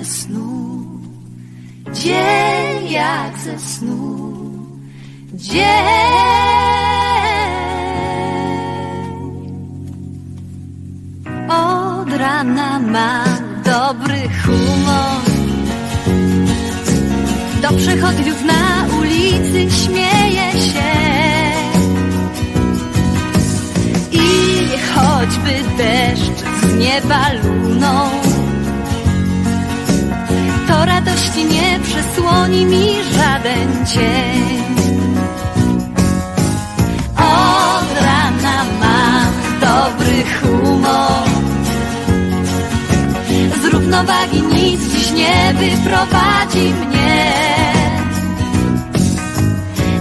Ze snu, dzień jak ze snu, dzień. Od rana mam dobry humor. Do przechodniów na ulicy śmieje się. I choćby deszcz z nieba luną, radości nie przysłoni mi żaden cień. Od rana mam dobry humor. Z równowagi nic dziś nie wyprowadzi mnie.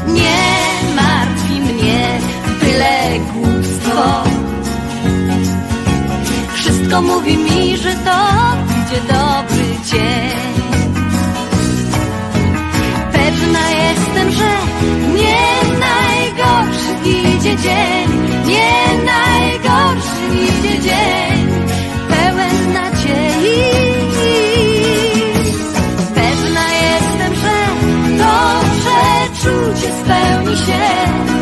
Nie martwi mnie byle głupstwo. Wszystko mówi mi, że to idzie dobry dzień. Idzie dzień, nie najgorszy idzie dzień, pełen nadziei. Pewna jestem, że to przeczucie spełni się.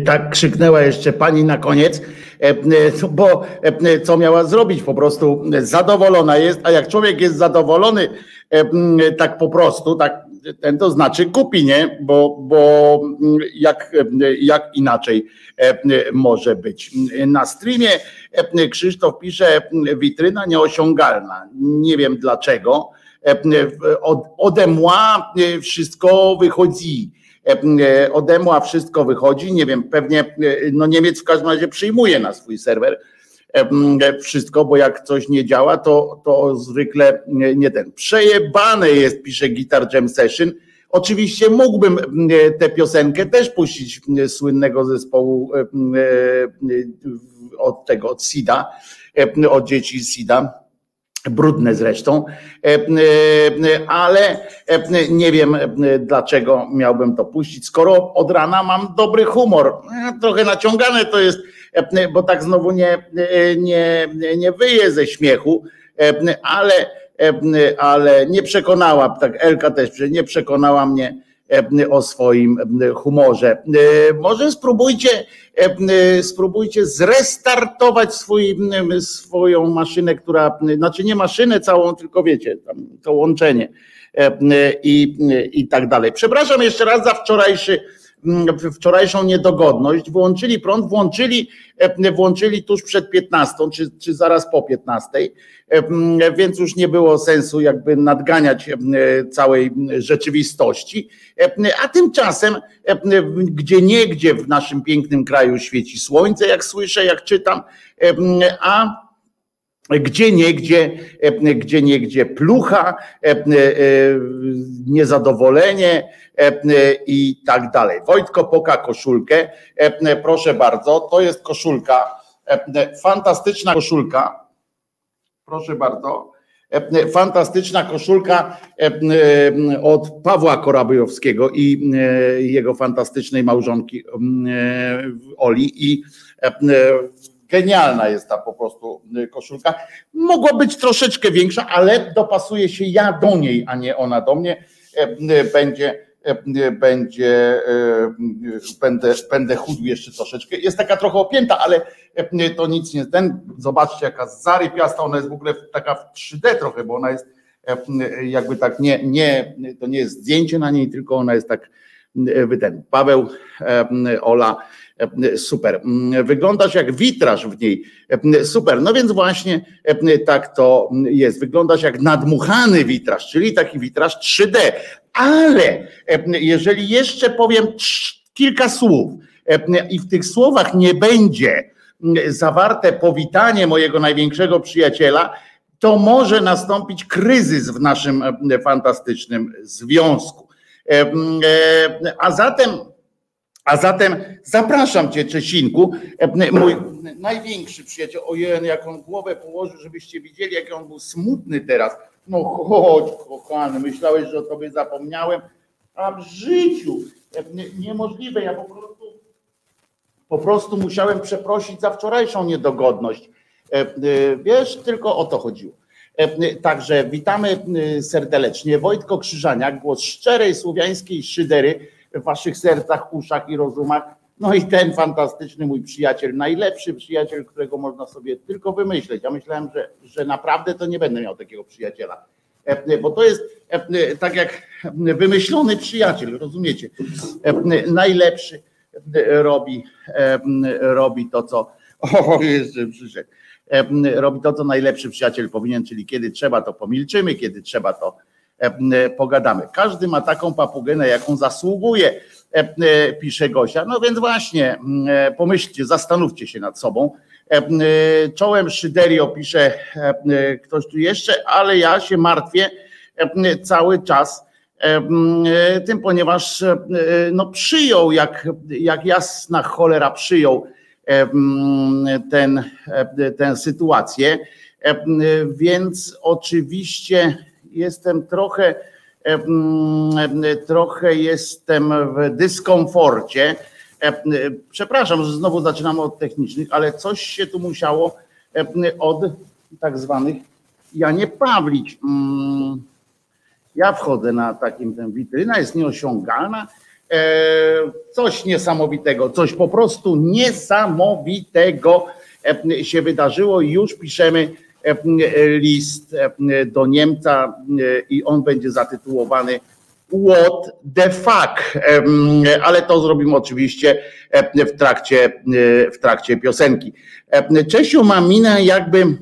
Tak krzyknęła jeszcze pani na koniec, e, y, bo e, co miała zrobić? Po prostu zadowolona jest, a jak człowiek jest zadowolony e, tak po prostu, tak ten to znaczy kupi, nie? Bo, bo jak, jak inaczej może być. Na streamie Krzysztof pisze witryna nieosiągalna. Nie wiem dlaczego. Od, ode wszystko wychodzi odemła wszystko wychodzi, nie wiem, pewnie no Niemiec w każdym razie przyjmuje na swój serwer wszystko, bo jak coś nie działa, to, to zwykle nie ten. Przejebane jest, pisze Guitar Jam Session. Oczywiście mógłbym tę piosenkę też puścić słynnego zespołu od tego, od SIDA, od dzieci SIDA, brudne zresztą, ale nie wiem dlaczego miałbym to puścić, skoro od rana mam dobry humor. Trochę naciągane to jest E, bo tak znowu nie, e, nie, nie wyje ze śmiechu, e, ale, ale nie przekonała, tak Elka też, nie przekonała mnie o swoim humorze. Może spróbujcie, spróbujcie zrestartować swój, swoją maszynę, która, znaczy nie maszynę całą, tylko wiecie, to łączenie i, i tak dalej. Przepraszam jeszcze raz za wczorajszy wczorajszą niedogodność, włączyli prąd, włączyli, e, włączyli tuż przed 15, czy, czy zaraz po 15, e, więc już nie było sensu jakby nadganiać e, całej rzeczywistości. A tymczasem, gdzie niegdzie w naszym pięknym kraju świeci słońce, jak słyszę, jak czytam, a gdzie niegdzie, gdzie niegdzie plucha, niezadowolenie, E, i tak dalej. Wojtko poka koszulkę. E, proszę bardzo, to jest koszulka, e, fantastyczna koszulka. Proszę bardzo. Fantastyczna koszulka od Pawła Korabyjowskiego i jego fantastycznej małżonki Oli. I genialna jest ta po prostu koszulka. Mogła być troszeczkę większa, ale dopasuje się ja do niej, a nie ona do mnie. Będzie E, będzie, e, będę, będę chudł jeszcze troszeczkę. Jest taka trochę opięta, ale e, to nic nie ten. Zobaczcie, jaka zarypiasta, ona jest w ogóle taka w 3D trochę, bo ona jest jakby tak nie, nie, to nie jest zdjęcie na niej, tylko ona jest tak ten. Paweł, Ola, super. Wyglądasz jak witraż w niej. Super. No więc właśnie tak to jest. Wyglądasz jak nadmuchany witraż, czyli taki witraż 3D. Ale jeżeli jeszcze powiem kilka słów i w tych słowach nie będzie zawarte powitanie mojego największego przyjaciela, to może nastąpić kryzys w naszym fantastycznym związku. A zatem a zatem zapraszam Cię, Czesinku, mój największy przyjaciel. Ojej, jak on głowę położył, żebyście widzieli, jak on był smutny teraz. No chodź, kochany, myślałeś, że o Tobie zapomniałem, a w życiu niemożliwe. Ja po prostu, po prostu musiałem przeprosić za wczorajszą niedogodność. Wiesz, tylko o to chodziło. Także witamy serdecznie. Wojtko Krzyżaniak, głos szczerej słowiańskiej szydery w waszych sercach, uszach i rozumach. No i ten fantastyczny mój przyjaciel, najlepszy przyjaciel, którego można sobie tylko wymyśleć. Ja myślałem, że, że naprawdę to nie będę miał takiego przyjaciela. E, bo to jest e, tak jak wymyślony przyjaciel, rozumiecie? E, najlepszy robi, robi to, co. O, jeszcze przyszedł. Robi to, co najlepszy przyjaciel powinien, czyli kiedy trzeba, to pomilczymy, kiedy trzeba, to pogadamy. Każdy ma taką papugę, na jaką zasługuje, e, e, pisze Gosia. No więc właśnie, pomyślcie, zastanówcie się nad sobą. Czołem Szyderio pisze ktoś tu jeszcze, ale ja się martwię cały czas tym, ponieważ no, przyjął, jak, jak jasna cholera przyjął ten, tę sytuację, więc oczywiście jestem trochę, trochę jestem w dyskomforcie. Przepraszam, że znowu zaczynamy od technicznych, ale coś się tu musiało od tak zwanych Janie Pawlić. Mm, ja wchodzę na takim, ten witryna jest nieosiągalna. E, coś niesamowitego, coś po prostu niesamowitego się wydarzyło i już piszemy list e, do Niemca e, i on będzie zatytułowany What the fuck? Ale to zrobimy oczywiście w trakcie, w trakcie piosenki. Czesiu ma minę jakby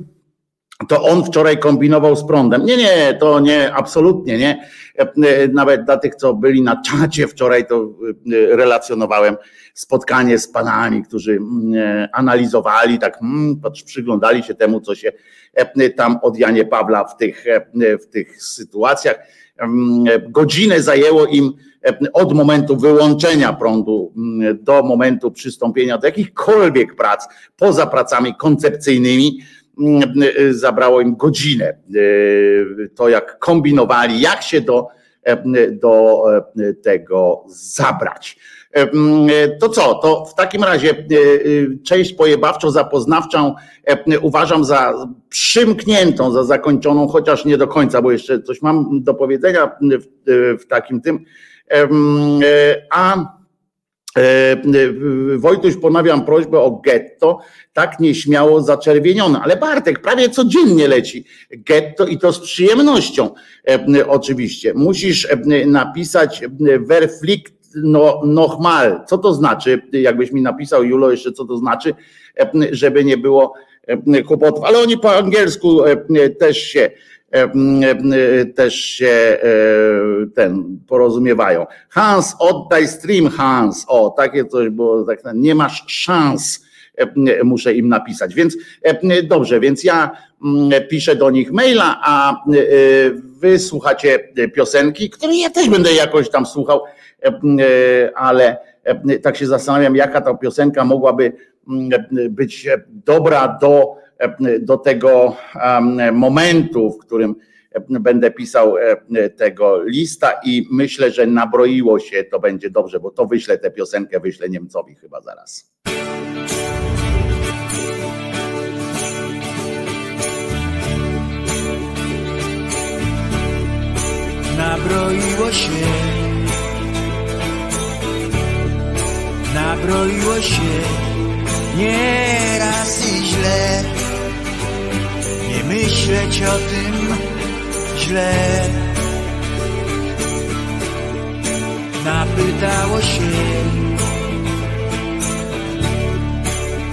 to on wczoraj kombinował z prądem. Nie, nie, to nie, absolutnie nie. Nawet dla tych, co byli na czacie wczoraj, to relacjonowałem spotkanie z panami, którzy analizowali, tak przyglądali się temu, co się tam od Janie Pawła w tych, w tych sytuacjach. Godzinę zajęło im od momentu wyłączenia prądu do momentu przystąpienia do jakichkolwiek prac, poza pracami koncepcyjnymi, zabrało im godzinę. To jak kombinowali, jak się do, do tego zabrać. To co, to w takim razie część pojebawczo-zapoznawczą uważam za przymkniętą, za zakończoną, chociaż nie do końca, bo jeszcze coś mam do powiedzenia w takim tym. A Wojtuś, ponawiam prośbę o getto, tak nieśmiało zaczerwienione, ale Bartek prawie codziennie leci getto i to z przyjemnością oczywiście. Musisz napisać verflikt no, nochmal. Co to znaczy? Jakbyś mi napisał, Julo, jeszcze co to znaczy, żeby nie było kłopotów. Ale oni po angielsku też się też się ten porozumiewają. Hans, oddaj stream, Hans. O, takie coś było, tak, nie masz szans, muszę im napisać. Więc dobrze, więc ja piszę do nich maila, a wy słuchacie piosenki, które ja też będę jakoś tam słuchał E, ale e, tak się zastanawiam, jaka ta piosenka mogłaby być dobra do, do tego momentu, w którym będę pisał tego lista i myślę, że nabroiło się to będzie dobrze, bo to wyślę tę piosenkę, wyślę Niemcowi chyba zaraz. Nabroiło się nabroiło się nieraz i źle. Nie myśleć o tym źle. Napytało się,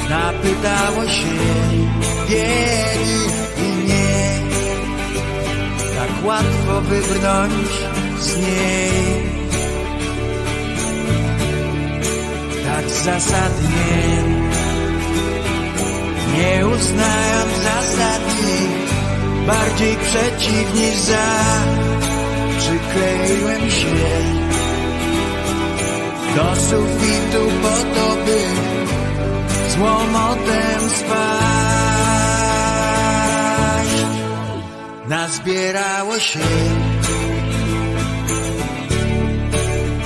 napytało się wielu i nie. Tak łatwo wybrnąć z niej. Tak zasadnie. Nie uznałem zasady. Bardziej przeciw niż za. Przykleiłem się Do sufitu po to, by Z łomotem spać Nazbierało się.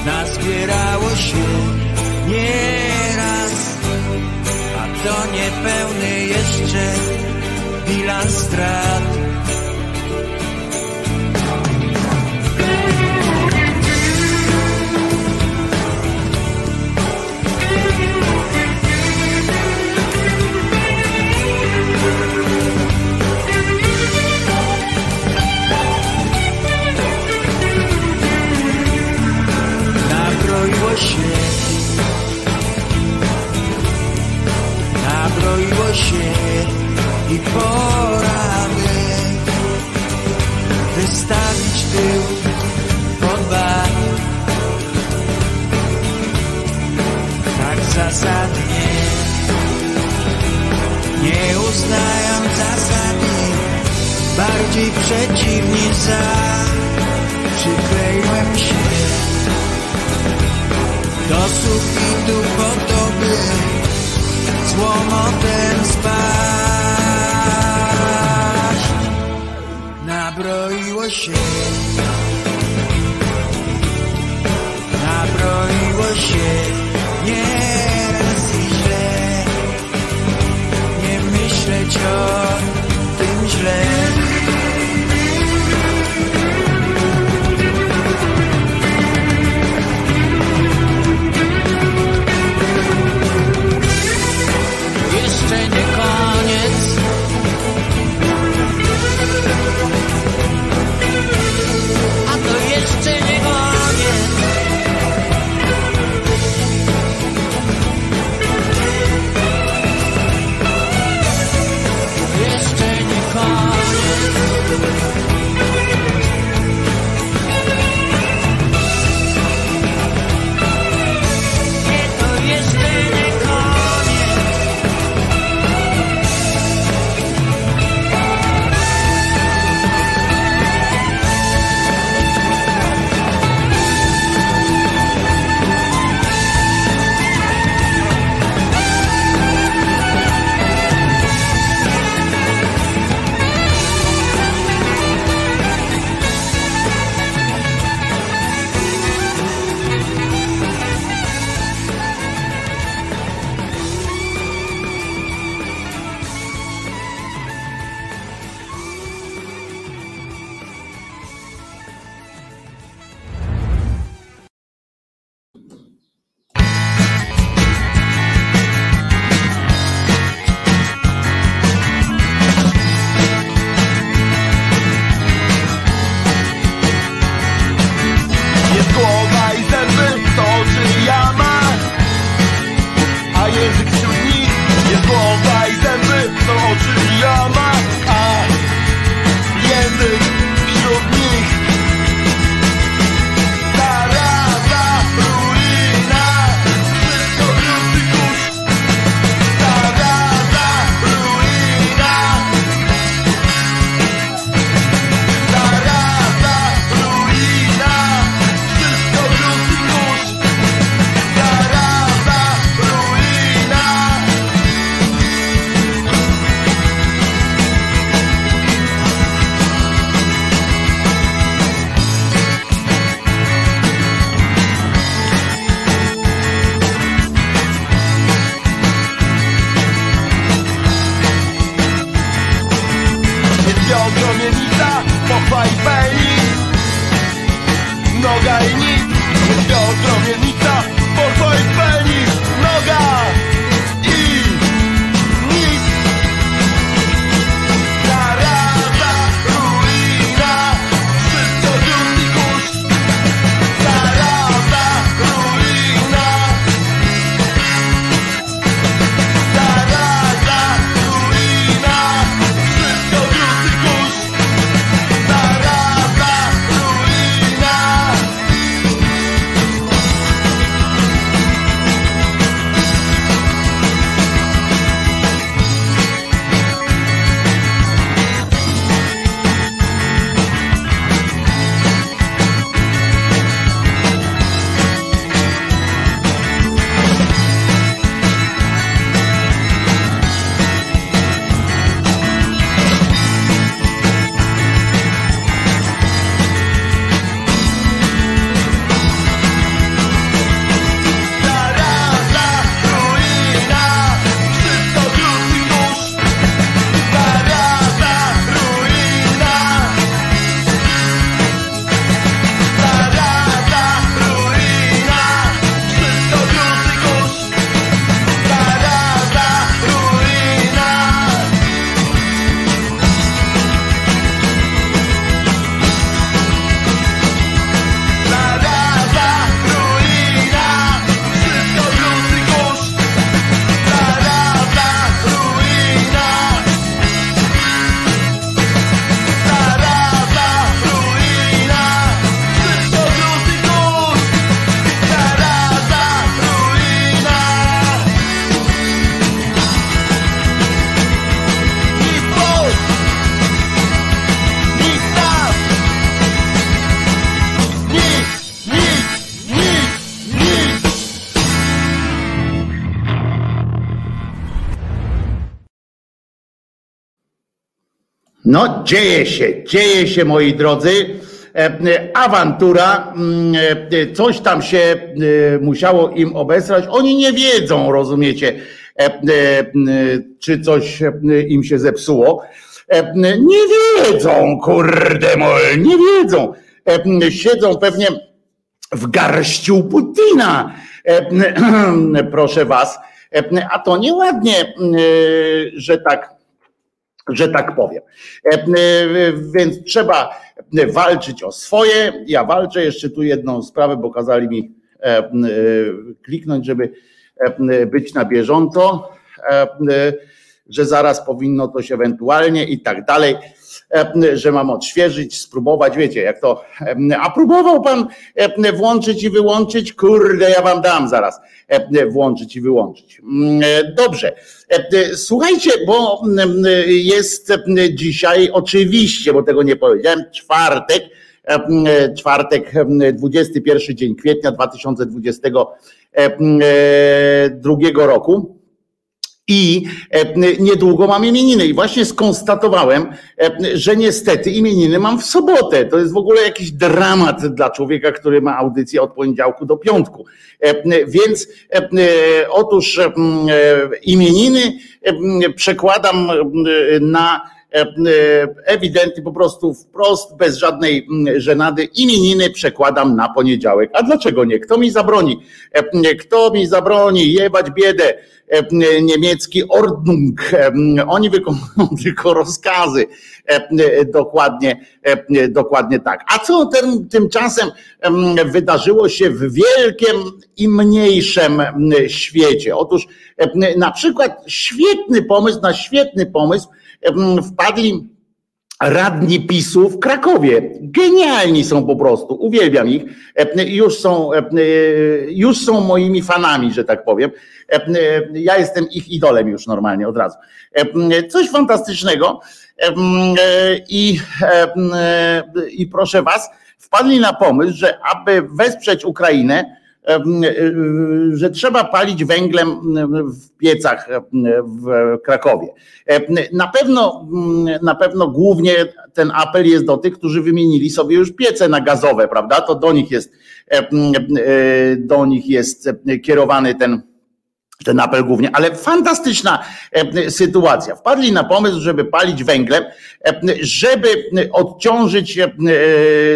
Nazbierało się nieraz, a to niepełny jeszcze bilans strat. Się i pora by wystawić tył pod bar. Tak zasadnie, nie uznając zasady, bardziej przeciw niż za, przykleiłem się do sufitu po to, by z łomotem spać. Nabroiło się, nabroiło się nieraz i źle. Nie myśleć o tym źle. No, dzieje się, dzieje się, moi drodzy. E, awantura, mm, e, coś tam się e, musiało im obesrać. Oni nie wiedzą, rozumiecie, czy coś im się zepsuło. Nie wiedzą, kurde mol, nie wiedzą. Siedzą pewnie w garściu Putina, proszę was. A to nieładnie, że tak że tak powiem. E, e, więc trzeba walczyć o swoje. Ja walczę jeszcze tu jedną sprawę, bo kazali mi e, kliknąć, żeby być na bieżąco, że zaraz powinno to się ewentualnie i tak dalej. E, że mam odświeżyć, spróbować, wiecie, jak to. E, a próbował pan e, włączyć i wyłączyć? Kurde, ja wam dam zaraz włączyć i wyłączyć. Mm, dobrze. Słuchajcie, bo mm, jest dzisiaj, oczywiście, bo tego nie powiedziałem, czwartek, czwartek, 21 dzień kwietnia 2022 roku. I e, niedługo mam imieniny. I właśnie skonstatowałem, e, że niestety imieniny mam w sobotę. To jest w ogóle jakiś dramat dla człowieka, który ma audycję od poniedziałku do piątku. E, więc otóż imieniny przekładam na ewidentnie po prostu wprost, bez żadnej żenady, imieniny przekładam na poniedziałek. A dlaczego nie? Kto mi zabroni? Kto mi zabroni jebać biedę? E, niemiecki Ordnung. E, oni wykonują tylko rozkazy. E, dokładnie, dokładnie tak. A co ten, tymczasem wydarzyło się w wielkim i mniejszym świecie? Otóż na przykład świetny pomysł, na świetny pomysł wpadli radni PiSu w Krakowie. Genialni są po prostu, uwielbiam ich. Już są, już są moimi fanami, że tak powiem. Ja jestem ich idolem już normalnie od razu. Coś fantastycznego. I, i proszę Was, wpadli na pomysł, że aby wesprzeć Ukrainę, że trzeba palić węglem w piecach w Krakowie. Na pewno, na pewno głównie ten apel jest do tych, którzy wymienili sobie już piece na gazowe, prawda? To do nich jest, do nich jest kierowany ten ten apel głównie, ale fantastyczna e, sytuacja. Wpadli na pomysł, żeby palić węglem, e, żeby odciążyć e,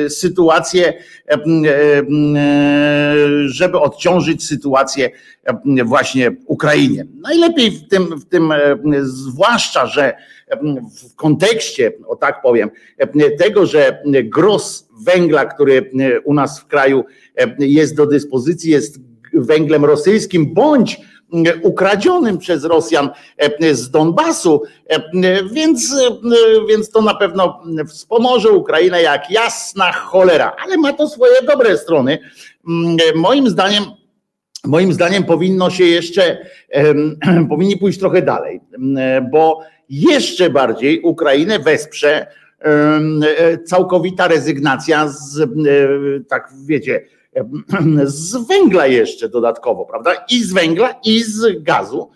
sytuację, żeby odciążyć sytuację właśnie Ukrainie. Najlepiej w tym, w tym zwłaszcza, że w kontekście, o tak powiem, tego, że gros węgla, który u nas w kraju jest do dyspozycji, jest węglem rosyjskim, bądź ukradzionym przez Rosjan e, z Donbasu, e, więc, e, więc to na pewno wspomoże Ukrainę jak jasna cholera, ale ma to swoje dobre strony. Mm, moim zdaniem, moim zdaniem powinno się jeszcze, powinni pójść trochę dalej, bo jeszcze bardziej Ukrainę wesprze całkowita rezygnacja z, tak wiecie, z węgla jeszcze dodatkowo, prawda? I z węgla, i z gazu,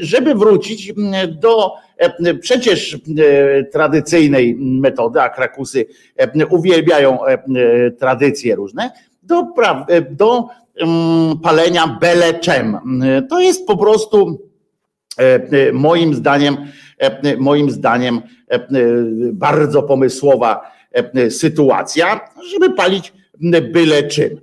żeby wrócić do przecież tradycyjnej metody, a krakusy uwielbiają tradycje różne, do, do palenia beleczem. To jest po prostu moim zdaniem, moim zdaniem bardzo pomysłowa sytuacja, żeby palić byle czym.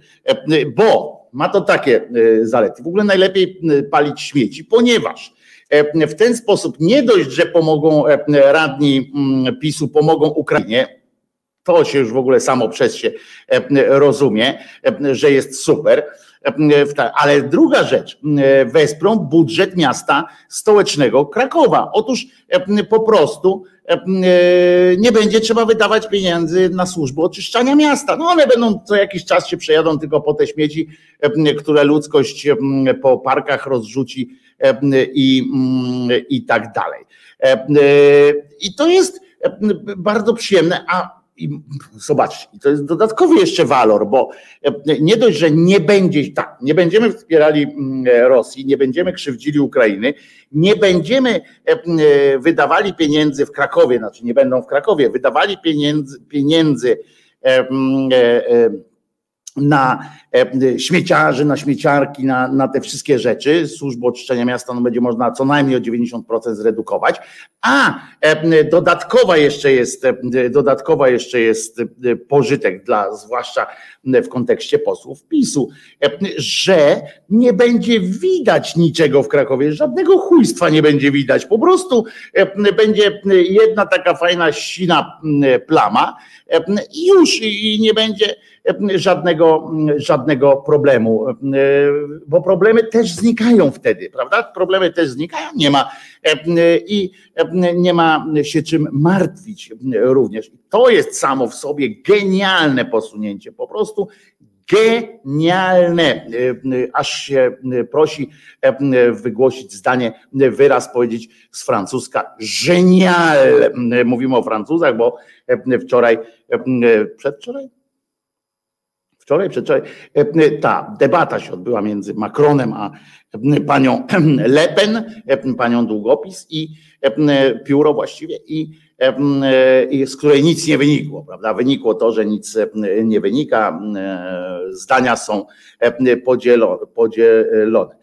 Bo ma to takie e, zalety. W ogóle najlepiej e, palić śmieci, ponieważ e, w ten sposób nie dość, że pomogą radni mm, PiSu, pomogą Ukrainie, to się już w ogóle samo przez się rozumie, że jest super. Ale druga rzecz, wesprą budżet miasta stołecznego Krakowa. Otóż po prostu E, nie będzie trzeba wydawać pieniędzy na służbę oczyszczania miasta. No one będą co jakiś czas się przejadą tylko po te śmieci, które ludzkość po parkach rozrzuci i, i tak dalej. I to jest bardzo przyjemne, a i zobaczcie, to jest dodatkowy jeszcze walor, bo nie dość, że nie będzie tak, nie będziemy wspierali mm, Rosji, nie będziemy krzywdzili Ukrainy, nie będziemy wydawali pieniędzy w Krakowie, znaczy nie będą w Krakowie, wydawali pieniędzy, pieniędzy na e, śmieciarzy, na śmieciarki, na, na te wszystkie rzeczy. Służbę oczyszczenia miasta no będzie można co najmniej o 90% zredukować, a e, dodatkowa jeszcze jest, e, dodatkowa jeszcze jest pożytek dla, zwłaszcza w kontekście posłów PiSu, że nie będzie widać niczego w Krakowie, żadnego chujstwa nie będzie widać, po prostu będzie jedna taka fajna sina plama i już i nie będzie żadnego, żadnego problemu, bo problemy też znikają wtedy, prawda? Problemy też znikają, nie ma i nie ma się czym martwić również. To jest samo w sobie genialne posunięcie, po prostu genialne, aż się prosi wygłosić zdanie, wyraz powiedzieć z francuska genial. Mówimy o Francuzach, bo wczoraj, przedwczoraj, wczoraj, przedwczoraj, e, ta debata się odbyła między Macronem a e, panią Le Pen, e, panią Długopis i pióro właściwie i z której nic nie wynikło, prawda? Wynikło to, że nic nie wynika, zdania są podzielone.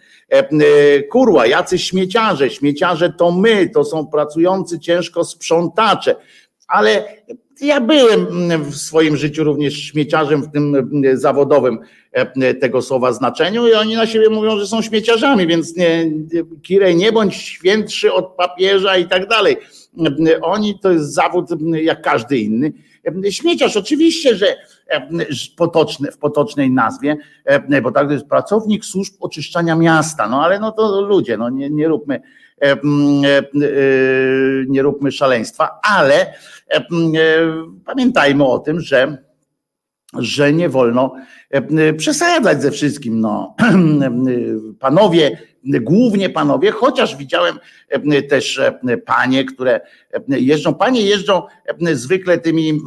Kurwa, jacy śmieciarze, śmieciarze to my, to są pracujący ciężko sprzątacze, ale ja byłem mm, w swoim życiu również śmieciarzem w tym mm, zawodowym e, tego słowa znaczeniu i oni na siebie mówią, że są śmieciarzami, więc nie, Kirej, nie bądź świętszy od papieża i tak dalej. Oni to jest zawód jak każdy inny. Śmieciarz oczywiście, że potoczny, w potocznej nazwie, bo tak to jest pracownik służb oczyszczania miasta, no ale no to ludzie, no nie, nie róbmy E, e, nie róbmy szaleństwa, ale pamiętajmy o tym, że że nie wolno przesadzać ze wszystkim. No. Panowie, głównie panowie, chociaż widziałem też panie, które jeżdżą, panie jeżdżą zwykle tymi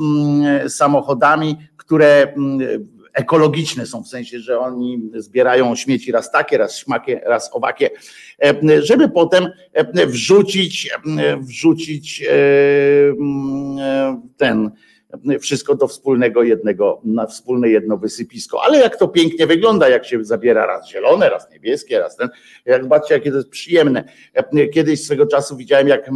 samochodami, które ekologiczne są, w sensie, że oni zbierają śmieci raz takie, raz śmakie, raz owakie, e, żeby potem e, wrzucić, e, wrzucić ten wszystko do wspólnego jednego, na wspólne jedno wysypisko. Ale jak to pięknie wygląda, jak się zabiera raz zielone, raz niebieskie, raz ten. Jak zobaczcie, jakie to jest przyjemne. Kiedyś swego czasu widziałem, jak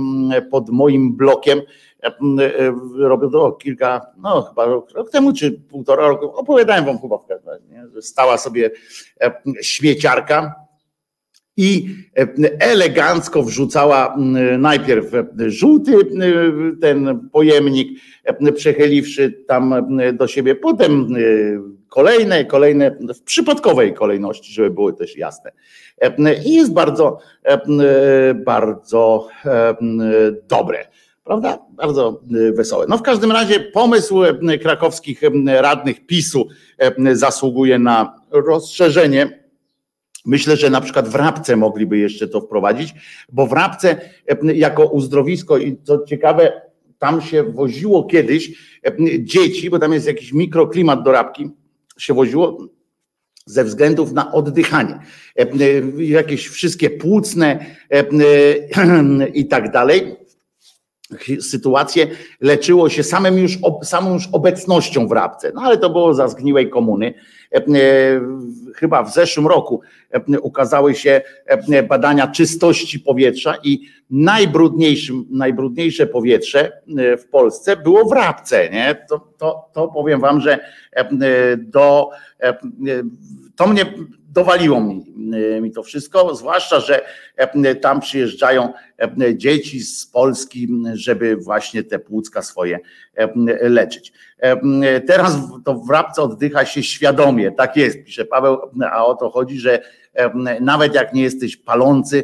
pod moim blokiem E, e, robię to kilka, no chyba rok, rok temu, czy półtora roku, opowiadałem wam chyba w każdym razie, że stała sobie e, śmieciarka i elegancko wrzucała najpierw żółty ten pojemnik, przechyliwszy tam do siebie, potem kolejne, kolejne w przypadkowej kolejności, żeby były też jasne. I jest bardzo, bardzo dobre prawda? Bardzo wesołe. No w każdym razie pomysł krakowskich radnych PiSu zasługuje na rozszerzenie. Myślę, że na przykład w Rabce mogliby jeszcze to wprowadzić, bo w Rabce jako uzdrowisko i co ciekawe, tam się woziło kiedyś dzieci, bo tam jest jakiś mikroklimat do Rabki, się woziło ze względów na oddychanie. Jakieś wszystkie płucne i tak dalej sytuację leczyło się samym już, samą już obecnością w Rabce. No ale to było za zgniłej komuny. E, e, chyba w zeszłym roku e, ukazały się badania czystości powietrza i najbrudniejszym, najbrudniejsze powietrze w Polsce było w Rabce. Nie? To, to, to powiem wam, że do, to mnie dowaliło mi, mi to wszystko, zwłaszcza, że e, tam przyjeżdżają e, dzieci z Polski, żeby właśnie te płucka swoje e, leczyć. Teraz to w Rabce oddycha się świadomie, tak jest, pisze Paweł, a o to chodzi, że nawet jak nie jesteś palący,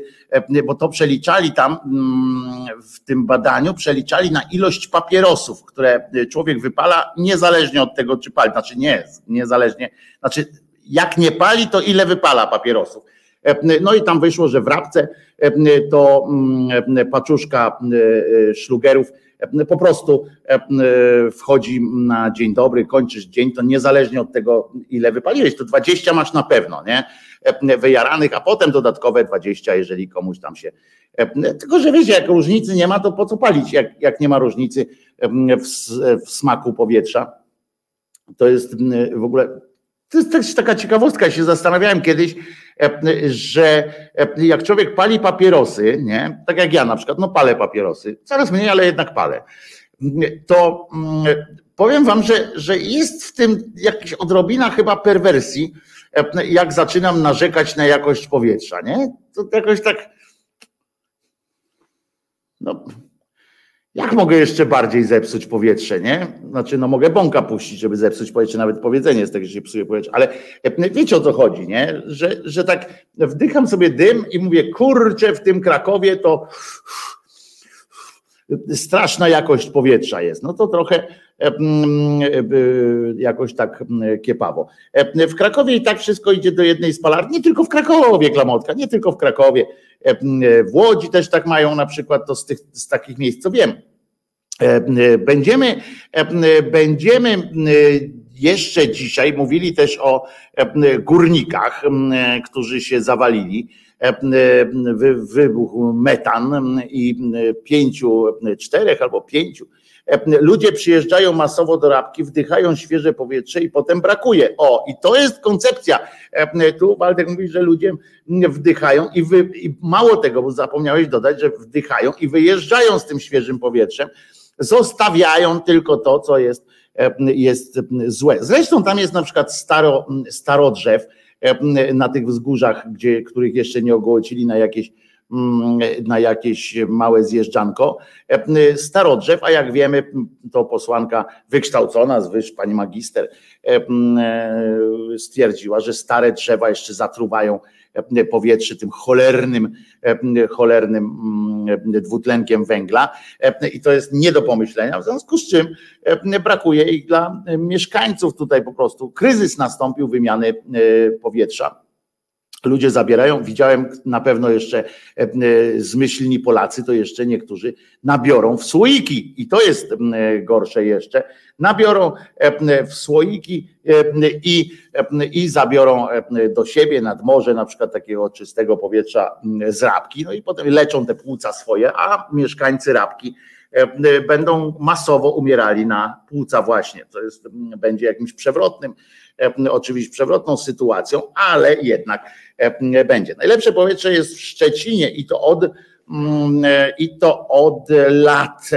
bo to przeliczali tam mm, w tym badaniu, przeliczali na ilość papierosów, które człowiek wypala, niezależnie od tego, czy pali. Znaczy nie, niezależnie, znaczy jak nie pali, to ile wypala papierosów. E, no i tam wyszło, że w Rabce e, to mm, e, paczuszka szlugerów po prostu wchodzi na dzień dobry, kończysz dzień, to niezależnie od tego, ile wypaliłeś, to 20 masz na pewno, nie? Wyjaranych, a potem dodatkowe 20, jeżeli komuś tam się. Tylko, że wiecie, jak różnicy nie ma, to po co palić, jak, jak nie ma różnicy w, w smaku powietrza. To jest w ogóle to jest też taka ciekawostka, się zastanawiałem kiedyś, że jak człowiek pali papierosy, nie, tak jak ja na przykład, no palę papierosy, coraz mniej, ale jednak palę, to powiem wam, że, że jest w tym jakaś odrobina chyba perwersji, jak zaczynam narzekać na jakość powietrza, nie? To jakoś tak, no, jak mogę jeszcze bardziej zepsuć powietrze, nie? Znaczy, no mogę bąka puścić, żeby zepsuć powietrze, nawet powiedzenie z tego, że się psuje powietrze, ale e, wiecie o co chodzi, nie? Że, że tak wdycham sobie dym i mówię, kurczę, w tym Krakowie to straszna jakość powietrza jest. No to trochę e, e, jakoś tak kiepawo. W Krakowie i tak wszystko idzie do jednej spalarni, nie tylko w Krakowie, Klamotka, nie tylko w Krakowie. W Łodzi też tak mają na przykład, to z, tych, z takich miejsc, co wiem. Będziemy, będziemy jeszcze dzisiaj mówili też o górnikach, którzy się zawalili wybuchł metan i pięciu, czterech albo pięciu ludzie przyjeżdżają masowo do Rabki, wdychają świeże powietrze i potem brakuje. O, i to jest koncepcja. Tu Waldek mówi, że ludzie wdychają i, wy, i mało tego, bo zapomniałeś dodać, że wdychają i wyjeżdżają z tym świeżym powietrzem, zostawiają tylko to, co jest, jest złe. Zresztą tam jest na przykład staro, starodrzew, na tych wzgórzach, gdzie, których jeszcze nie ogołocili na jakieś mm, na jakieś małe zjeżdżanko. Starodrzew, a jak wiemy, to posłanka wykształcona, zwyż pani magister, stwierdziła, że stare drzewa jeszcze zatruwają powietrze tym cholernym, cholernym mm, dwutlenkiem węgla. I to jest nie do pomyślenia, w związku z czym brakuje ich dla mieszkańców. Tutaj po prostu. Kryzys nastąpił wymiany e, powietrza ludzie zabierają. Widziałem na pewno jeszcze e, zmyślni Polacy, to jeszcze niektórzy nabiorą w słoiki i to jest gorsze jeszcze. Nabiorą w słoiki i, i zabiorą do siebie nad morze na przykład takiego czystego powietrza z rabki, no i potem leczą te płuca swoje, a mieszkańcy rabki będą masowo umierali na płuca właśnie. To jest, będzie jakimś przewrotnym, oczywiście przewrotną sytuacją, ale jednak będzie. Najlepsze powietrze jest w Szczecinie i to od i to od lat.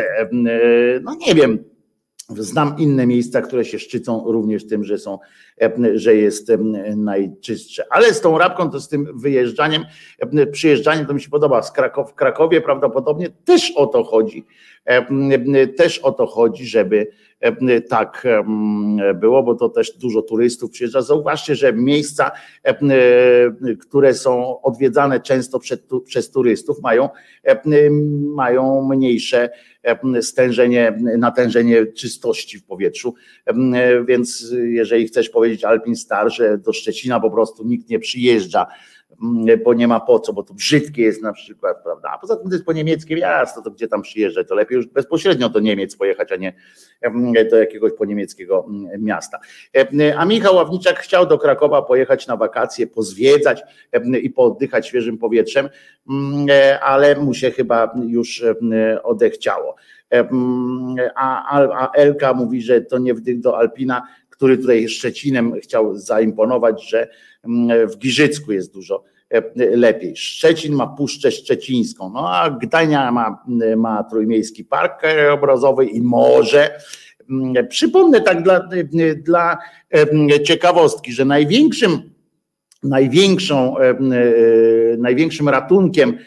No nie wiem, Znam inne miejsca, które się szczycą również tym, że są, że jest najczystsze. Ale z tą rabką, to z tym wyjeżdżaniem, przyjeżdżaniem, to mi się podoba. Z Krakow, w Krakowie prawdopodobnie też o to chodzi. Też o to chodzi, żeby tak było, bo to też dużo turystów przyjeżdża. Zauważcie, że miejsca, które są odwiedzane często przez turystów, mają, mają mniejsze stężenie, natężenie czystości w powietrzu. Więc jeżeli chcesz powiedzieć Alpin Star, że do Szczecina po prostu nikt nie przyjeżdża, bo nie ma po co, bo to brzydkie jest na przykład, prawda? A poza tym to jest po niemieckie miasto, to gdzie tam przyjeżdżać, to lepiej już bezpośrednio do Niemiec pojechać, a nie mm, do jakiegoś po niemieckiego mm, miasta. A Michał Ławniczak chciał do Krakowa pojechać na wakacje, pozwiedzać i pooddychać świeżym powietrzem, ale mu się chyba już odechciało. A, a Elka mówi, że to nie wdych do Alpina, który tutaj Szczecinem chciał zaimponować, że w Giżycku jest dużo e, lepiej. Szczecin ma Puszczę Szczecińską, no a Gdańska ma, ma Trójmiejski Park Krajobrazowy i morze. Przypomnę tak dla, dla e, ciekawostki, że największym największą, e, największym ratunkiem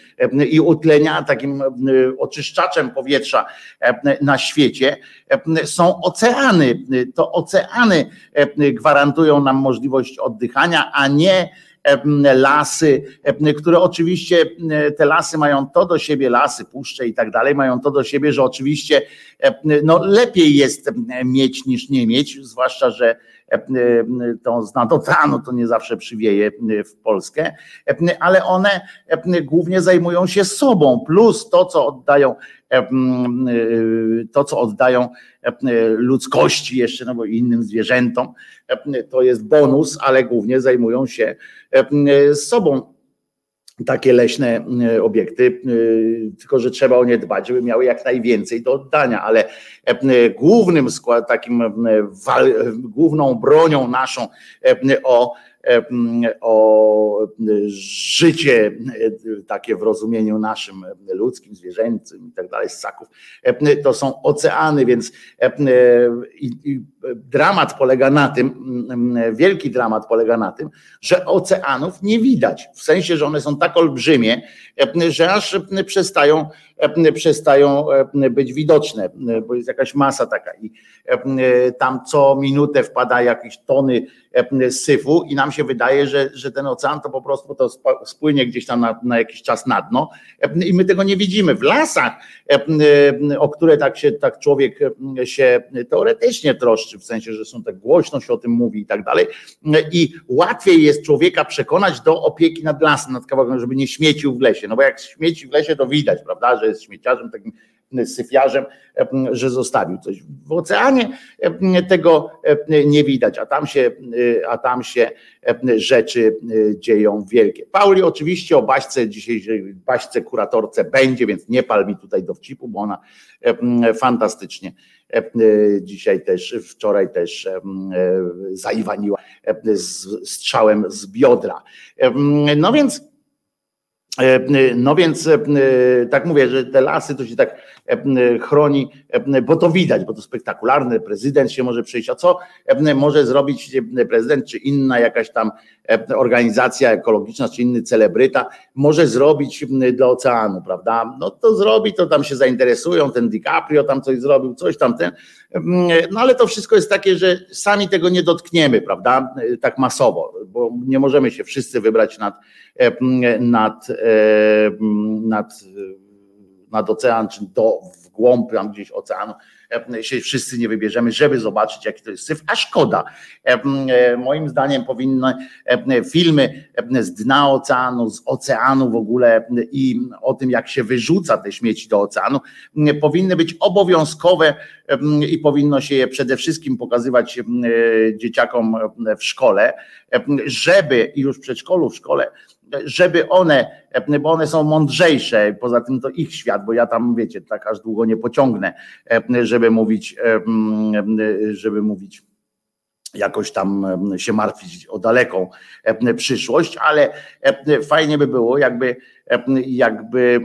i utlenia, takim oczyszczaczem powietrza na świecie są oceany. To oceany gwarantują nam możliwość oddychania, a nie lasy, które oczywiście te lasy mają to do siebie, lasy, puszcze i tak dalej, mają to do siebie, że oczywiście no, lepiej jest mieć niż nie mieć, zwłaszcza, że to z nad oceanu to nie zawsze przywieje w Polskę, ale one głównie zajmują się sobą, plus to, co oddają to, co oddają ludzkości jeszcze, no bo innym zwierzętom, to jest bonus, ale głównie zajmują się sobą takie leśne e, obiekty, e, tylko że trzeba o nie dbać, żeby miały jak najwięcej do oddania, ale e, głównym skład, takim główną bronią naszą o o życie takie w rozumieniu naszym ludzkim, zwierzęcym i tak dalej, ssaków, to są oceany, więc dramat polega na tym, wielki dramat polega na tym, że oceanów nie widać, w sensie, że one są tak olbrzymie, że aż przestają przestają być widoczne, bo jest jakaś masa taka i tam co minutę wpada jakieś tony syfu i nam się wydaje, że, że ten ocean to po prostu to spłynie gdzieś tam na, na jakiś czas na dno i my tego nie widzimy. W lasach, o które tak się tak człowiek się teoretycznie troszczy, w sensie, że są tak głośno się o tym mówi i tak dalej i łatwiej jest człowieka przekonać do opieki nad lasem, nad kawałkiem, żeby nie śmiecił w lesie, no bo jak śmieci w lesie to widać, prawda, że jest śmieciarzem, takim syfiarzem, że zostawił coś. W oceanie tego nie widać, a tam się, a tam się rzeczy dzieją wielkie. Pauli oczywiście o Baśce, dzisiejszej Baśce kuratorce będzie, więc nie pal mi tutaj dowcipu, bo ona fantastycznie dzisiaj też, wczoraj też zaiwaniła strzałem z biodra. No więc E, no więc e, tak mówię, że te lasy to się tak e, chroni, bo to widać, bo to spektakularne, prezydent się może przyjść, a co może zrobić prezydent, czy inna jakaś tam organizacja ekologiczna, czy inny celebryta, może zrobić dla oceanu, prawda? No to zrobi, to tam się zainteresują, ten DiCaprio tam coś zrobił, coś tam ten, no ale to wszystko jest takie, że sami tego nie dotkniemy, prawda? Tak masowo, bo nie możemy się wszyscy wybrać nad, nad, nad, nad ocean, czy do, w głąb tam gdzieś oceanu, się wszyscy nie wybierzemy, żeby zobaczyć, jaki to jest syf, a szkoda. Moim zdaniem powinny filmy z dna oceanu, z oceanu w ogóle i o tym, jak się wyrzuca te śmieci do oceanu, powinny być obowiązkowe i powinno się je przede wszystkim pokazywać dzieciakom w szkole, żeby już w przedszkolu, w szkole, żeby one, bo one są mądrzejsze, poza tym to ich świat, bo ja tam, wiecie, tak aż długo nie pociągnę, żeby mówić, żeby mówić jakoś tam się martwić o daleką przyszłość, ale fajnie by było, jakby, jakby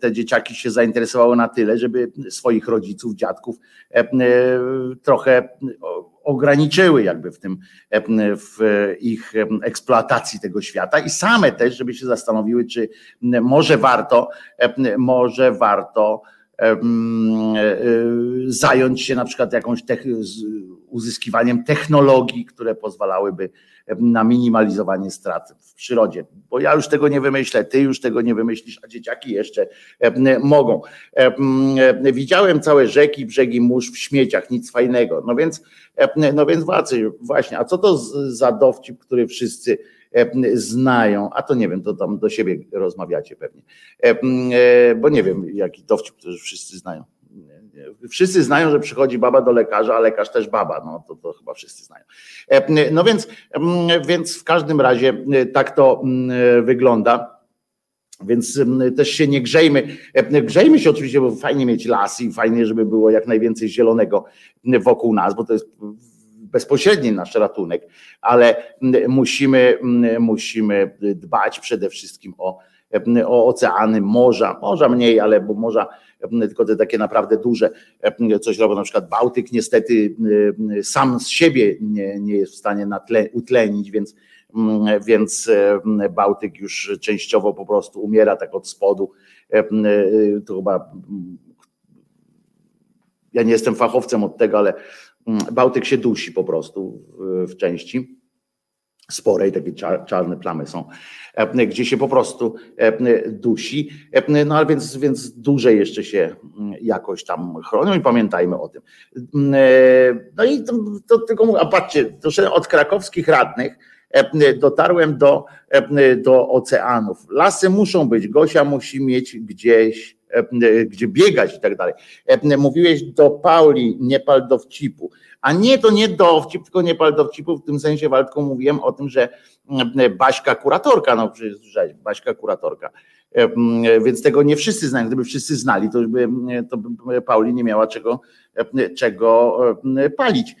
te dzieciaki się zainteresowały na tyle, żeby swoich rodziców, dziadków trochę ograniczyły jakby w tym, w ich eksploatacji tego świata i same też, żeby się zastanowiły, czy może warto, może warto e, zająć się na przykład jakąś uzyskiwaniem technologii, które pozwalałyby na minimalizowanie strat w przyrodzie. Bo ja już tego nie wymyślę, ty już tego nie wymyślisz, a dzieciaki jeszcze mogą. Widziałem całe rzeki, brzegi mórz w śmieciach, nic fajnego. No więc, no więc właśnie, a co to za dowcip, który wszyscy znają, a to nie wiem, to tam do siebie rozmawiacie pewnie, e, bo nie wiem, jaki dowcip, który wszyscy znają wszyscy znają, że przychodzi baba do lekarza, a lekarz też baba, no to, to chyba wszyscy znają. E, no więc, więc w każdym razie tak to wygląda. Więc też się nie grzejmy. E, grzejmy się oczywiście, bo fajnie mieć las i fajnie, żeby było jak najwięcej zielonego wokół nas, bo to jest bezpośredni nasz ratunek, ale musimy, musimy dbać przede wszystkim o, o oceany, morza, morza mniej, ale bo morza tylko te takie naprawdę duże coś robią, na przykład Bałtyk niestety sam z siebie nie, nie jest w stanie natle, utlenić, więc, więc Bałtyk już częściowo po prostu umiera tak od spodu. To chyba ja nie jestem fachowcem od tego, ale Bałtyk się dusi po prostu w części. Sporej, takie czarne plamy są, gdzie się po prostu dusi, no ale więc, więc dłużej jeszcze się mm, jakoś tam chronią i pamiętajmy o tym. Mm, no i to, to tylko mówię, a patrzcie, to od krakowskich radnych dotarłem do, do oceanów. Lasy muszą być, Gosia musi mieć gdzieś gdzie biegać i tak dalej. Mówiłeś do Pauli, nie pal dowcipu. A nie, to nie dowcip, tylko nie pal dowcipu. W tym sensie, Waldku, mówiłem o tym, że Baśka kuratorka, no przecież Baśka kuratorka. Więc tego nie wszyscy znają. Gdyby wszyscy znali, to by, to by Pauli nie miała czego, czego palić.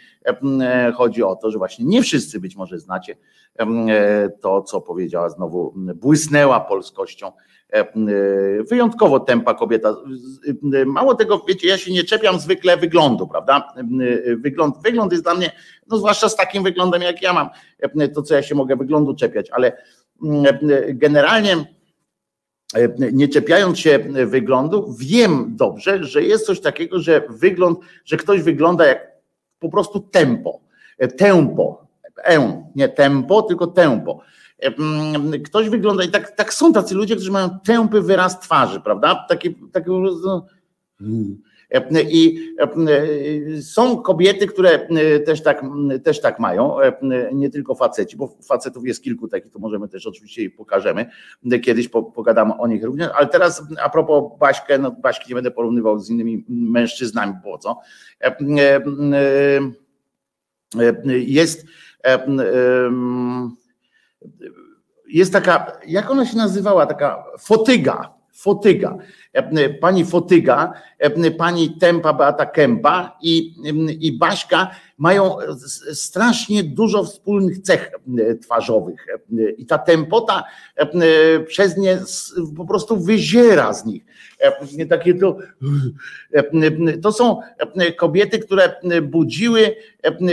Chodzi o to, że właśnie nie wszyscy być może znacie to, co powiedziała znowu, błysnęła polskością E, e, wyjątkowo tempa kobieta. E, mało tego, wiecie, ja się nie czepiam zwykle wyglądu, prawda? Wygląd, wygląd jest dla mnie, no zwłaszcza z takim wyglądem, jak ja mam, to co ja się mogę wyglądu czepiać, ale generalnie nie czepiając się wyglądu, wiem dobrze, że jest coś takiego, że wygląd, że ktoś wygląda jak po prostu tempo, tempo, e, nie tempo, tylko tempo. Ktoś wygląda i tak, tak są tacy ludzie, którzy mają tępy wyraz twarzy, prawda? Taki, taki i są kobiety, które też tak, też tak mają, nie tylko faceci, bo facetów jest kilku takich, to możemy też oczywiście i pokażemy, kiedyś pogadamy o nich również, ale teraz a propos Baśkę, no Baśki nie będę porównywał z innymi mężczyznami, po co. Jest jest taka, jak ona się nazywała, taka fotyga, fotyga. Pani Fotyga, pani Tempa Beata Kępa i, i Baśka mają strasznie dużo wspólnych cech twarzowych i ta tempota przez nie po prostu wyziera z nich. Takie to, to są kobiety, które budziły,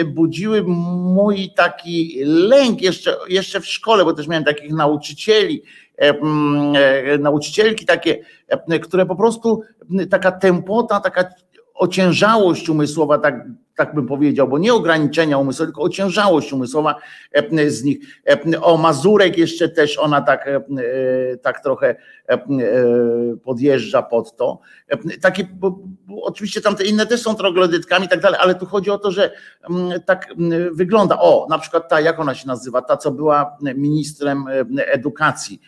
budziły mój taki lęk jeszcze, jeszcze w szkole, bo też miałem takich nauczycieli, nauczycielki takie, które po prostu taka tempota, taka ociężałość umysłowa, tak tak bym powiedział, bo nie ograniczenia umysłowe, tylko ociężałość umysłowa e, z nich. E, o Mazurek jeszcze też ona tak, e, tak trochę podjeżdża pod to. Takie, bo, bo oczywiście tamte inne też są troglodytkami i tak dalej, ale tu chodzi o to, że tak wygląda. O, na przykład ta, jak ona się nazywa, ta, co była ministrem edukacji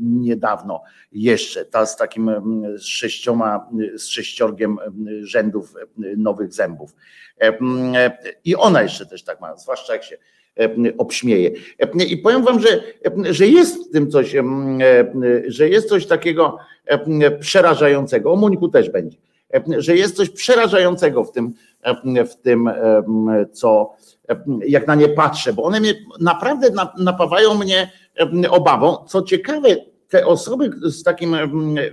niedawno jeszcze, ta z takim z sześcioma, z sześciorgiem rzędów nowych zębów. E, e, I ona jeszcze też tak ma, zwłaszcza jak się e, obśmieje. I powiem wam, że, że jest w tym coś, że jest coś takiego przerażającego. O Mońku też będzie. Że jest coś przerażającego w tym, w tym, co jak na nie patrzę, bo one mnie naprawdę napawają mnie obawą. Co ciekawe, te osoby z takim,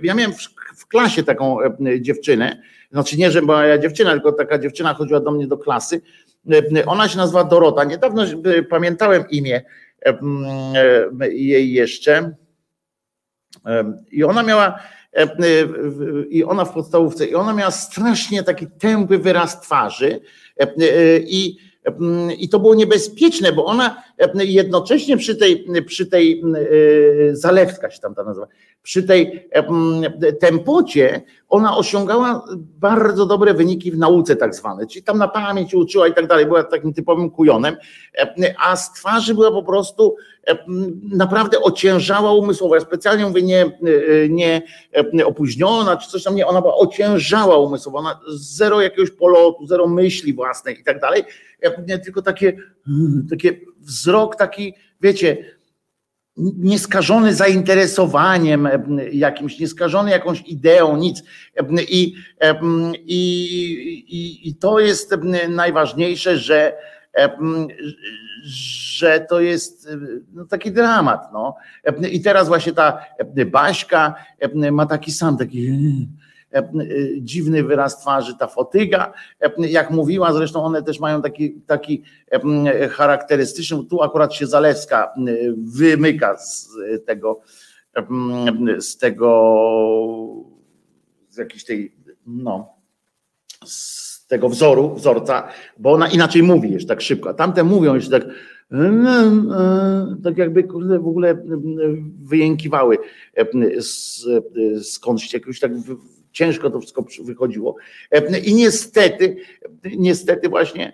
ja miałem w klasie taką dziewczynę, znaczy nie, że moja dziewczyna, tylko taka dziewczyna chodziła do mnie do klasy. Ona się nazywa Dorota. Niedawno pamiętałem imię jej jeszcze. I ona miała i ona w podstawówce, i ona miała strasznie taki tępy wyraz twarzy i, i to było niebezpieczne, bo ona jednocześnie przy tej, przy tej zalewka się tam ta nazywa, przy tej tempocie ona osiągała bardzo dobre wyniki w nauce tak zwane, czyli tam na pamięć uczyła i tak dalej, była takim typowym kujonem, a z twarzy była po prostu naprawdę ociężała umysłowo. Ja specjalnie mówię nie, nie opóźniona czy coś tam, nie, ona była ociężała umysłowo, ona zero jakiegoś polotu, zero myśli własnej i tak dalej, tylko takie, takie wzrok taki, wiecie, nieskażony zainteresowaniem jakimś, nieskażony jakąś ideą, nic. I, i, i, i to jest najważniejsze, że, że to jest no, taki dramat. No. I teraz właśnie ta Baśka ma taki sam, taki E, e, dziwny wyraz twarzy, ta fotyga, e, jak mówiła, zresztą one też mają taki, taki charakterystyczny, tu akurat się Zalewska wymyka z tego, z tego, z jakiejś tej, no, z z tego wzoru, wzorca, bo ona inaczej mówi jeszcze tak szybko, a tamte mówią jeszcze tak tak jakby w ogóle wyjękiwały skądś jakoś tak ciężko to wszystko wychodziło. I niestety, niestety właśnie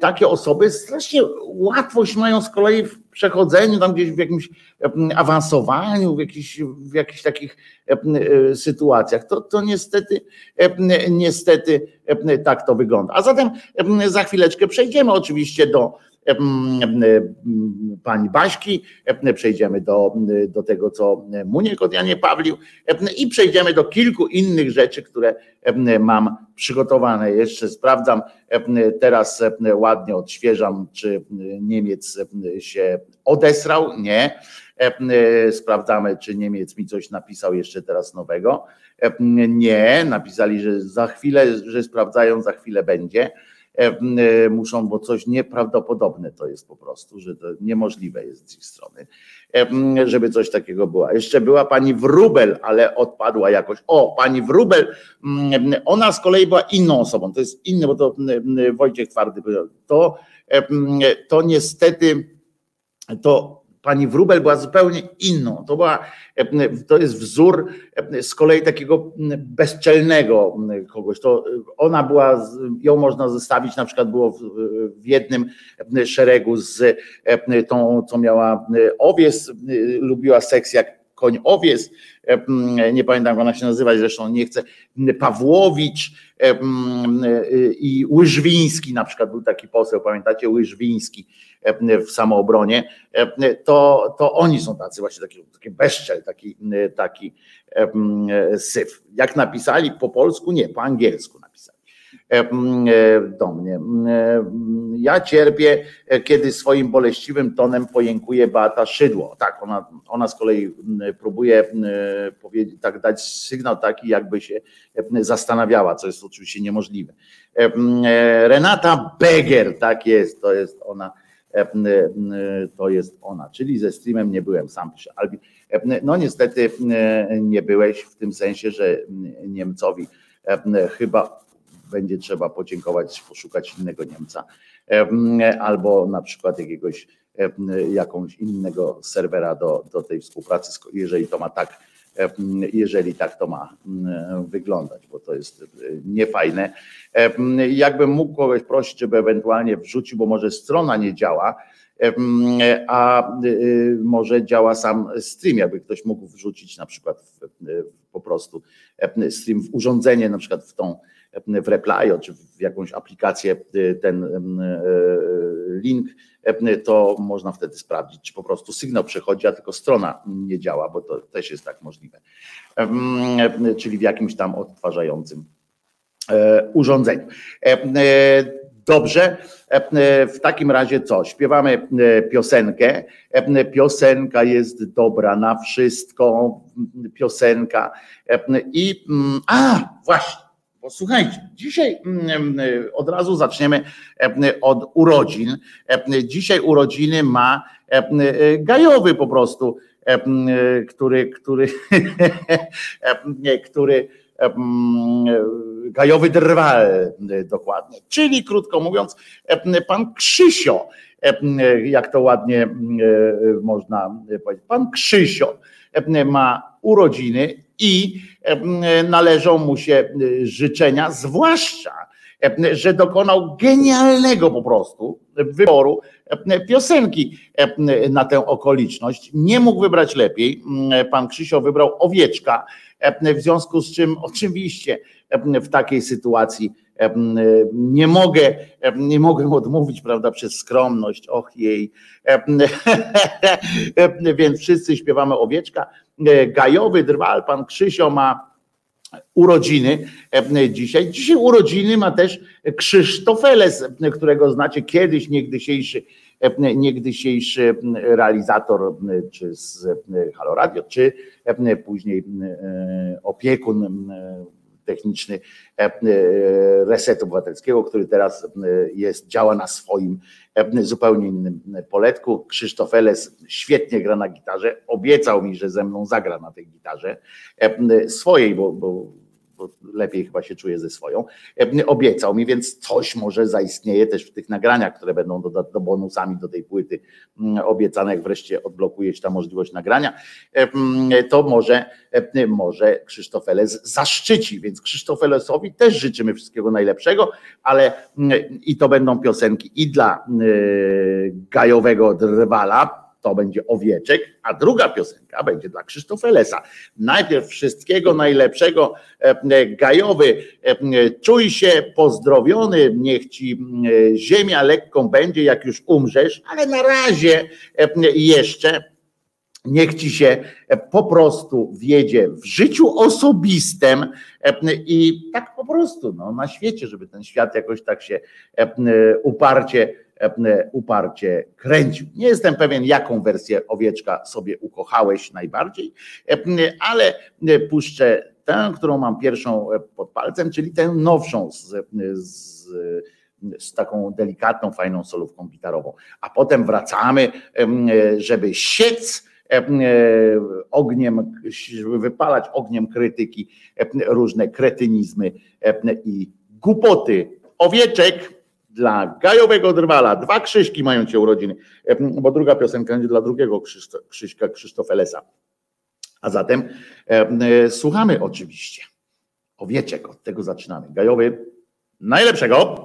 takie osoby strasznie łatwość mają z kolei w przechodzeniu tam gdzieś w jakimś awansowaniu, w jakichś, w jakichś takich sytuacjach. To, to niestety, niestety tak to wygląda. A zatem za chwileczkę przejdziemy oczywiście do pani Baśki, przejdziemy do, do tego, co Muniek od Janie Pawlił i przejdziemy do kilku innych rzeczy, które mam przygotowane. Jeszcze sprawdzam, teraz ładnie odświeżam, czy Niemiec się odesrał. Nie. Sprawdzamy, czy Niemiec mi coś napisał jeszcze teraz nowego. Nie, napisali, że za chwilę, że sprawdzają, za chwilę będzie. Muszą, bo coś nieprawdopodobne to jest po prostu, że to niemożliwe jest z ich strony, żeby coś takiego było. Jeszcze była pani Wrubel, ale odpadła jakoś. O, pani Wrubel, ona z kolei była inną osobą, to jest inne, bo to Wojciech Twardy powiedział, to, to niestety to pani Wrubel była zupełnie inną. To, była, to jest wzór z kolei takiego bezczelnego kogoś. To ona była, ją można zestawić, na przykład było w, jednym szeregu z tą, co miała owies, lubiła seks jak koń owies, nie pamiętam jak ona się nazywa, zresztą nie chcę, Pawłowicz i Łyżwiński na przykład był taki poseł, pamiętacie, Łyżwiński, w samoobronie, to, to oni są tacy właśnie taki, taki bezczel, taki, taki syf. Jak napisali po polsku? Nie, po angielsku napisali do mnie. Ja cierpię, kiedy swoim boleściwym tonem pojękuje Beata Szydło. Tak, ona, ona z kolei próbuje powiedzieć, tak dać sygnał taki, jakby się zastanawiała, co jest oczywiście niemożliwe. Renata Beger, tak jest, to jest ona E, to jest ona, czyli ze streamem nie byłem sam, pisze Albi. E, no niestety nie byłeś w tym sensie, że Niemcowi chyba będzie trzeba podziękować, poszukać innego Niemca albo na przykład jakiegoś jakąś innego serwera do, do tej współpracy, jeżeli to ma tak jeżeli tak to ma mm, wyglądać, bo to jest e, niefajne. Jakbym mógł kogoś prosić, żeby ewentualnie wrzucił, bo może strona nie działa, a e, może działa sam stream, jakby ktoś mógł wrzucić na przykład po prostu stream w urządzenie, na przykład w tą w Replyo czy w jakąś aplikację ten link to można wtedy sprawdzić, czy po prostu sygnał przechodzi, a tylko strona nie działa, bo to też jest tak możliwe. Czyli w jakimś tam odtwarzającym e, urządzeniu. E, dobrze, w takim razie co? Śpiewamy e, piosenkę. Piosenka jest dobra na wszystko. Piosenka. I mm, a, właśnie Posłuchajcie, dzisiaj mm, mm, od razu zaczniemy e, od urodzin. E, dzisiaj urodziny ma e, gajowy po prostu, który, który, który gajowy drwal dokładnie. Czyli krótko mówiąc, pan Krzysio, jak to ładnie można powiedzieć, pan Krzysio ma urodziny i należą mu się życzenia, zwłaszcza, że dokonał genialnego po prostu wyboru piosenki na tę okoliczność. Nie mógł wybrać lepiej. Pan Krzysio wybrał owieczka, w związku z czym oczywiście w takiej sytuacji nie mogę, nie mogę odmówić, prawda, przez skromność, och jej. Więc wszyscy śpiewamy owieczka. Gajowy drwal, pan Krzysio ma urodziny dzisiaj. Dzisiaj urodziny ma też Krzysztofeles, którego znacie kiedyś, niegdysiejszy, niegdysiejszy realizator czy z Halo Radio, czy później opiekun techniczny e, e, resetu obywatelskiego, który teraz e, jest, działa na swoim zupełnie innym poletku. Krzysztof Eles świetnie gra na gitarze. Obiecał mi, że ze mną zagra na tej gitarze swojej, bo, bo bo lepiej chyba się czuje ze swoją, obiecał mi, więc coś może zaistnieje też w tych nagraniach, które będą do, do bonusami do tej płyty mm, obiecane, jak wreszcie odblokuje się ta możliwość nagrania, to może, może Krzysztof Eles zaszczyci, więc Krzysztof Elesowi też życzymy wszystkiego najlepszego, ale mm, i to będą piosenki i dla y, gajowego drwala, to będzie Owieczek, a druga piosenka będzie dla Krzysztofa Lesa. Najpierw wszystkiego najlepszego, e, gajowy, e, czuj się pozdrowiony, niech ci e, ziemia lekką będzie, jak już umrzesz, ale na razie jeszcze niech ci się po prostu wiedzie w życiu osobistym i tak po prostu no, na świecie, żeby ten świat jakoś tak się uparcie E, uparcie kręcił. Nie jestem pewien, jaką wersję owieczka sobie ukochałeś najbardziej, e, ale puszczę tę, którą mam pierwszą e, pod palcem, czyli tę nowszą z, z z taką delikatną, fajną solówką gitarową. A potem wracamy, żeby siec ogniem, żeby wypalać ogniem krytyki różne kretynizmy i głupoty. Owieczek dla gajowego drwala. Dwa Krzyśki mają cię urodziny, bo druga piosenka będzie dla drugiego Krzyszto, Krzyśka, Krzysztof Elesa. A zatem e, słuchamy oczywiście. Owieczek, od tego zaczynamy. Gajowy, najlepszego.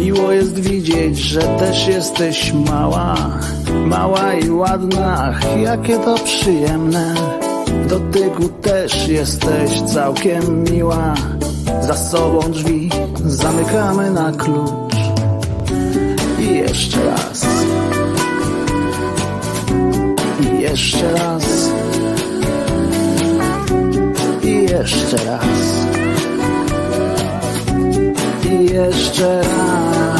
Miło jest widzieć, że też jesteś mała, mała i ładna, jakie to przyjemne. W dotyku też jesteś całkiem miła. Za sobą drzwi zamykamy na klucz. I jeszcze raz. I jeszcze raz. I jeszcze raz jeszcze raz.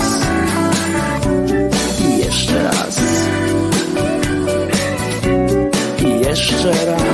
Jeszcze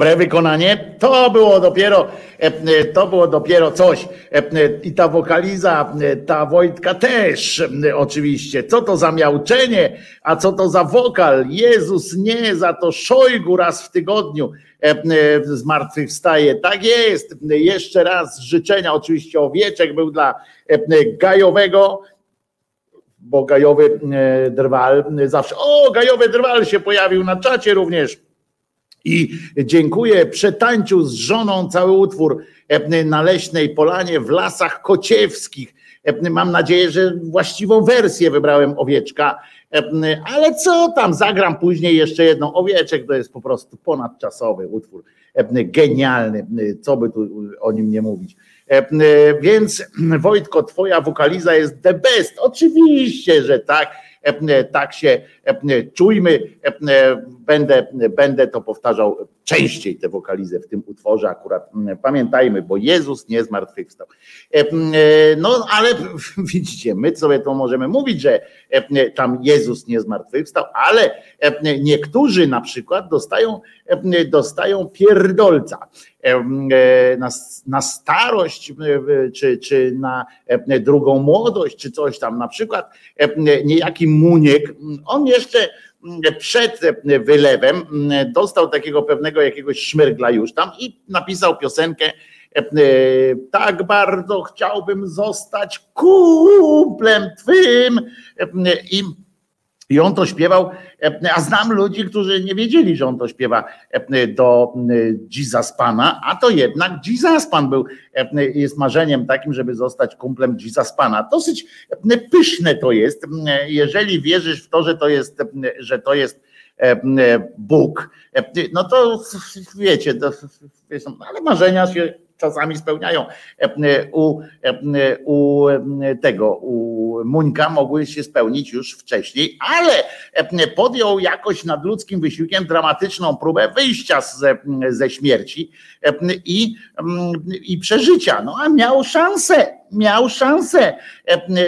Dobre wykonanie. To było dopiero, e, e, to było dopiero coś. E, I ta wokaliza, ta Wojtka też oczywiście. Co to za miauczenie, a co to za wokal? Jezus nie, za to Szojgu raz w tygodniu zmartwychwstaje. Tak jest. Jeszcze raz życzenia. Oczywiście owieczek był dla Gajowego, bo Gajowy Drwal zawsze, o Gajowy Drwal się pojawił na czacie również i dziękuję, przetańczył z żoną cały utwór na Leśnej Polanie w Lasach Kociewskich. Mam nadzieję, że właściwą wersję wybrałem owieczka, ale co tam, zagram później jeszcze jedną. Owieczek to jest po prostu ponadczasowy utwór, genialny, co by tu o nim nie mówić. Więc Wojtko, twoja wokaliza jest the best. Oczywiście, że tak tak się czujmy. Będę, będę to powtarzał częściej te wokalizy w tym utworze akurat. Pamiętajmy, bo Jezus nie zmartwychwstał. No ale widzicie, my sobie to możemy mówić, że tam Jezus nie zmartwychwstał, ale niektórzy na przykład dostają, dostają pierdolca na, na starość, czy, czy na drugą młodość, czy coś tam. Na przykład niejaki Muniek, on jeszcze przed wylewem dostał takiego pewnego jakiegoś szmyrgla już tam i napisał piosenkę tak bardzo chciałbym zostać kumplem twym i i on to śpiewał, a znam ludzi, którzy nie wiedzieli, że on to śpiewa do Jesus Pana, a to jednak Jesus Pan był, jest marzeniem takim, żeby zostać kumplem Jesus Pana. Dosyć pyszne to jest, jeżeli wierzysz w to, że to jest, że to jest Bóg, no to wiecie, to, ale marzenia się czasami spełniają. U, u tego, u Muńka mogły się spełnić już wcześniej, ale podjął jakoś nadludzkim wysiłkiem dramatyczną próbę wyjścia ze, ze śmierci i, i przeżycia. No a miał szansę, miał szansę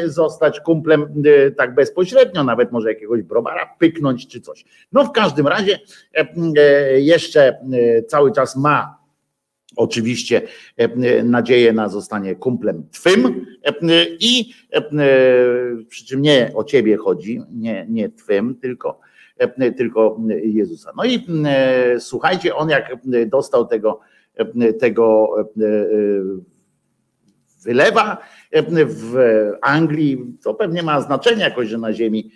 zostać kumplem tak bezpośrednio, nawet może jakiegoś browara pyknąć czy coś. No w każdym razie jeszcze cały czas ma oczywiście e, nadzieję na zostanie kumplem twym e, i e, przy czym nie o ciebie chodzi, nie, nie twym, tylko, tylko Jezusa. No i słuchajcie, on jak dostał tego, tego wylewa w Anglii, to pewnie ma znaczenie jakoś, że na ziemi,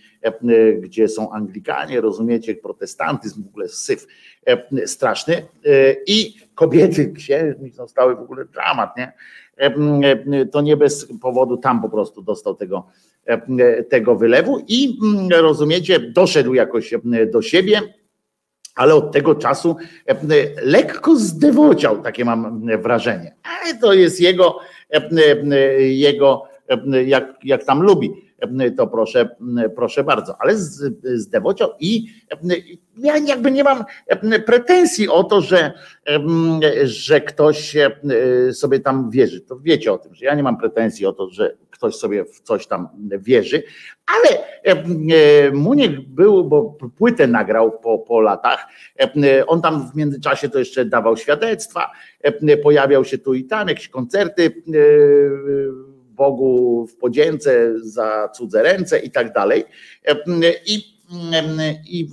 gdzie są Anglikanie, rozumiecie, protestantyzm, w ogóle syf straszny i kobiety księżni zostały w ogóle dramat, nie? To nie bez powodu tam po prostu dostał tego, tego wylewu i rozumiecie, doszedł jakoś do siebie, ale od tego czasu lekko zdewociał, takie mam wrażenie. Ale to jest jego, jego jak, jak tam lubi to proszę, proszę bardzo. Ale zdewociał i ja jakby nie mam pretensji o to, że, że ktoś sobie tam wierzy. To wiecie o tym, że ja nie mam pretensji o to, że ktoś sobie w coś tam wierzy, ale Muniek był, bo płytę nagrał po, po latach, on tam w międzyczasie to jeszcze dawał świadectwa, pojawiał się tu i tam, jakieś koncerty Bogu w podzięce za cudze ręce i tak dalej. I, i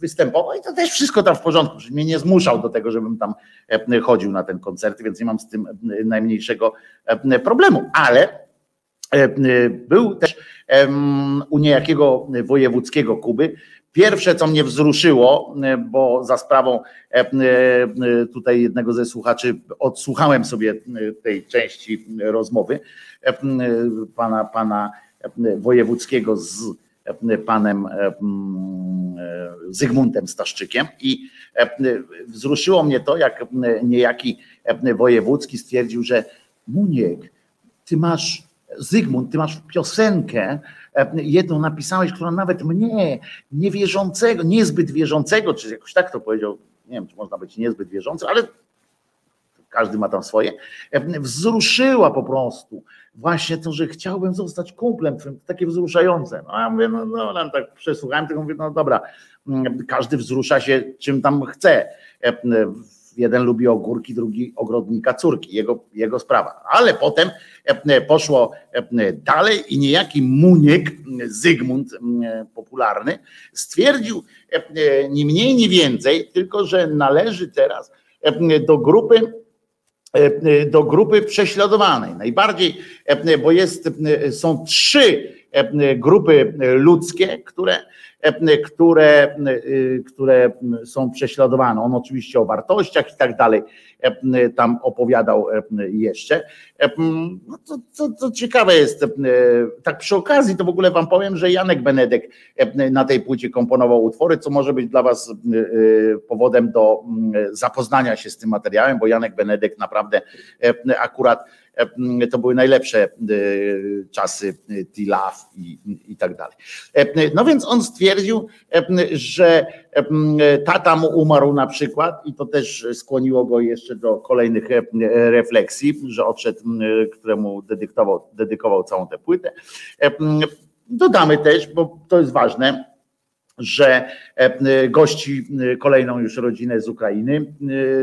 występował i to też wszystko tam w porządku, mnie nie zmuszał do tego, żebym tam chodził na ten koncert, więc nie mam z tym najmniejszego problemu, ale był też u niejakiego wojewódzkiego Kuby Pierwsze, co mnie wzruszyło, bo za sprawą tutaj jednego ze słuchaczy odsłuchałem sobie tej części rozmowy pana, pana wojewódzkiego z panem Zygmuntem Staszczykiem i wzruszyło mnie to, jak niejaki wojewódzki stwierdził, że Muniek, ty masz, Zygmunt, ty masz piosenkę, jedną napisałeś, która nawet mnie, niewierzącego, niezbyt wierzącego, czy jakoś tak to powiedział, nie wiem, czy można być niezbyt wierzący, ale każdy ma tam swoje, wzruszyła po prostu właśnie to, że chciałbym zostać kumplem, takie wzruszające. No ja mówię, no, no, no tak przesłuchałem tego, mówię, no dobra, każdy wzrusza się czym tam chce. Jeden lubi ogórki, drugi ogrodnika córki, jego, jego sprawa. Ale potem poszło dalej i niejaki Muniek, Zygmunt popularny, stwierdził ni mniej, ni więcej, tylko że należy teraz do grupy do grupy prześladowanej. Najbardziej, bo jest, są trzy grupy ludzkie, które E, które, e, które są prześladowane. On oczywiście o wartościach i tak dalej tam opowiadał jeszcze. No to, to, to ciekawe jest, tak przy okazji to w ogóle wam powiem, że Janek Benedek na tej płycie komponował utwory, co może być dla was powodem do zapoznania się z tym materiałem, bo Janek Benedek naprawdę akurat to były najlepsze e, czasy T-Love i, i tak dalej. No więc on stwierdził, że tata mu umarł na przykład i to też skłoniło go jeszcze do kolejnych refleksji, że odszedł, któremu dedykował, dedykował całą tę płytę. Dodamy też, bo to jest ważne, że e, gości e, kolejną już rodzinę z Ukrainy.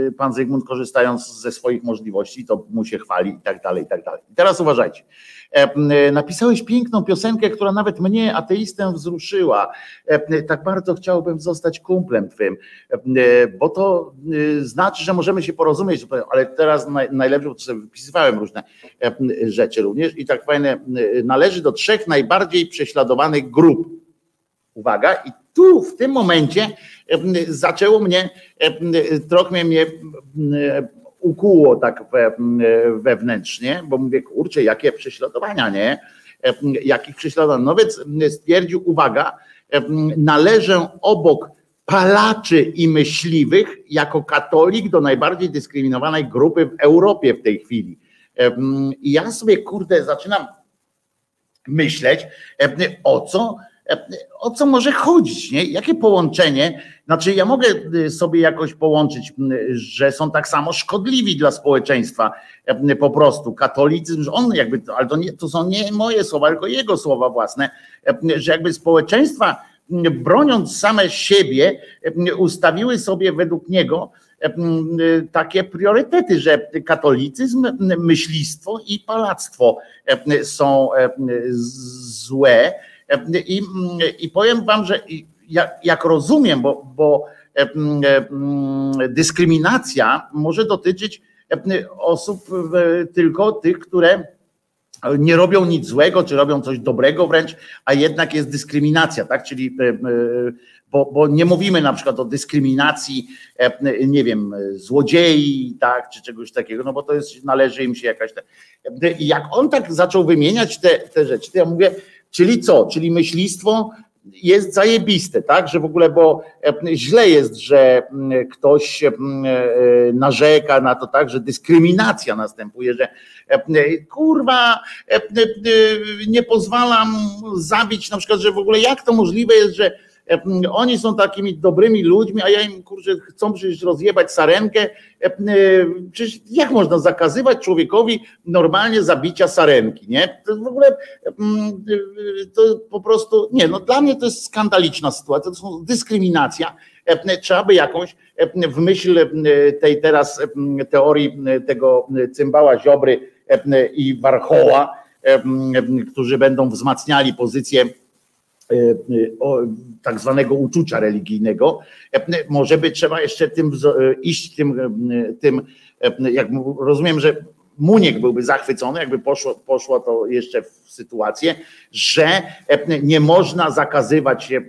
E, pan Zygmunt korzystając ze swoich możliwości, to mu się chwali i tak dalej, i tak dalej. I teraz uważajcie. Napisałeś piękną piosenkę, która nawet mnie, ateistę, wzruszyła. Tak bardzo chciałbym zostać kumplem twym, bo to znaczy, że możemy się porozumieć, ale teraz najlepiej, bo sobie wypisywałem różne rzeczy również i tak fajne, należy do trzech najbardziej prześladowanych grup. Uwaga, i tu w tym momencie zaczęło mnie, trochę mnie ukuło tak wewnętrznie, bo mówię, kurczę, jakie prześladowania, nie? Jakich prześladowań. No więc stwierdził, uwaga, należę obok palaczy i myśliwych jako katolik do najbardziej dyskryminowanej grupy w Europie w tej chwili. I ja sobie, kurde, zaczynam myśleć, o co o co może chodzić, nie? Jakie połączenie? Znaczy, ja mogę y, sobie jakoś połączyć, że są tak samo szkodliwi dla społeczeństwa, po prostu katolicyzm, że on jakby, ale to, nie, to są nie moje słowa, tylko jego słowa własne, że jakby społeczeństwa broniąc same siebie, ustawiły sobie według niego takie priorytety, że katolicyzm, myślistwo i palactwo są złe i, i powiem wam, że jak, jak rozumiem, bo, bo dyskryminacja może dotyczyć osób tylko tych, które nie robią nic złego, czy robią coś dobrego wręcz, a jednak jest dyskryminacja, tak? Czyli bo, bo nie mówimy na przykład o dyskryminacji, nie wiem, złodziei, tak, czy czegoś takiego, no bo to jest, należy im się jakaś. Jak on tak zaczął wymieniać te, te rzeczy, to ja mówię, Czyli co? Czyli myślistwo jest zajebiste, tak? Że w ogóle, bo e, źle jest, że ktoś e, narzeka na to, tak, że dyskryminacja następuje, że e, kurwa, nie pozwalam zabić, na przykład, że w ogóle jak to możliwe jest, że oni są takimi dobrymi ludźmi, a ja im kurczę, chcą przecież rozjebać sarenkę. Przecież jak można zakazywać człowiekowi normalnie zabicia sarenki, nie? To w ogóle to po prostu, nie, no dla mnie to jest skandaliczna sytuacja, to są dyskryminacja. Trzeba by jakąś w myśl tej teraz teorii tego cymbała Ziobry i Warchoła, którzy będą wzmacniali pozycję e, tak zwanego uczucia religijnego, e, może by trzeba jeszcze tym e, iść tym, e, tym e, jak rozumiem, że Muniek byłby zachwycony, jakby poszło, poszło to jeszcze w sytuację, że e, nie można zakazywać e, e,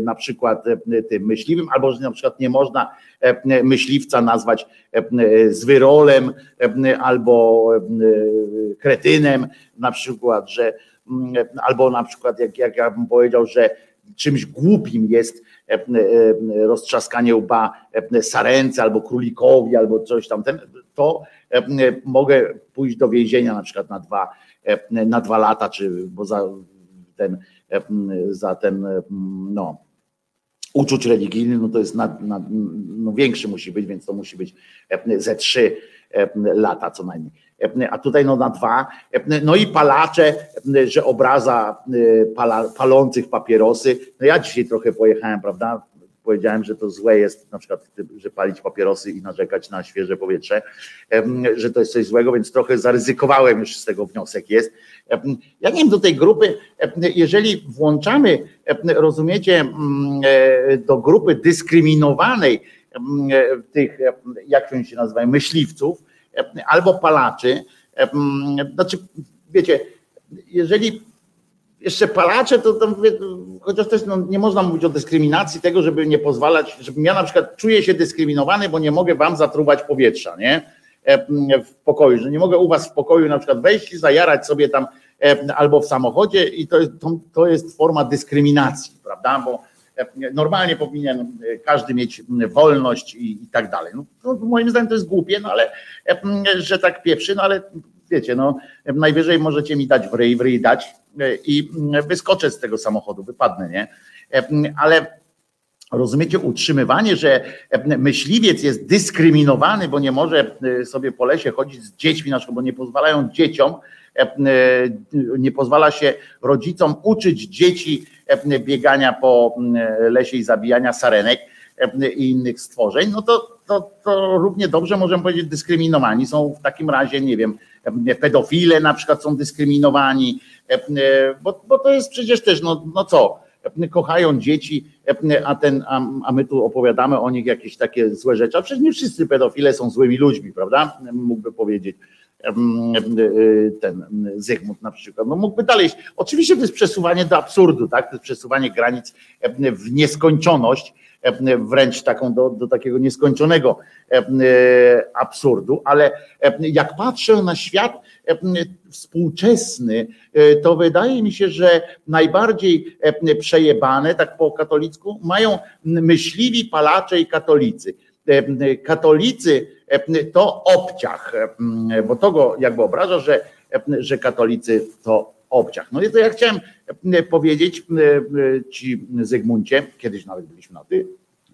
na przykład e, tym myśliwym, albo że na przykład nie można e, myśliwca nazwać e, zwyrolem e, albo e, kretynem, na przykład, że albo na przykład jak, jak ja bym powiedział, że czymś głupim jest e, e, roztrzaskanie łba e, sarence albo królikowi, albo coś tam, to mogę pójść do więzienia na przykład na dwa, na dwa lata, czy bo za ten, za ten no, uczuć religijny, no to jest na, na, no większy musi być, więc to musi być ze trzy lata co najmniej. E, A tutaj no na dwa. E, No i palacze, e, że obraza e, pala, palących papierosy. No ja dzisiaj trochę pojechałem, prawda? Powiedziałem, że to złe jest na przykład, że palić papierosy i narzekać na świeże powietrze, że to jest coś złego, więc trochę zaryzykowałem już z tego wniosek jest. Ja nie wiem, do tej grupy, jeżeli włączamy, rozumiecie, mm, e, do grupy dyskryminowanej e, tych, em, jak oni się nazywają, myśliwców em, albo palaczy, em, znaczy, wiecie, jeżeli jeszcze palacze, to, to chociaż też no, nie można mówić o dyskryminacji tego, żeby nie pozwalać, żebym ja na przykład czuję się dyskryminowany, bo nie mogę wam zatruwać powietrza, nie? E, W pokoju, że nie mogę u was w pokoju na przykład wejść i zajarać sobie tam e, albo w samochodzie i to to, to jest forma dyskryminacji, prawda? Bo e, normalnie powinien e, każdy mieć wolność i, i tak dalej. No, to moim zdaniem to jest głupie, no ale e, że tak pieprzy, no ale wiecie, no najwyżej możecie mi dać w ryj, w ryj dać e, i wyskoczę z tego samochodu, wypadnę, nie? E, Ale rozumiecie, utrzymywanie, że e, myśliwiec jest dyskryminowany, bo nie może e, sobie po lesie chodzić z dziećmi, na bo nie pozwalają dzieciom, e, e, nie pozwala się rodzicom uczyć dzieci e, biegania po lesie i zabijania sarenek e, i innych stworzeń, no to, to, to równie dobrze możemy powiedzieć dyskryminowani są w takim razie, nie wiem, e, pedofile na przykład są dyskryminowani, e, e, bo, bo to jest przecież też, no, no co, kochają dzieci, a, ten, a, a my tu opowiadamy o nich jakieś takie złe rzeczy. A przecież nie wszyscy pedofile są złymi ludźmi, prawda? Mógłby powiedzieć ten Zygmunt na przykład. No mógłby dalej. Oczywiście to jest przesuwanie do absurdu, tak? To jest przesuwanie granic w nieskończoność, wręcz taką do, do takiego nieskończonego absurdu, ale jak patrzę na świat współczesny, to wydaje mi się, że najbardziej przejebane, tak po katolicku, mają myśliwi, palacze i katolicy. Katolicy to obciach, bo to go jakby obraża, że, że katolicy to obciach. No i to ja chciałem powiedzieć ci Zygmuncie, kiedyś nawet byliśmy na ty,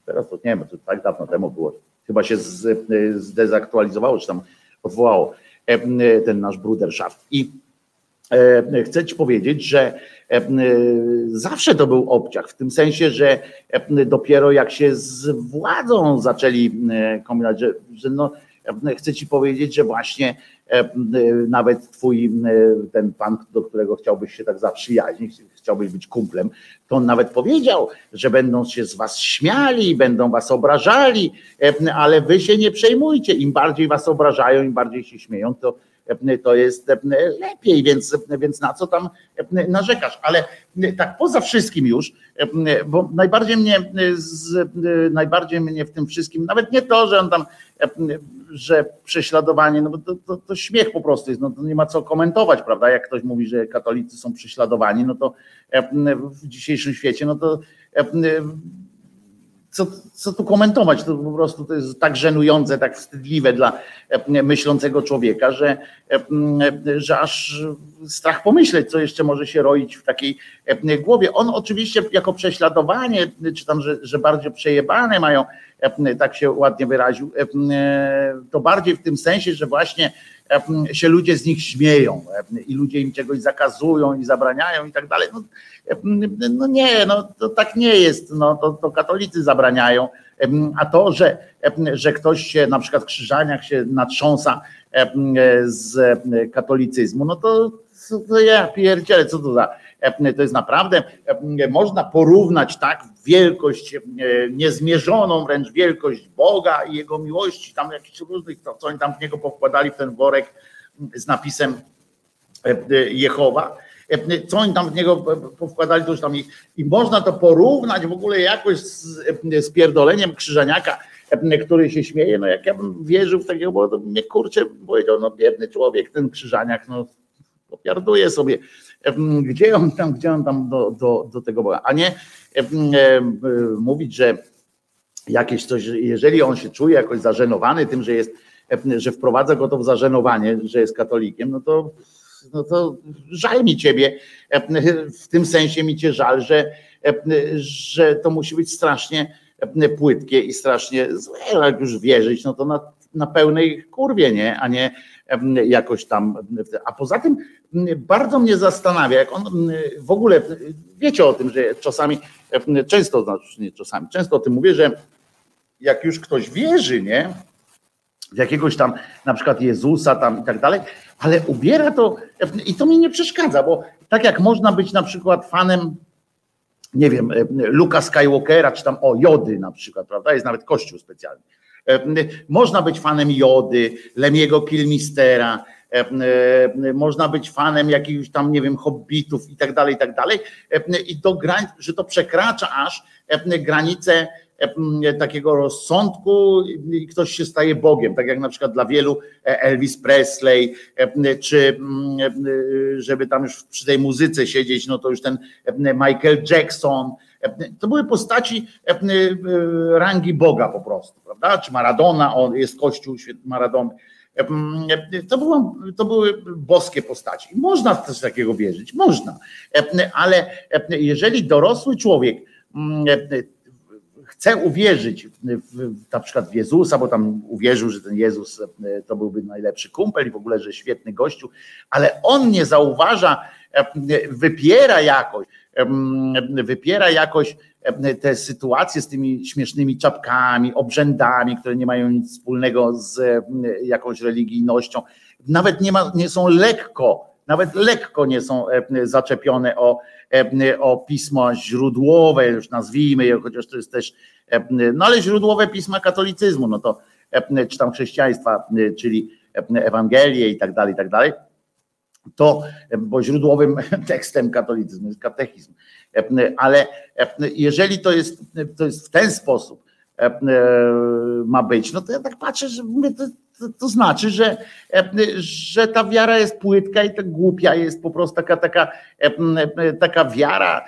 teraz to nie wiem, to tak dawno temu było, chyba się zdezaktualizowało, czy tam odwołało ten nasz bruderschaft. I e, chcę ci powiedzieć, że e, zawsze to był obciach, w tym sensie, że e, dopiero jak się z władzą zaczęli kombinować, że, że no, chcę ci powiedzieć, że właśnie nawet twój ten pan, do którego chciałbyś się tak zaprzyjaźnić, chciałbyś być kumplem, to on nawet powiedział, że będą się z was śmiali, będą was obrażali, ale wy się nie przejmujcie. Im bardziej was obrażają, im bardziej się śmieją, to to jest lepiej, więc, więc na co tam narzekasz? Ale tak poza wszystkim już, bo najbardziej mnie, z, najbardziej mnie w tym wszystkim, nawet nie to, że on tam, że prześladowanie, no bo to, to, to śmiech po prostu jest, no to nie ma co komentować, prawda? Jak ktoś mówi, że katolicy są prześladowani, no to w dzisiejszym świecie, no to co, co tu komentować? To po prostu to jest tak żenujące, tak wstydliwe dla e, myślącego człowieka, że, e, że aż strach pomyśleć, co jeszcze może się roić w takiej e, głowie. On oczywiście jako prześladowanie, czy tam, że, że bardziej przejebane mają, tak się ładnie wyraził, to bardziej w tym sensie, że właśnie się ludzie z nich śmieją i ludzie im czegoś zakazują i zabraniają i tak dalej. No, no nie, no to tak nie jest, no to, to katolicy zabraniają, a to, że, że ktoś się na przykład w krzyżaniach się natrząsa z katolicyzmu, no to, to ja pierdzielę, co to za to jest naprawdę, można porównać tak wielkość, niezmierzoną wręcz wielkość Boga i Jego miłości, tam jakichś różnych, to, co oni tam w niego pokładali w ten worek z napisem Jehowa, co oni tam w niego powkładali, to już tam i, i można to porównać w ogóle jakoś z, z pierdoleniem Krzyżaniaka, który się śmieje, no jak ja bym wierzył w takiego, bo to mnie kurczę powiedział, no biedny człowiek ten Krzyżaniak, no popiarduje sobie, gdzie on tam, gdzie on tam do, do, do tego Boga, a nie mówić, że jakieś coś, jeżeli on się czuje jakoś zażenowany tym, że jest, że wprowadza go to w zażenowanie, że jest katolikiem, no to no to żal mi ciebie, w tym sensie mi cię żal, że, że to musi być strasznie płytkie i strasznie złe, jak już wierzyć, no to na, na pełnej kurwie, nie, a nie jakoś tam. A poza tym bardzo mnie zastanawia, jak on w ogóle, wiecie o tym, że czasami, często, znaczy nie czasami, często o tym mówię, że jak już ktoś wierzy, nie, w jakiegoś tam na przykład Jezusa tam i tak dalej, ale ubiera to i to mi nie przeszkadza, bo tak jak można być na przykład fanem nie wiem, Luka Skywalkera, czy tam o Jody na przykład, prawda? Jest nawet kościół specjalny. Można być fanem Jody, Lemiego Kilmistera, można być fanem jakichś tam, nie wiem, hobbitów i tak dalej, i tak dalej. I do granic, że to przekracza aż granice takiego rozsądku i ktoś się staje Bogiem, tak jak na przykład dla wielu e, Elvis Presley, czy żeby tam już przy tej muzyce siedzieć, no to już ten Michael Jackson, to były postaci rangi Boga po prostu, prawda? Czy Maradona, on jest kościół Maradony. To, było, to były boskie postaci. Można w coś takiego wierzyć, można, ale jeżeli dorosły człowiek chce uwierzyć w, na przykład w Jezusa, bo tam uwierzył, że ten Jezus e, to byłby najlepszy kumpel i w ogóle, że świetny gościu, ale on nie zauważa, e, wypiera jakoś, e, wypiera jakoś te sytuacje z tymi śmiesznymi czapkami, obrzędami, które nie mają nic wspólnego z jakąś religijnością, nawet nie, ma, nie są lekko, nawet lekko nie są zaczepione o, o pismo źródłowe, już nazwijmy je, chociaż to jest też no ale źródłowe pisma katolicyzmu, no to czy tam chrześcijaństwa, czyli Ewangelię i tak dalej, i tak dalej, to, bo źródłowym tekstem katolicyzmu jest katechizm. Ale jeżeli to jest, to jest w ten sposób ma być, no to ja tak patrzę, że to, to, to, znaczy, że, że ta wiara jest płytka i tak głupia jest po prostu taka, taka, taka wiara.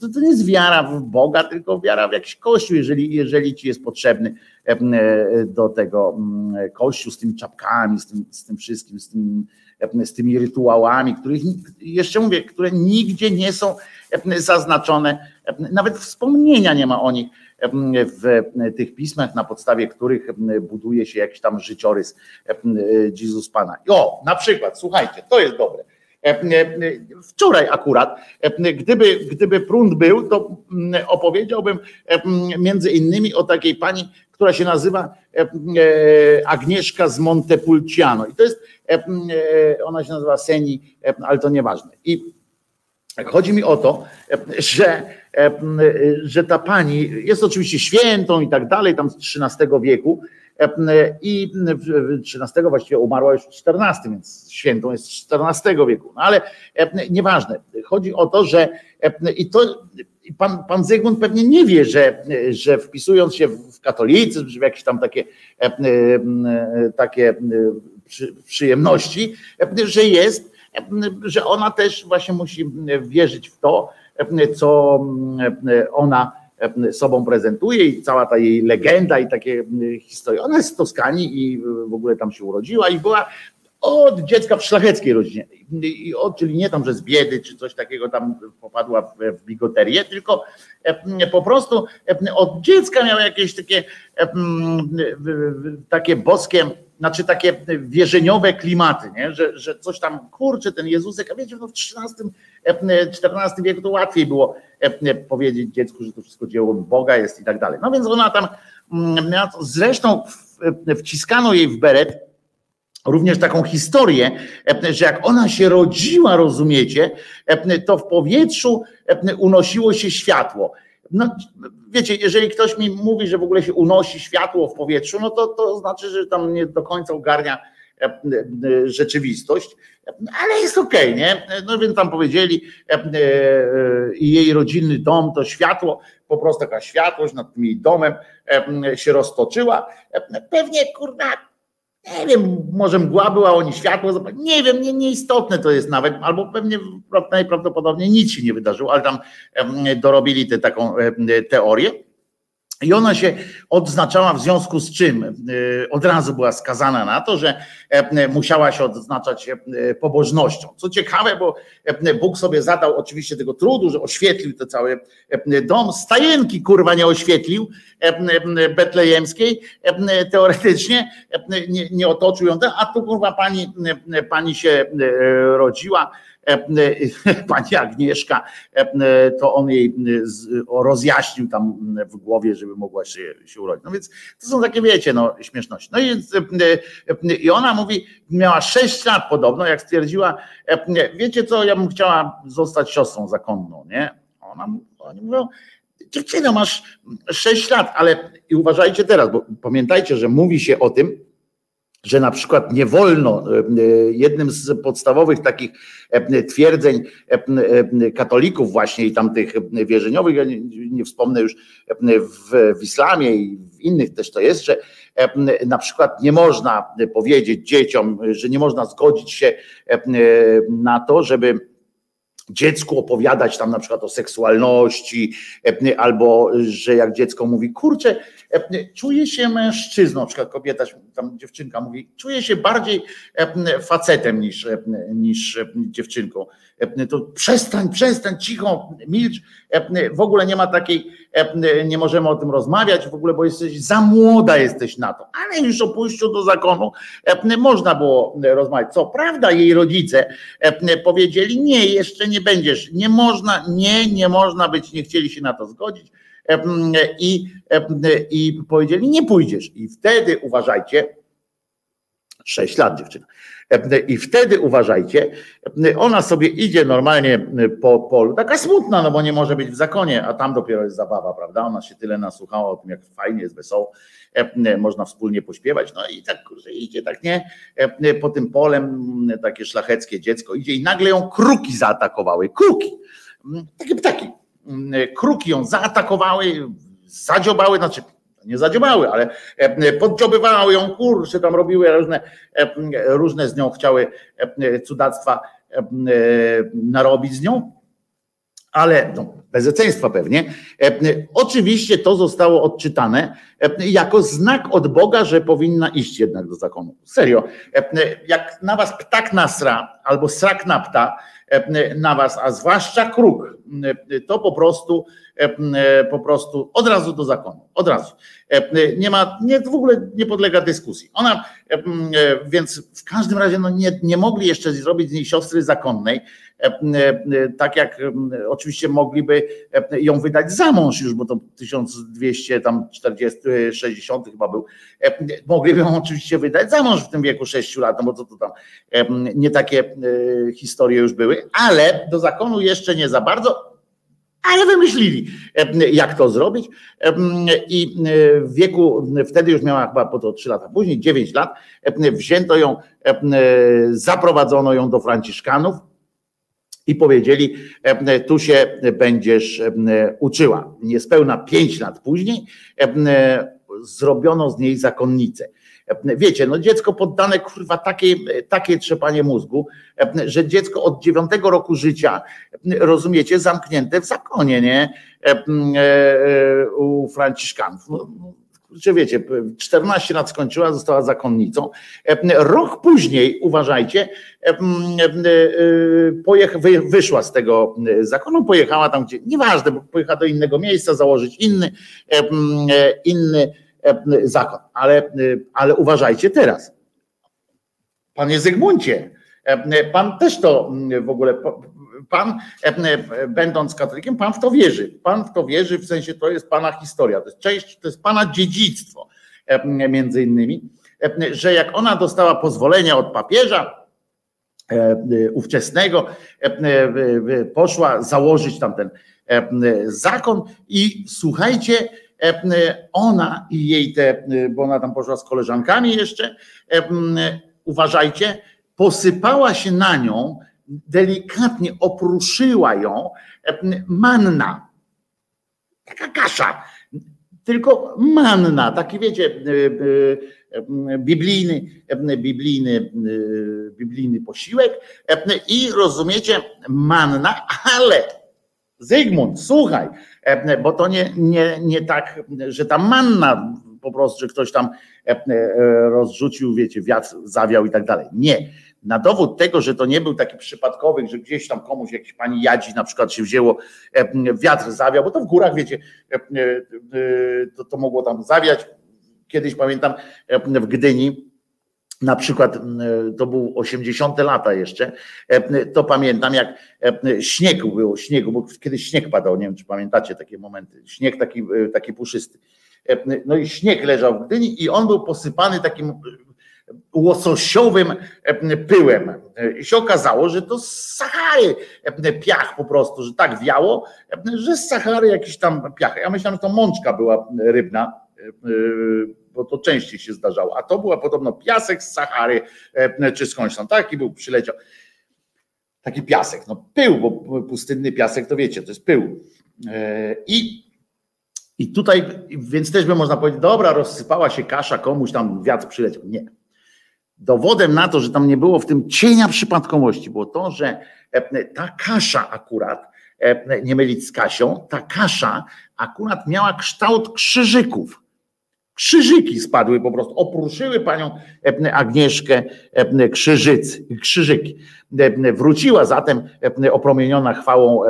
To, to nie jest wiara w Boga, tylko wiara w jakiś kościół, jeżeli, jeżeli ci jest potrzebny do tego kościół z tymi czapkami, z tym, z tym wszystkim, z, tym, z tymi rytuałami, których jeszcze mówię, które nigdzie nie są zaznaczone, nawet wspomnienia nie ma o nich w tych pismach, na podstawie których buduje się jakiś tam życiorys Jezus Pana. O, na przykład, słuchajcie, to jest dobre. Wczoraj akurat, gdyby, gdyby prąd był, to opowiedziałbym między innymi o takiej pani, która się nazywa Agnieszka z Montepulciano. I to jest, ona się nazywa Seni, ale to nieważne. I chodzi mi o to, że że ta pani jest oczywiście świętą i tak dalej, tam z XIII wieku i XIII właściwie umarła już w XIV, więc świętą jest z XIV wieku, no ale nieważne. Chodzi o to, że i to pan, pan Zygmunt pewnie nie wie, że, że wpisując się w katolicyzm, w jakieś tam takie, takie przyjemności, że jest, że ona też właśnie musi wierzyć w to, co ona sobą prezentuje i cała ta jej legenda i takie historie. Ona jest z Toskanii i w ogóle tam się urodziła i była od dziecka w szlacheckiej rodzinie. I od, czyli nie tam, że z biedy czy coś takiego tam popadła w, w bigoterię, tylko po prostu od dziecka miała jakieś takie, takie boskie znaczy takie wierzeniowe klimaty, nie? Że, że coś tam, kurczę, ten Jezusek, a wiecie, no w XIII, XIV wieku to łatwiej było powiedzieć dziecku, że to wszystko dzieło Boga jest i tak dalej. No więc ona tam, zresztą wciskano jej w beret również taką historię, że jak ona się rodziła, rozumiecie, to w powietrzu unosiło się światło. No, wiecie, jeżeli ktoś mi mówi, że w ogóle się unosi światło w powietrzu, no to, to znaczy, że tam nie do końca ogarnia rzeczywistość, ale jest okej, okay, nie? No więc tam powiedzieli i jej rodzinny dom to światło, po prostu taka światłość nad tym jej domem się roztoczyła. Pewnie kurwa nie wiem, może mgła była, oni światło, nie wiem, nie, nieistotne to jest nawet, albo pewnie najprawdopodobniej nic się nie wydarzyło, ale tam dorobili tę taką teorię. I ona się odznaczała w związku z czym e, od razu była skazana na to, że e, musiała się odznaczać e, pobożnością. Co ciekawe, bo Bóg sobie zadał oczywiście tego trudu, że oświetlił to cały dom. Stajenki kurwa nie oświetlił betlejemskiej, teoretycznie nie, nie otoczył ją, a tu kurwa pani, pani się rodziła pani Agnieszka, to on jej rozjaśnił tam w głowie, żeby mogła się, się urodzić. No więc to są takie, wiecie, no śmieszności. No i, i ona mówi, miała 6 lat podobno, jak stwierdziła, wiecie co, ja bym chciała zostać siostrą zakonną, nie? Ona, oni mówią, dziewczyno, masz 6 lat, ale i uważajcie teraz, bo pamiętajcie, że mówi się o tym, że na przykład nie wolno, e, e, jednym z podstawowych takich e, twierdzeń katolików właśnie i tamtych wierzeniowych, ja nie, nie wspomnę już w, w islamie i w innych też to jest, że na przykład nie można powiedzieć dzieciom, że nie można zgodzić się na to, żeby dziecku opowiadać tam na przykład o seksualności, albo że jak dziecko mówi, kurczę, czuję się mężczyzną, na przykład kobieta, tam dziewczynka mówi, czuję się bardziej facetem niż, niż dziewczynką. To przestań, przestań, cicho, milcz. W ogóle nie ma takiej, nie możemy o tym rozmawiać, w ogóle, bo jesteś za młoda jesteś na to. Ale już o pójściu do zakonu można było rozmawiać. Co prawda jej rodzice powiedzieli, nie, jeszcze nie będziesz, nie można, nie, nie można być, nie chcieli się na to zgodzić i, i powiedzieli, nie pójdziesz. I wtedy uważajcie, sześć lat dziewczyna. I wtedy uważajcie, ona sobie idzie normalnie po polu, taka smutna, no bo nie może być w zakonie, a tam dopiero jest zabawa, prawda? Ona się tyle nasłuchała o tym, jak fajnie jest wesoło, można wspólnie pośpiewać, no i tak idzie, tak nie, po tym polem takie szlacheckie dziecko idzie i nagle ją kruki zaatakowały, kruki, takie ptaki, kruki ją zaatakowały, zadziobały, znaczy nie zadziobały, ale e, poddziobywały ją, kurczę, tam robiły różne, e, różne z nią chciały e, cudactwa narobić z nią, ale no, bezeceństwa pewnie. Oczywiście to zostało odczytane jako znak od Boga, że powinna iść jednak do zakonu. Serio, jak na was ptak nasra albo srak napta na was, a zwłaszcza kruk, to po prostu po prostu od razu do zakonu, od razu. Nie ma, nie, w ogóle nie podlega dyskusji. Ona, więc w każdym razie no nie, nie mogli jeszcze zrobić z niej siostry zakonnej, tak jak oczywiście mogliby ją wydać za mąż już, bo to 1240, 60 chyba był, mogliby ją oczywiście wydać za mąż w tym wieku 6 lat, no bo to, to tam nie takie historie już były, ale do zakonu jeszcze nie za bardzo, ale wymyślili, jak to zrobić. I w wieku, wtedy już miała chyba po to 3 lata później, 9 lat, wzięto ją, zaprowadzono ją do Franciszkanów i powiedzieli, tu się będziesz uczyła. Niespełna 5 lat później zrobiono z niej zakonnicę. Wiecie, no dziecko poddane kurwa takie, takie trzepanie mózgu, że dziecko od dziewiątego roku życia, rozumiecie, zamknięte w zakonie, nie? U Franciszkanów. No, czy wiecie, 14 lat skończyła, została zakonnicą. Rok później, uważajcie, pojech, wyszła z tego zakonu, pojechała tam gdzie, nieważne, bo pojechała do innego miejsca, założyć inny, inny zakon. Ale, ale uważajcie teraz. Panie Zygmuncie, pan też to w ogóle, pan będąc katolikiem, pan w to wierzy. Pan w to wierzy, w sensie to jest pana historia, to jest część, to jest pana dziedzictwo między innymi. że jak ona dostała pozwolenie od papieża, ówczesnego, poszła założyć tam ten zakon i słuchajcie, ona i jej te, bo ona tam poszła z koleżankami jeszcze, uważajcie, posypała się na nią, delikatnie opruszyła ją manna. Taka kasza, tylko manna, taki wiecie, biblijny, biblijny, biblijny posiłek i rozumiecie, manna, ale Zygmunt, słuchaj, bo to nie, nie, nie tak, że ta manna po prostu, że ktoś tam rozrzucił, wiecie, wiatr zawiał i tak dalej. Nie. Na dowód tego, że to nie był taki przypadkowy, że gdzieś tam komuś jakiś pani jadzi na przykład się wzięło, wiatr zawiał, bo to w górach, wiecie, to, to mogło tam zawiać. Kiedyś pamiętam w Gdyni, na przykład to był 80 lata jeszcze, to pamiętam jak śniegu było, śniegu, bo kiedyś śnieg padał, nie wiem czy pamiętacie takie momenty, śnieg taki, taki puszysty. No i śnieg leżał w Gdyni i on był posypany takim łososiowym pyłem. I się okazało, że to z Sahary piach po prostu, że tak wiało, że z Sahary jakiś tam piach. Ja myślałem, że to mączka była rybna, bo to częściej się zdarzało, a to była podobno piasek z Sahary, czy skądś tam, taki był, przyleciał. Taki piasek, no pył, bo pustynny piasek to wiecie, to jest pył. I i tutaj, więc też by można powiedzieć, dobra, rozsypała się kasza, komuś tam wiatr przyleciał. Nie. Dowodem na to, że tam nie było w tym cienia przypadkowości, było to, że ta kasza akurat, nie mylić z Kasią, ta kasza akurat miała kształt krzyżyków. Krzyżyki spadły po prostu, opruszyły panią Agnieszkę krzyżycy, krzyżyki. Wróciła zatem opromieniona chwałą,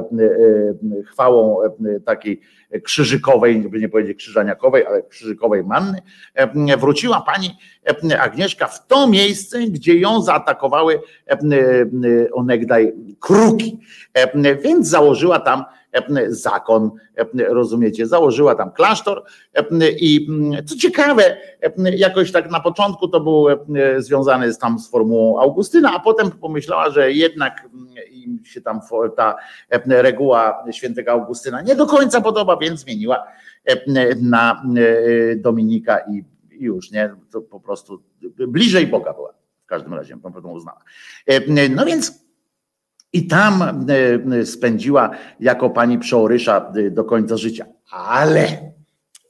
chwałą takiej krzyżykowej, żeby nie powiedzieć krzyżaniakowej, ale krzyżykowej manny. Wróciła pani Agnieszka w to miejsce, gdzie ją zaatakowały onegdaj kruki. Więc założyła tam zakon, rozumiecie, założyła tam klasztor i co ciekawe, jakoś tak na początku to był związany z tam z formułą Augustyna, a potem pomyślała, że jednak im się tam ta reguła świętego Augustyna nie do końca podoba, więc zmieniła na Dominika i już, nie, to po prostu bliżej Boga była w każdym razie, na pewno uznała. No więc i tam spędziła jako pani przeorysza do końca życia. Ale,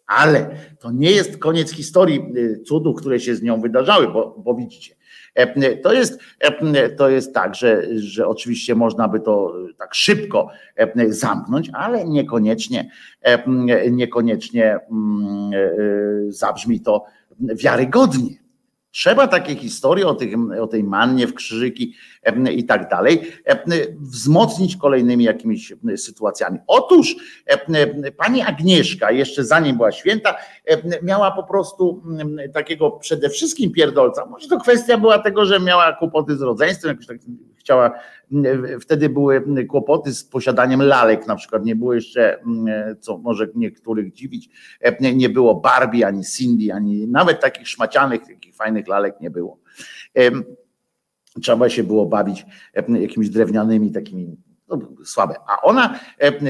ale to nie jest koniec historii cudów, które się z nią wydarzały, bo, bo widzicie, to jest, to jest tak, że, że oczywiście można by to tak szybko zamknąć, ale niekoniecznie, niekoniecznie zabrzmi to wiarygodnie. Trzeba takie historie o, tych, o tej mannie w krzyżyki i tak dalej wzmocnić kolejnymi jakimiś sytuacjami. Otóż pani Agnieszka, jeszcze zanim była święta, miała po prostu takiego przede wszystkim pierdolca. Może to kwestia była tego, że miała kłopoty z rodzeństwem, jakoś tak chciała, wtedy były kłopoty z posiadaniem lalek, na przykład nie było jeszcze, co może niektórych dziwić, nie było Barbie, ani Cindy, ani nawet takich szmacianych, takich fajnych lalek nie było. Trzeba się było bawić jakimiś drewnianymi takimi no, słabe. A ona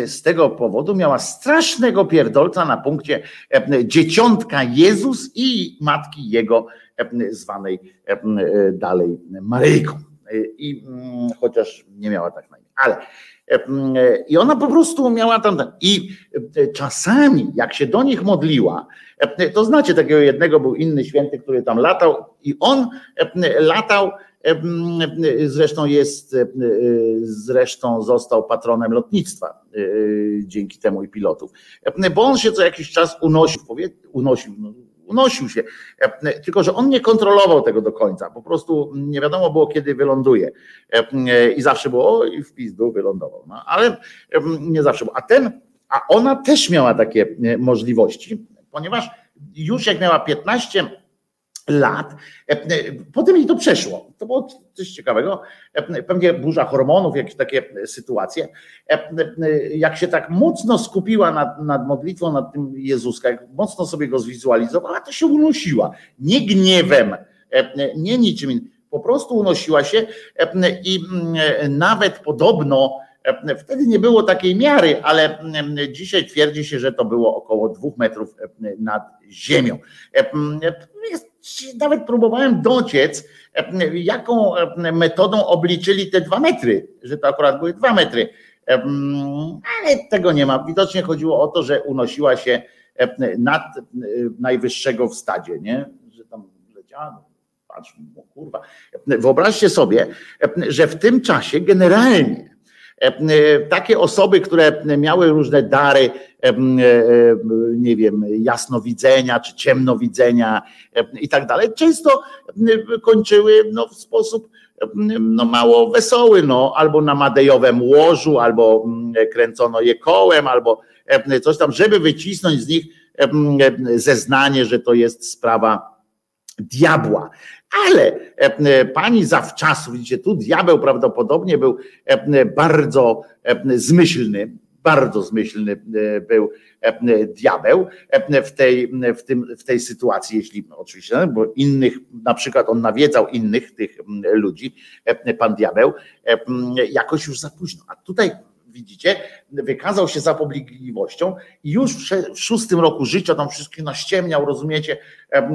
z tego powodu miała strasznego pierdolca na punkcie dzieciątka Jezus i matki jego zwanej dalej Maryjką. I chociaż nie miała tak na imię, ale i ona po prostu miała tam. I czasami, jak się do nich modliła, to znacie takiego jednego, był inny święty, który tam latał, i on latał Zresztą jest, zresztą został patronem lotnictwa dzięki temu i pilotów, bo on się co jakiś czas unosił, unosił, no, unosił się, tylko że on nie kontrolował tego do końca, po prostu nie wiadomo było kiedy wyląduje. I zawsze było i w pizdu wylądował, no, ale nie zawsze było, a ten, a ona też miała takie możliwości, ponieważ już jak miała 15 lat, potem jej to przeszło to było coś ciekawego. Pewnie burza hormonów, jakieś takie sytuacje. Jak się tak mocno skupiła nad, nad modlitwą, nad tym Jezuska, jak mocno sobie go zwizualizowała, to się unosiła. Nie gniewem, nie niczym innym. Po prostu unosiła się i nawet podobno Wtedy nie było takiej miary, ale dzisiaj twierdzi się, że to było około dwóch metrów nad ziemią. Nawet próbowałem dociec, jaką metodą obliczyli te dwa metry, że to akurat były dwa metry. Ale tego nie ma. Widocznie chodziło o to, że unosiła się nad najwyższego w stadzie, nie? Że tam leciała. Patrz, kurwa. Wyobraźcie sobie, że w tym czasie generalnie takie osoby, które miały różne dary, nie wiem, jasnowidzenia czy ciemnowidzenia i tak dalej, często kończyły no, w sposób no, mało wesoły, no, albo na madejowym łożu, albo kręcono je kołem, albo coś tam, żeby wycisnąć z nich zeznanie, że to jest sprawa diabła. Ale pani zawczasu, widzicie, tu diabeł prawdopodobnie był bardzo zmyślny, bardzo zmyślny był diabeł w tej, w tym, w tej sytuacji, jeśli oczywiście, bo innych, na przykład on nawiedzał innych tych ludzi, pan diabeł, jakoś już za późno. A tutaj widzicie, wykazał się zapobligliwością i już w szóstym roku życia tam wszystkich naściemniał, rozumiecie,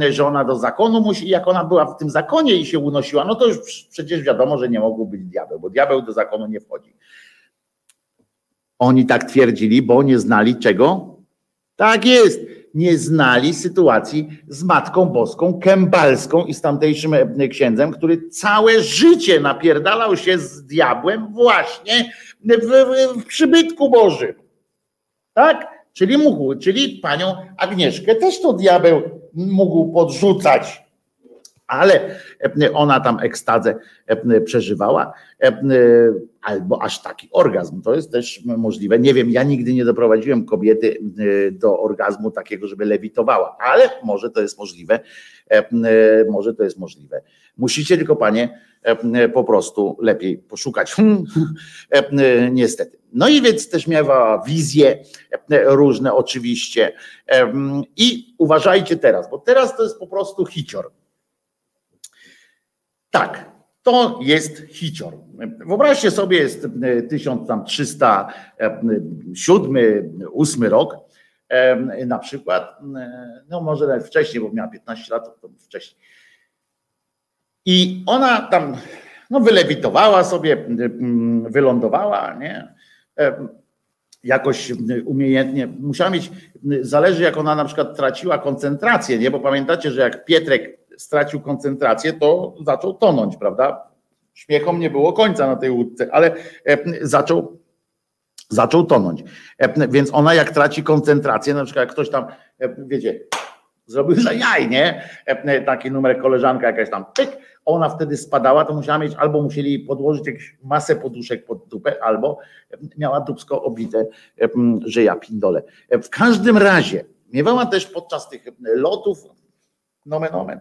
że ona do zakonu musi, jak ona była w tym zakonie i się unosiła, no to już przecież wiadomo, że nie mógł być diabeł, bo diabeł do zakonu nie wchodzi. Oni tak twierdzili, bo nie znali czego? Tak jest nie znali sytuacji z Matką Boską Kębalską i z tamtejszym księdzem, który całe życie napierdalał się z diabłem właśnie w, w, w przybytku Bożym. Tak? Czyli mógł, czyli panią Agnieszkę też to diabeł mógł podrzucać ale ona tam ekstazę przeżywała, albo aż taki orgazm. To jest też możliwe. Nie wiem, ja nigdy nie doprowadziłem kobiety do orgazmu takiego, żeby lewitowała, ale może to jest możliwe. Może to jest możliwe. Musicie tylko panie po prostu lepiej poszukać. Niestety. No i więc też miała wizje różne oczywiście. I uważajcie teraz, bo teraz to jest po prostu hicior tak, to jest hicior. Wyobraźcie sobie, jest 1307, 8 rok na przykład, no może nawet wcześniej, bo miała 15 lat, to wcześniej. I ona tam no, wylewitowała sobie, wylądowała, nie? Jakoś umiejętnie. Musiała mieć, zależy jak ona na przykład traciła koncentrację, nie? Bo pamiętacie, że jak Pietrek stracił koncentrację, to zaczął tonąć, prawda? Śmiechom nie było końca na tej łódce, ale e, zaczął, zaczął tonąć. E, więc ona jak traci koncentrację, na przykład jak ktoś tam, e, wiecie, zrobił za jaj, nie? Taki numer koleżanka jakaś tam, pyk, ona wtedy spadała, to musiała mieć, albo musieli podłożyć jakąś masę poduszek pod dupę, albo miała dupsko obite, że ja pindole. W każdym razie miewała też podczas tych lotów nomen omen,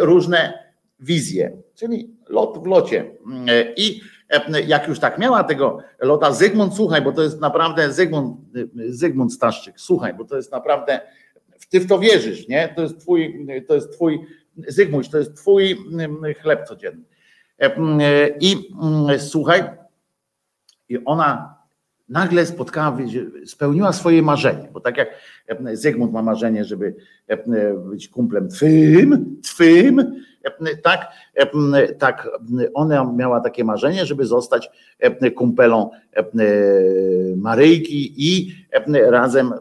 różne wizje, czyli lot w locie. I jak już tak miała tego lota, Zygmunt, słuchaj, bo to jest naprawdę Zygmunt, Zygmunt Staszczyk, słuchaj, bo to jest naprawdę, ty w to wierzysz, nie? To jest twój, to jest twój, Zygmunt, to jest twój chleb codzienny. I słuchaj, i ona nagle spotkała, spełniła swoje marzenie, bo tak jak Zygmunt ma marzenie, żeby być kumplem twym, twym, tak, tak ona miała takie marzenie, żeby zostać kumpelą Maryjki i razem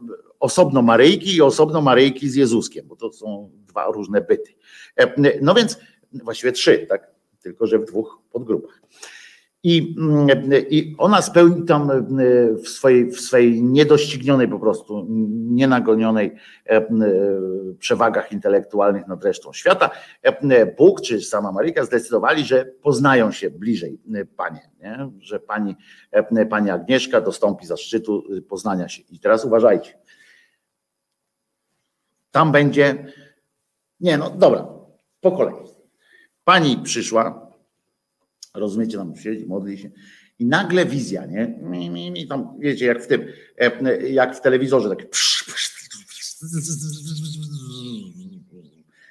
osobno Maryjki i osobno Maryjki z Jezuskiem, bo to są dwa różne byty. No więc właściwie trzy, tak, tylko że w dwóch podgrupach. I, I ona spełni tam w swojej, w swojej niedoścignionej po prostu, nienagonionej e, przewagach intelektualnych nad resztą świata. E, Bóg czy sama Maryjka zdecydowali, że poznają się bliżej panie, nie? że pani, e, pani Agnieszka dostąpi zaszczytu poznania się. I teraz uważajcie. Tam będzie. Nie, no dobra, po kolei. Pani przyszła, Rozumiecie, tam siedzi, modli się. I nagle wizja, nie? Mi, tam, wiecie, jak w tym, e, jak w telewizorze, takie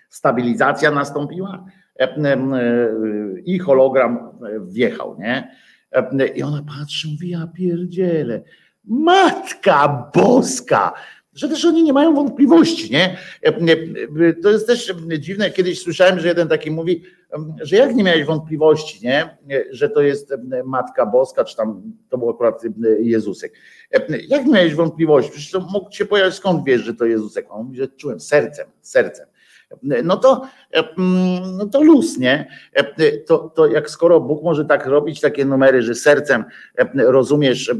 stabilizacja nastąpiła e, e, i hologram wjechał, nie? I ona patrzy, mówi, ja pierdzielę, Matka Boska! Że też oni nie mają wątpliwości, nie? To jest też dziwne. Kiedyś słyszałem, że jeden taki mówi, że jak nie miałeś wątpliwości, nie? Że to jest Matka Boska, czy tam to był akurat Jezusek. Jak nie miałeś wątpliwości? Przecież to mógł się pojawić, skąd wiesz, że to Jezusek? On mówi, że czułem sercem, sercem no to, no to luz, nie? To, to jak skoro Bóg może tak robić takie numery, że sercem rozumiesz,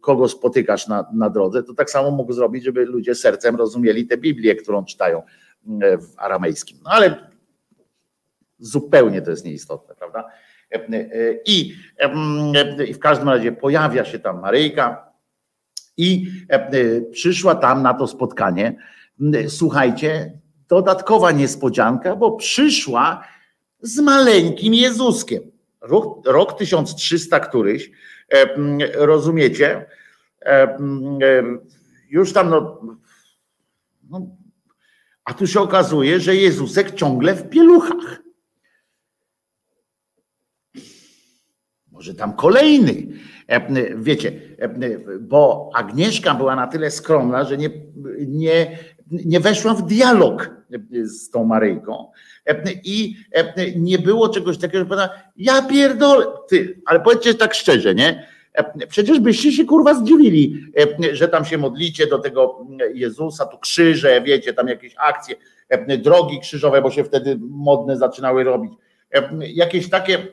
kogo spotykasz na, na drodze, to tak samo mógł zrobić, żeby ludzie sercem rozumieli tę Biblię, którą czytają w aramejskim. No ale zupełnie to jest nieistotne, prawda? I, I w każdym razie pojawia się tam Maryjka i przyszła tam na to spotkanie. Słuchajcie, dodatkowa niespodzianka, bo przyszła z maleńkim Jezuskiem. Rok, rok 1300 któryś, e, rozumiecie, e, e, już tam no, no, a tu się okazuje, że Jezusek ciągle w pieluchach. Może tam kolejny. Wiecie, bo Agnieszka była na tyle skromna, że nie, nie nie weszła w dialog z tą Maryjką i nie było czegoś takiego, że powiedziała, ja pierdolę, ty, ale powiedzcie tak szczerze, nie? Przecież byście się kurwa zdziwili, że tam się modlicie do tego Jezusa, tu krzyże, wiecie, tam jakieś akcje, drogi krzyżowe, bo się wtedy modne zaczynały robić. Jakieś takie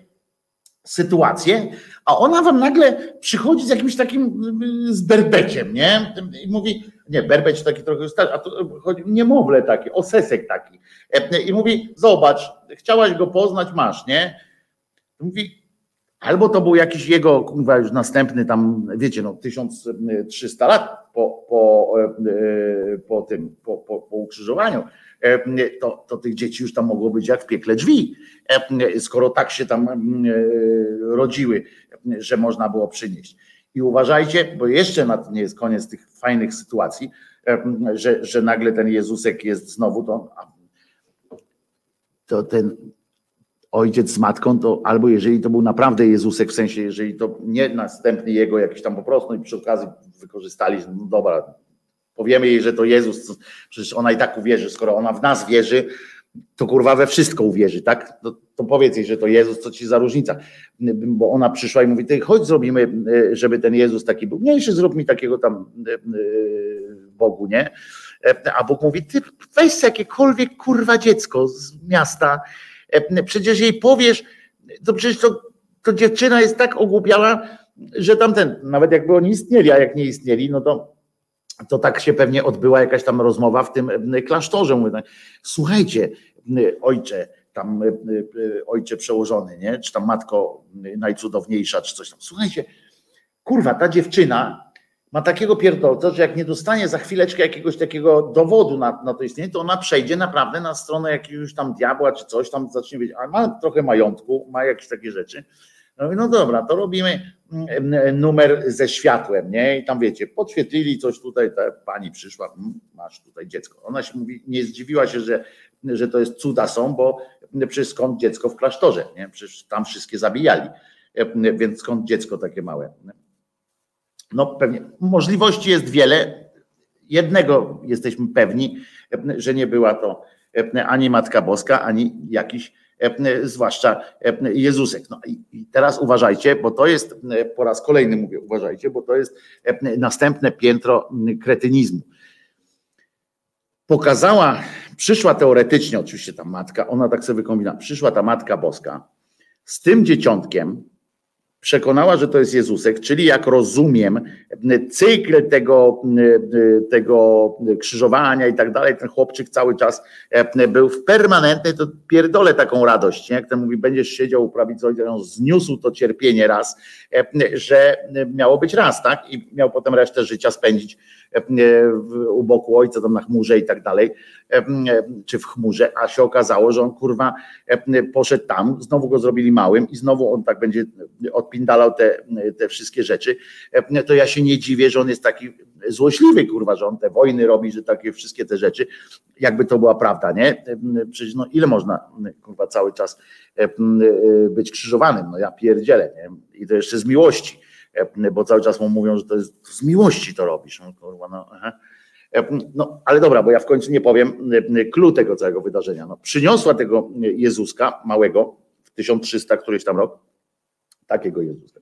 sytuację, a ona wam nagle przychodzi z jakimś takim z berbeciem, nie? I mówi, nie, berbeć taki trochę starszy, a to chodzi, niemowlę taki, osesek taki. I mówi, zobacz, chciałaś go poznać, masz, nie? Mówi, albo to był jakiś jego, kurwa, już następny tam, wiecie, no 1300 lat po, po, e, po tym, po, po, po ukrzyżowaniu, to, to tych dzieci już tam mogło być jak w piekle drzwi, skoro tak się tam rodziły, że można było przynieść. I uważajcie, bo jeszcze nie jest koniec tych fajnych sytuacji, że, że nagle ten Jezusek jest znowu to, to ten ojciec z matką, to albo jeżeli to był naprawdę Jezusek, w sensie, jeżeli to nie następny jego jakiś tam po prostu i przy okazji wykorzystali, no dobra, powiemy jej, że to Jezus, przecież ona i tak uwierzy, skoro ona w nas wierzy, to kurwa we wszystko uwierzy, tak? To, to powiedz jej, że to Jezus, co ci za różnica. Bo ona przyszła i mówi, ty chodź zrobimy, żeby ten Jezus taki był mniejszy, zrób mi takiego tam e, e, Bogu, nie? E, a Bóg mówi, ty weź jakiekolwiek kurwa dziecko z miasta, przecież jej powiesz, to przecież to, to dziewczyna jest tak ogłupiała, że tamten, nawet jakby oni istnieli, a jak nie istnieli, no to to tak się pewnie odbyła jakaś tam rozmowa w tym klasztorze. Mówię, tak, słuchajcie, ojcze, tam ojcze przełożony, nie? czy tam matko najcudowniejsza, czy coś tam. Słuchajcie, kurwa, ta dziewczyna ma takiego pierdolca, że jak nie dostanie za chwileczkę jakiegoś takiego dowodu na, na to istnienie, to ona przejdzie naprawdę na stronę jakiegoś tam diabła, czy coś tam zacznie wiedzieć, ale ma trochę majątku, ma jakieś takie rzeczy no, no dobra, to robimy mm, numer ze światłem, nie? I tam wiecie, podświetlili coś tutaj, ta pani przyszła, mm, masz tutaj dziecko. Ona się mówi, nie zdziwiła się, że, że to jest cuda są, bo przecież skąd dziecko w klasztorze, nie? Przecież tam wszystkie zabijali, więc skąd dziecko takie małe? No pewnie, możliwości jest wiele. Jednego jesteśmy pewni, że nie była to ani Matka Boska, ani jakiś E, zwłaszcza e, Jezusek. No i teraz uważajcie, bo to jest, e, po raz kolejny mówię, uważajcie, bo to jest następne piętro kretynizmu. Pokazała, przyszła teoretycznie oczywiście ta matka, ona tak sobie wykombina, przyszła ta Matka Boska z tym dzieciątkiem, przekonała, że to jest Jezusek, czyli jak rozumiem, cykl tego, tego krzyżowania i tak dalej, ten chłopczyk cały czas był w permanentnej, to pierdolę taką radość, nie? jak ten mówi, będziesz siedział u prawicy ojca, on zniósł to cierpienie raz, że miało być raz, tak? I miał potem resztę życia spędzić u boku ojca, tam na chmurze i tak dalej, czy w chmurze, a się okazało, że on kurwa poszedł tam, znowu go zrobili małym i znowu on tak będzie odpindalał te, te wszystkie rzeczy, to ja się nie dziwię, że on jest taki złośliwy, kurwa, że on te wojny robi, że takie wszystkie te rzeczy, jakby to była prawda, nie? Przecież no ile można, kurwa, cały czas być krzyżowanym, no ja pierdzielę, nie? I to jeszcze z miłości bo cały czas mu mówią, że to jest z miłości to robisz. No, no, no, ale dobra, bo ja w końcu nie powiem clue tego całego wydarzenia. No, przyniosła tego Jezuska małego w 1300 któryś tam rok, takiego Jezuska.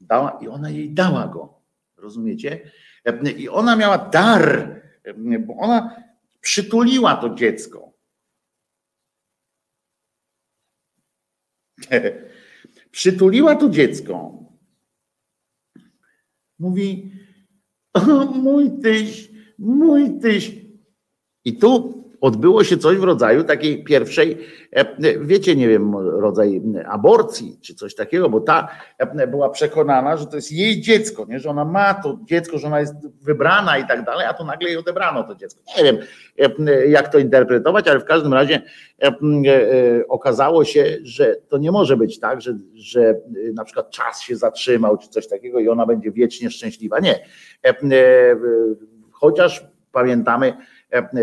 Dała i ona jej dała go. Rozumiecie? I ona miała dar, bo ona przytuliła to dziecko. Przytuliła to dziecko Mówi, o, mój tyś, mój tyś. I tu odbyło się coś w rodzaju takiej pierwszej, e, wiecie, nie wiem, rodzaj aborcji czy coś takiego, bo ta e, była przekonana, że to jest jej dziecko, nie? że ona ma to dziecko, że ona jest wybrana i tak dalej, a to nagle jej odebrano to dziecko. Nie wiem, e, jak to interpretować, ale w każdym razie okazało się, że to nie może być tak, że, że na przykład czas się zatrzymał czy coś takiego i ona będzie wiecznie szczęśliwa. Nie. Chociaż pamiętamy,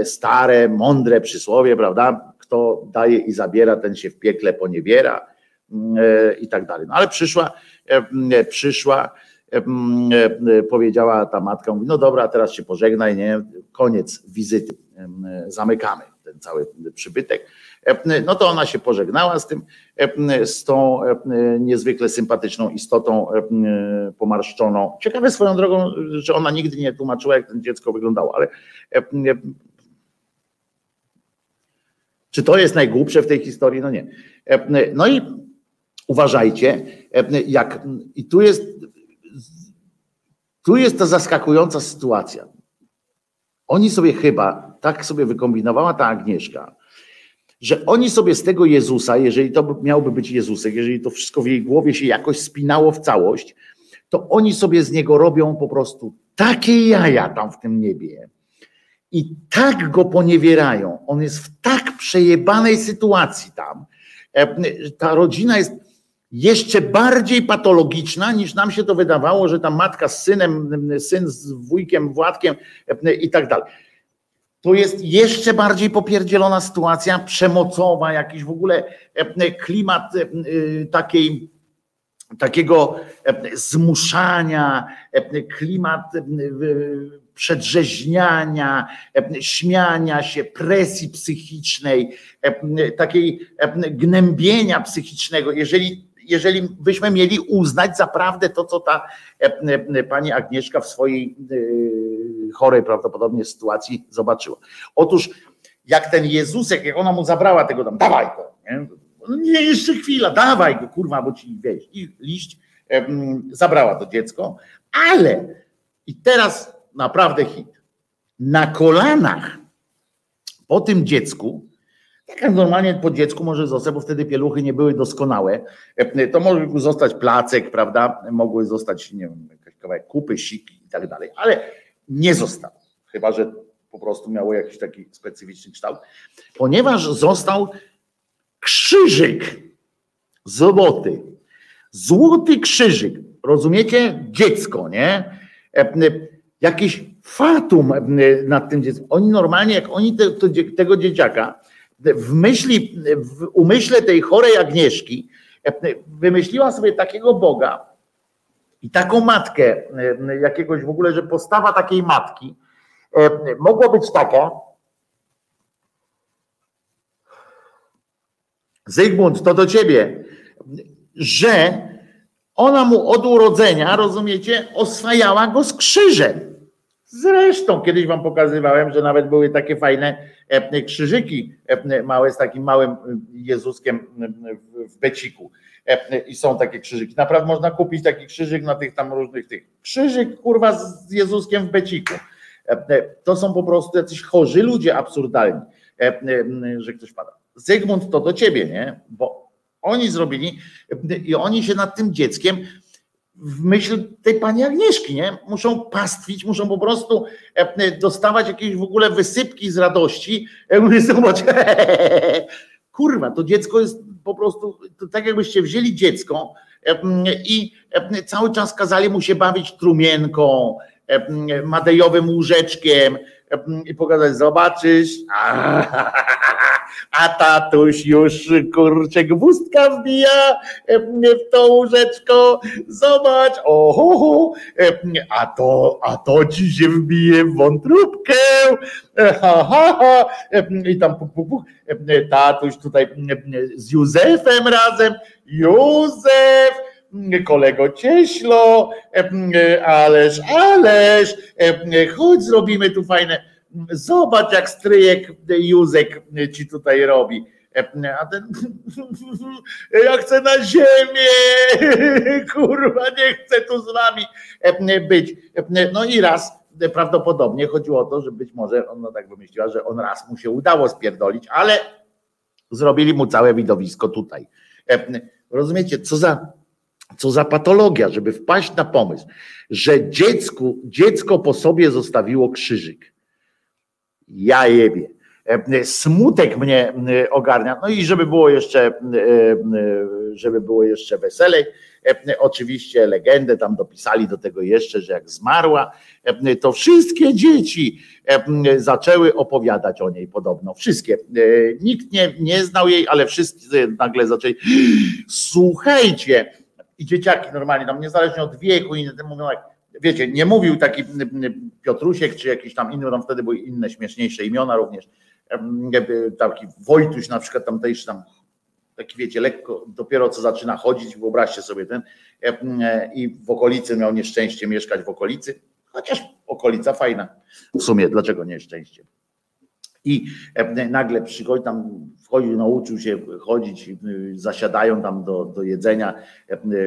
stare, mądre przysłowie, prawda? Kto daje i zabiera, ten się w piekle poniewiera mm, e, i tak dalej. No ale przyszła, e, przyszła, powiedziała ta matka, mówi, no dobra, teraz się pożegnaj, nie? Koniec wizyty, zamykamy ten cały przybytek. No to ona się pożegnała z tym, z tą niezwykle sympatyczną istotą pomarszczoną. Ciekawe swoją drogą, że ona nigdy nie tłumaczyła, jak ten dziecko wyglądało, ale czy to jest najgłupsze w tej historii? No nie. No i uważajcie, jak i tu jest tu jest ta zaskakująca sytuacja. Oni sobie chyba, tak sobie wykombinowała ta Agnieszka, że oni sobie z tego Jezusa, jeżeli to miałby być Jezusek, jeżeli to wszystko w jej głowie się jakoś spinało w całość, to oni sobie z niego robią po prostu takie jaja tam w tym niebie i tak go poniewierają. On jest w tak przejebanej sytuacji tam. E, ta rodzina jest jeszcze bardziej patologiczna niż nam się to wydawało, że ta matka z synem, syn z wujkiem, Władkiem e, i tak dalej to jest jeszcze bardziej popierdzielona sytuacja przemocowa, jakiś w ogóle e, klimat e, e, takiej, takiego zmuszania, klimat przedrzeźniania, śmiania się, presji psychicznej, takiej gnębienia psychicznego. Jeżeli jeżeli byśmy mieli uznać zaprawdę to, co ta e, e, pani Agnieszka w swojej e, chorej prawdopodobnie sytuacji zobaczyła. Otóż jak ten Jezusek, jak ona mu zabrała tego tam, dawaj go, nie? nie jeszcze chwila, dawaj go, kurwa, bo ci wiesz, i liść zabrała to dziecko, ale i teraz naprawdę hit. Na kolanach po tym dziecku tak jak normalnie po dziecku może zostać, bo wtedy pieluchy nie były doskonałe. To mógł zostać placek, prawda? Mogły zostać, nie wiem, jakiś kawałek kupy, siki i tak dalej, ale nie został. Chyba, że po prostu miało jakiś taki specyficzny kształt. Ponieważ został krzyżyk złoty. Złoty krzyżyk. Rozumiecie? Dziecko, nie? Jakiś fatum nad tym dzieckiem. Oni normalnie, jak oni te, to, tego dzieciaka w myśli, w umyśle tej chorej Agnieszki wymyśliła sobie takiego Boga i taką matkę, jakiegoś w ogóle, że postawa takiej matki mogła być taka, Zygmunt, to do ciebie, że ona mu od urodzenia, rozumiecie, oswajała go z krzyżem. Zresztą kiedyś wam pokazywałem, że nawet były takie fajne krzyżyki małe z takim małym Jezuskiem w beciku. I są takie krzyżyki. Naprawdę można kupić taki krzyżyk na tych tam różnych tych. Krzyżyk kurwa z Jezuskiem w beciku. To są po prostu jacyś chorzy ludzie absurdalni, że ktoś pada. Zygmunt to do ciebie, nie? Bo oni zrobili i oni się nad tym dzieckiem w myśl tej pani Agnieszki, nie? Muszą pastwić, muszą po prostu dostawać jakieś w ogóle wysypki z radości. Zobacz, kurwa, to dziecko jest po prostu, tak jakbyście wzięli dziecko i cały czas kazali mu się bawić trumienką, madejowym łóżeczkiem i pokazać, zobaczysz, a, a tatuś już kurczę gwózdka wbija e, w to łóżeczko, zobacz, oho, e, a to, a to ci się wbije w wątróbkę, E, ha, ha, ha. I tam puk, puk, puk. Tatuś tutaj z Józefem razem, Józef, kolego Cieślo, e, ależ, ależ, e, chodź zrobimy tu fajne, zobacz jak stryjek Józek ci tutaj robi. A ten, ja chcę na ziemię, kurwa, nie chcę tu z wami być. No i raz prawdopodobnie chodziło o to, że być może ona tak wymyśliła, że on raz mu się udało spierdolić, ale zrobili mu całe widowisko tutaj. Rozumiecie, co za, co za patologia, żeby wpaść na pomysł, że dziecku, dziecko po sobie zostawiło krzyżyk. Ja jebie. E, Smutek mnie e, ogarnia. No i żeby było jeszcze, e, żeby było jeszcze weselej, oczywiście legendę tam dopisali do tego jeszcze, że jak zmarła, to wszystkie dzieci zaczęły opowiadać o niej podobno. Wszystkie. Nikt nie, nie znał jej, ale wszyscy nagle zaczęli. Słuchajcie, i dzieciaki normalnie, tam niezależnie od wieku, i mówią jak, wiecie, nie mówił taki Piotrusiek, czy jakiś tam inny, tam wtedy były inne śmieszniejsze imiona również, taki Wojtuś na przykład tamtejszy tam, taki wiecie, lekko dopiero co zaczyna chodzić, wyobraźcie sobie ten i w okolicy miał nieszczęście mieszkać w okolicy, chociaż okolica fajna, w sumie dlaczego nieszczęście. I nagle przychodzi tam, wchodzi, nauczył się chodzić, zasiadają tam do, do jedzenia,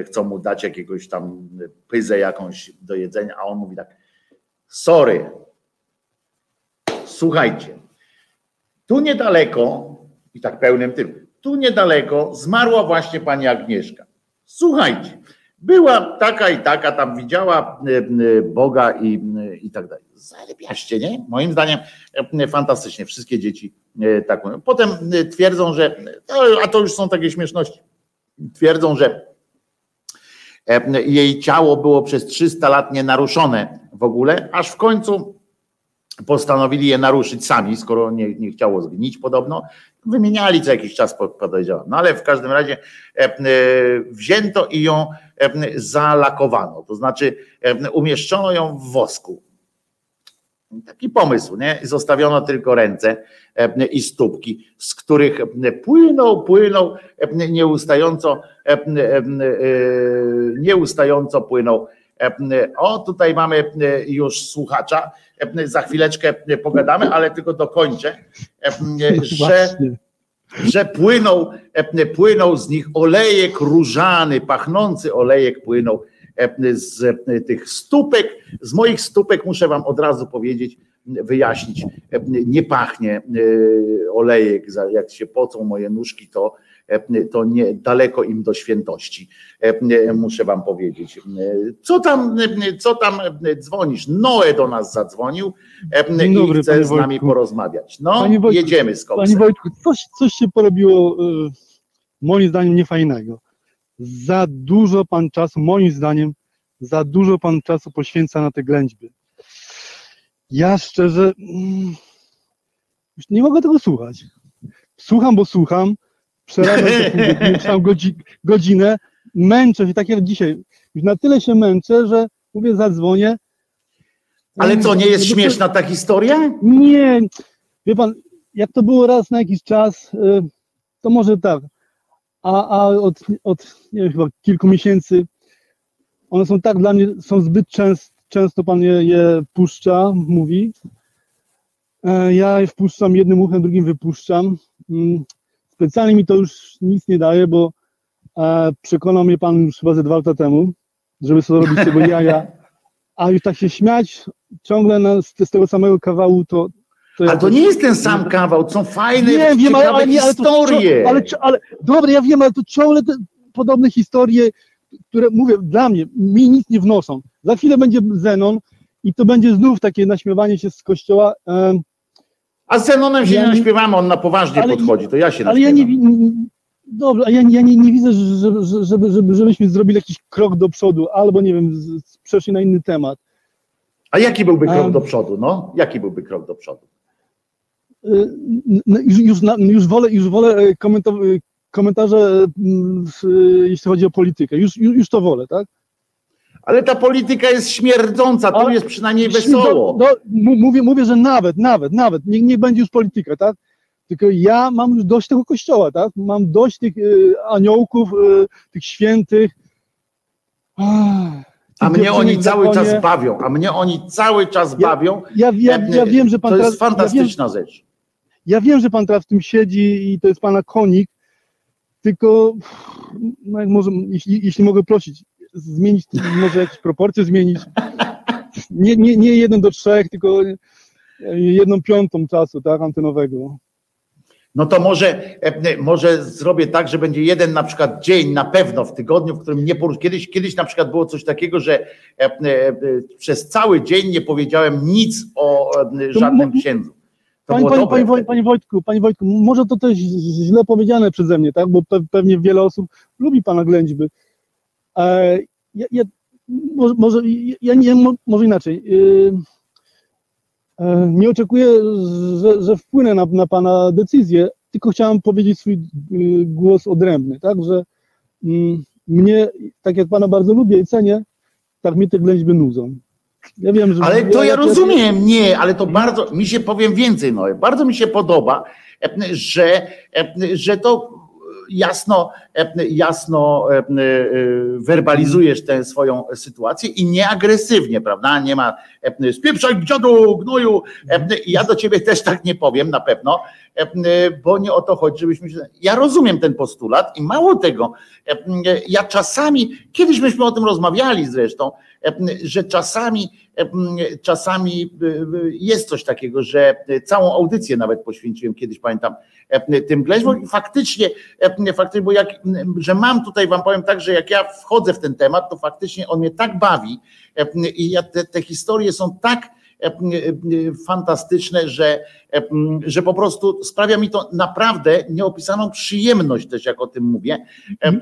chcą mu dać jakiegoś tam pyzę jakąś do jedzenia, a on mówi tak, sorry, słuchajcie, tu niedaleko, i tak pełnym tym, tu niedaleko zmarła właśnie pani Agnieszka. Słuchajcie, była taka i taka, tam widziała Boga i, i tak dalej. Zarybiaście, nie? Moim zdaniem fantastycznie, wszystkie dzieci tak mówią. Potem twierdzą, że, a to już są takie śmieszności, twierdzą, że jej ciało było przez 300 lat nienaruszone w ogóle, aż w końcu postanowili je naruszyć sami, skoro nie, nie chciało zgnić podobno, wymieniali co jakiś czas, podejrzewam. No ale w każdym razie e, wzięto i ją e, zalakowano, to znaczy e, umieszczono ją w wosku. Taki pomysł, nie? Zostawiono tylko ręce i stópki, z których płynął, płynął nieustająco, nieustająco płynął. O, tutaj mamy już słuchacza, za chwileczkę pogadamy, ale tylko dokończę, że, że płynął, płynął z nich olejek różany, pachnący olejek płynął z tych stópek. Z moich stópek muszę wam od razu powiedzieć, wyjaśnić, nie pachnie olejek, jak się pocą moje nóżki, to to nie daleko im do świętości, muszę wam powiedzieć. Co tam, co tam dzwonisz? Noe do nas zadzwonił Dzień dobry, i chce panie z nami Wojtku. porozmawiać. No, Panie Wojtku, jedziemy z Panie koksem. Wojtku, coś, coś się porobiło y, moim zdaniem niefajnego. Za dużo pan czasu, moim zdaniem, za dużo pan czasu poświęca na te ględźby. Ja szczerze mm, już nie mogę tego słuchać. Słucham, bo słucham, przerabiam tam godzi, godzinę, męczę się, tak jak dzisiaj. Już na tyle się męczę, że mówię, zadzwonię. Ale co, nie jest śmieszna ta historia? Nie, wie pan, jak to było raz na jakiś czas, y, to może tak, a, a od, od nie wiem, chyba kilku miesięcy one są tak dla mnie, są zbyt często, często pan je, je puszcza, mówi. E, Ja je wpuszczam jednym uchem, drugim wypuszczam. Specjalnie mi to już nic nie daje, bo E, przekonał mnie pan już chyba ze dwa lata temu, żeby sobie robić tego jaja, a już tak się śmiać ciągle na, z, z tego samego kawału, to... to Ale to jakoś- nie jest ten sam kawał, to są fajne, Nie, wiem, ale, ale, nie, ale to historie. Ale, ale, dobra, ja wiem, ale to ciągle te podobne historie, które mówię, dla mnie, mi nic nie wnoszą. Za chwilę będzie Zenon i to będzie znów takie naśmiewanie się z kościoła, em, A z Zenonem się Ja nie naśpiewamy, on na poważnie Ale- podchodzi, to ja się ale ja nie, dobra, ja, ja nie, nie widzę, żeby, żeby, żeby, żebyśmy zrobili jakiś krok do przodu, albo nie wiem, przeszli na inny temat. A jaki byłby krok do przodu, no? Jaki byłby krok do przodu? Y, Już, już, na, już wolę, już wolę e, e, komentarze, mm, jeśli chodzi o politykę. Już, już, już to wolę, tak? Ale ta polityka jest śmierdząca, tu Ale- jest przynajmniej wesoło. No, no, mówię, mówię, że nawet, nawet, nawet, niech, niech będzie już polityka, tak? Tylko ja mam już dość tego kościoła, tak? Mam dość tych y, aniołków, y, tych świętych. Ach, A mnie oni cały zakonie. czas bawią, a mnie oni cały czas Ja- bawią. Ja, ja, ja wiem, że pan To teraz, jest ja wiem, fantastyczna rzecz. ja wiem, że pan teraz w tym siedzi i to jest pana konik, tylko no jak może, jeśli, jeśli mogę prosić, zmienić może jakieś proporcje zmienić. Nie, nie, nie jeden do trzech, tylko jedną piątą czasu, tak, antenowego. No to może, e, może zrobię tak, że będzie jeden na przykład dzień na pewno w tygodniu, w którym nie porusz. Kiedyś, kiedyś na przykład było coś takiego, że e, e, przez cały dzień nie powiedziałem nic o żadnym księdzu. Panie, panie, panie, Woj- panie Wojtku, panie Wojtku, może to też źle powiedziane przeze mnie, tak? Bo pe, pewnie wiele osób lubi pana ględźby. E, ja, ja, może, może, ja nie, mo- może inaczej. Yy, e, nie oczekuję, że, że wpłynę na, na pana decyzję, tylko chciałem powiedzieć swój y, głos odrębny, tak? Że mm, mnie, tak jak pana bardzo lubię i cenię, tak mnie te ględźby nudzą. Ja wiem, że... Ale to ja rozumiem, nie, ale to bardzo, mi się powiem więcej, no, bardzo mi się podoba, e, że, że to jasno, e, jasno e, e, werbalizujesz tę swoją sytuację i nie agresywnie, prawda? Nie ma spieprzaj dziadu, gnoju. Ja do ciebie też tak nie powiem na pewno, bo nie o to chodzi, żebyśmy się... Ja rozumiem ten postulat i mało tego, e, ja czasami, kiedyś myśmy o tym rozmawiali zresztą, e, że czasami czasami jest coś takiego, że całą audycję nawet poświęciłem kiedyś, pamiętam, e, tym ględźbom i faktycznie, e, faktycznie, bo jak, że mam tutaj, wam powiem tak, że jak ja wchodzę w ten temat, to faktycznie on mnie tak bawi e, i ja te, te historie są tak e, fantastyczne, że, e, że po prostu sprawia mi to naprawdę nieopisaną przyjemność też, jak o tym mówię. E,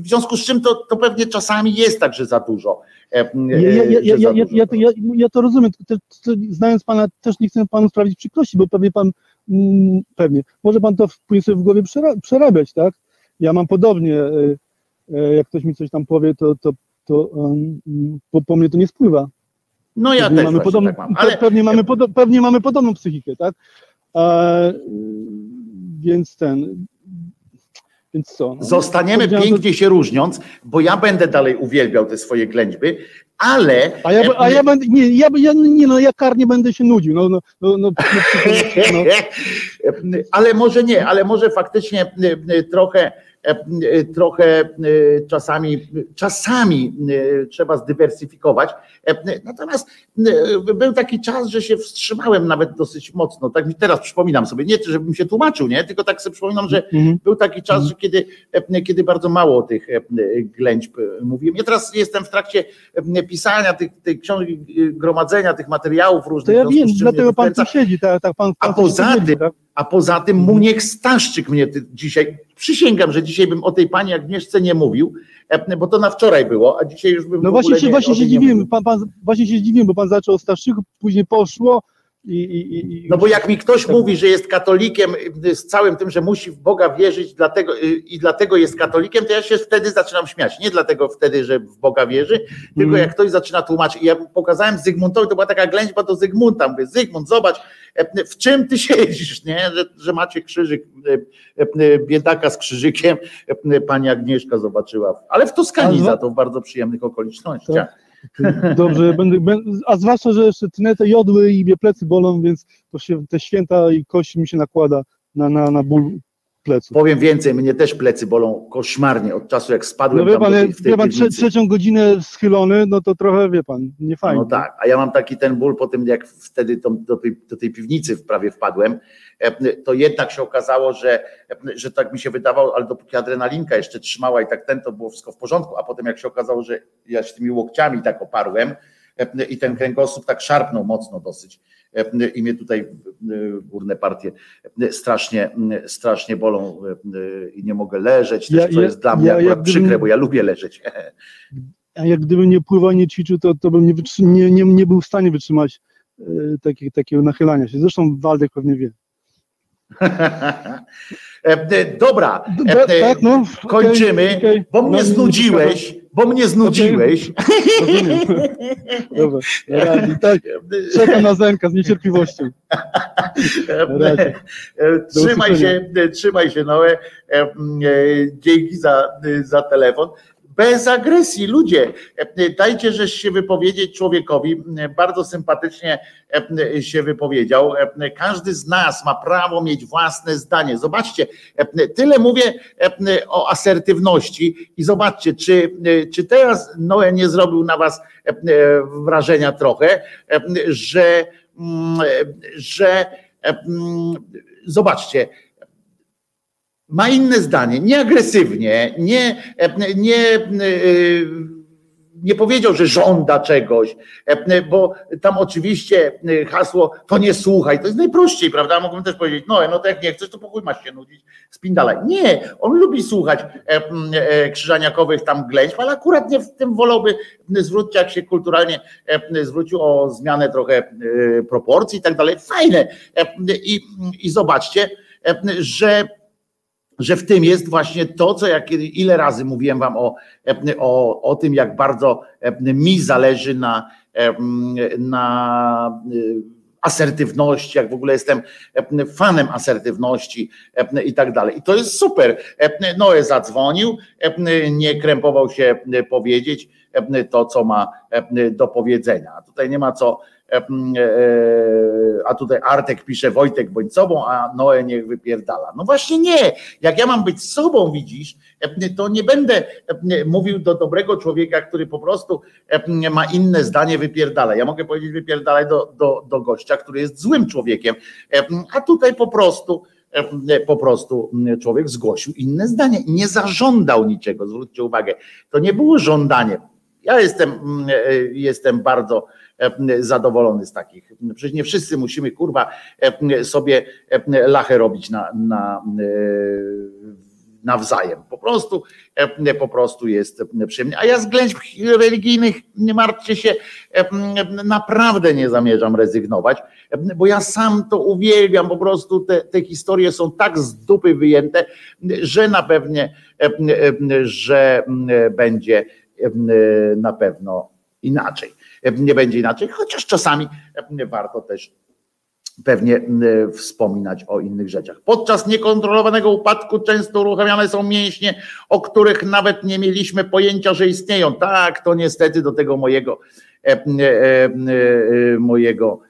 W związku z czym to, to pewnie czasami jest tak, że za dużo. e, Ja, to, ja, to rozumiem, znając pana, też nie chcę panu sprawić przykrości, bo pewnie pan, mm, pewnie, może pan to później sobie w głowie przera, przerabiać, tak? Ja mam podobnie, e, e, jak ktoś mi coś tam powie, to, to, to po, po mnie to nie spływa. No ja pewnie też mamy, podobną, tak mam, ale pewnie, mamy podo, pewnie mamy podobną psychikę, tak? E, więc ten, więc co? no? zostaniemy Powiedziałem, pięknie się różniąc, bo ja będę dalej uwielbiał te swoje ględźby, ale A ja, a ja będę, nie, ja, ja, nie, no, ja karnie będę się nudził, no, no, no, no, no, no. ale może nie, ale może faktycznie y, y, trochę trochę y, czasami czasami trzeba zdywersyfikować. Natomiast był taki czas, że się wstrzymałem nawet dosyć mocno. Tak mi teraz przypominam sobie, nie żebym się tłumaczył, nie, tylko tak sobie przypominam, że Mhm. był taki czas, że kiedy, kiedy bardzo mało o tych ględźb mówiłem. Ja teraz jestem w trakcie pisania tych, tych książek, gromadzenia tych materiałów To różnych. ja w związku wiem, dlatego to pan tu siedzi, tak, tak pan, A pan coś poza tym, tak? A poza tym Muniek Staszczyk mnie ty- dzisiaj, przysięgam, że dzisiaj bym o tej pani Agnieszce nie mówił, e, bo to na wczoraj było, a dzisiaj już bym No właśnie się, nie, właśnie o się dziwiłem, pan, pan, właśnie się dziwiłem, bo pan zaczął od Staszczyku, później poszło i... i, i No bo jak mi ktoś Tak. mówi, że jest katolikiem y, z całym tym, że musi w Boga wierzyć dlatego, y, i dlatego jest katolikiem, to ja się wtedy zaczynam śmiać. Nie dlatego wtedy, że w Boga wierzy, tylko Mhm. jak ktoś zaczyna tłumaczyć. I ja pokazałem Zygmuntowi, to była taka ględźba do Zygmunta. Mówię, Zygmunt, zobacz, e, w czym ty siedzisz, nie? Że, że macie krzyżyk, e, e, biedaka z krzyżykiem, pani Agnieszka zobaczyła. Ale w Toskanii za to w bardzo przyjemnych okolicznościach. Dobrze, będę, a zwłaszcza, że jeszcze tnę te jodły i mnie plecy bolą, więc to się te święta i kość mi się nakłada na, na, na ból pleców. Powiem więcej, mnie też plecy bolą koszmarnie od czasu jak spadłem No wie tam pan, do w tej wie pan trze, trzecią godzinę schylony, no to trochę, wie pan, nie fajnie. No tak, a ja mam taki ten ból po tym, jak wtedy do, tej, do tej piwnicy prawie wpadłem, to jednak się okazało, że, e, że tak mi się wydawało, ale dopóki adrenalinka jeszcze trzymała i tak ten, to było wszystko w porządku, a potem jak się okazało, że ja się tymi łokciami tak oparłem e, i ten kręgosłup tak szarpnął mocno dosyć e, i mnie tutaj e, górne partie e, strasznie, strasznie bolą e, i nie mogę leżeć, też, Ja- co ja- jest dla mnie ja- akurat jak przykre, bo ja lubię leżeć. A jak gdybym nie pływał, nie ćwiczył, to, to bym nie, nie, nie, nie był w stanie wytrzymać e, takie, takiego nachylania się. Zresztą Waldek pewnie wie. E, e, Dobra, e, e, tak, no, kończymy, okej, okej. bo mnie No, znudziłeś, bo mnie znudziłeś. Rozumiem. Dobra, tak, czekam na Zenka z niecierpliwością. Trzymaj się, trzymaj się Noe. Dzięki za, za telefon. Bez agresji, ludzie. E, Dajcie żeś się wypowiedzieć człowiekowi. E, Bardzo sympatycznie e, się wypowiedział. Każdy z nas ma prawo mieć własne zdanie. Zobaczcie, tyle mówię o asertywności i zobaczcie, czy, czy teraz Noe nie zrobił na was wrażenia trochę, że, mm, że mm, zobaczcie, ma inne zdanie, nie agresywnie, nie, nie, nie powiedział, że żąda czegoś, bo tam oczywiście hasło to nie słuchaj, to jest najprościej, prawda? Mógłbym też powiedzieć, no, no to jak nie chcesz, to pokój masz się nudzić, spin dalej. Nie, on lubi słuchać krzyżaniakowych tam ględźb, ale akurat nie w tym wolałby, zwróćcie jak się kulturalnie zwrócił o zmianę trochę proporcji i tak dalej, fajne. I, i zobaczcie, że że w tym jest właśnie to, co ja kiedy, ile razy mówiłem wam o, o, o tym, jak bardzo mi zależy na, na asertywności, jak w ogóle jestem fanem asertywności i tak dalej. I to jest super. Noe zadzwonił, nie krępował się powiedzieć to, co ma do powiedzenia. Tutaj nie ma co a tutaj Artek pisze Wojtek bądź sobą, a Noe niech wypierdala. No właśnie nie. Jak ja mam być sobą, widzisz, to nie będę mówił do dobrego człowieka, który po prostu ma inne zdanie, wypierdala. Ja mogę powiedzieć wypierdalaj do, do, do gościa, który jest złym człowiekiem, a tutaj po prostu po prostu człowiek zgłosił inne zdanie, nie zażądał niczego. Zwróćcie uwagę, to nie było żądanie. Ja jestem, jestem bardzo zadowolony z takich. Przecież nie wszyscy musimy, kurwa, sobie lachę robić na, na, nawzajem. Po prostu, po prostu jest przyjemnie. A ja z ględźb religijnych, nie martwcie się, naprawdę nie zamierzam rezygnować, bo ja sam to uwielbiam, po prostu te, te historie są tak z dupy wyjęte, że na pewnie, że będzie na pewno inaczej. Nie będzie inaczej, chociaż czasami warto też pewnie wspominać o innych rzeczach. Podczas niekontrolowanego upadku często uruchamiane są mięśnie, o których nawet nie mieliśmy pojęcia, że istnieją. Tak, to niestety do tego mojego mojego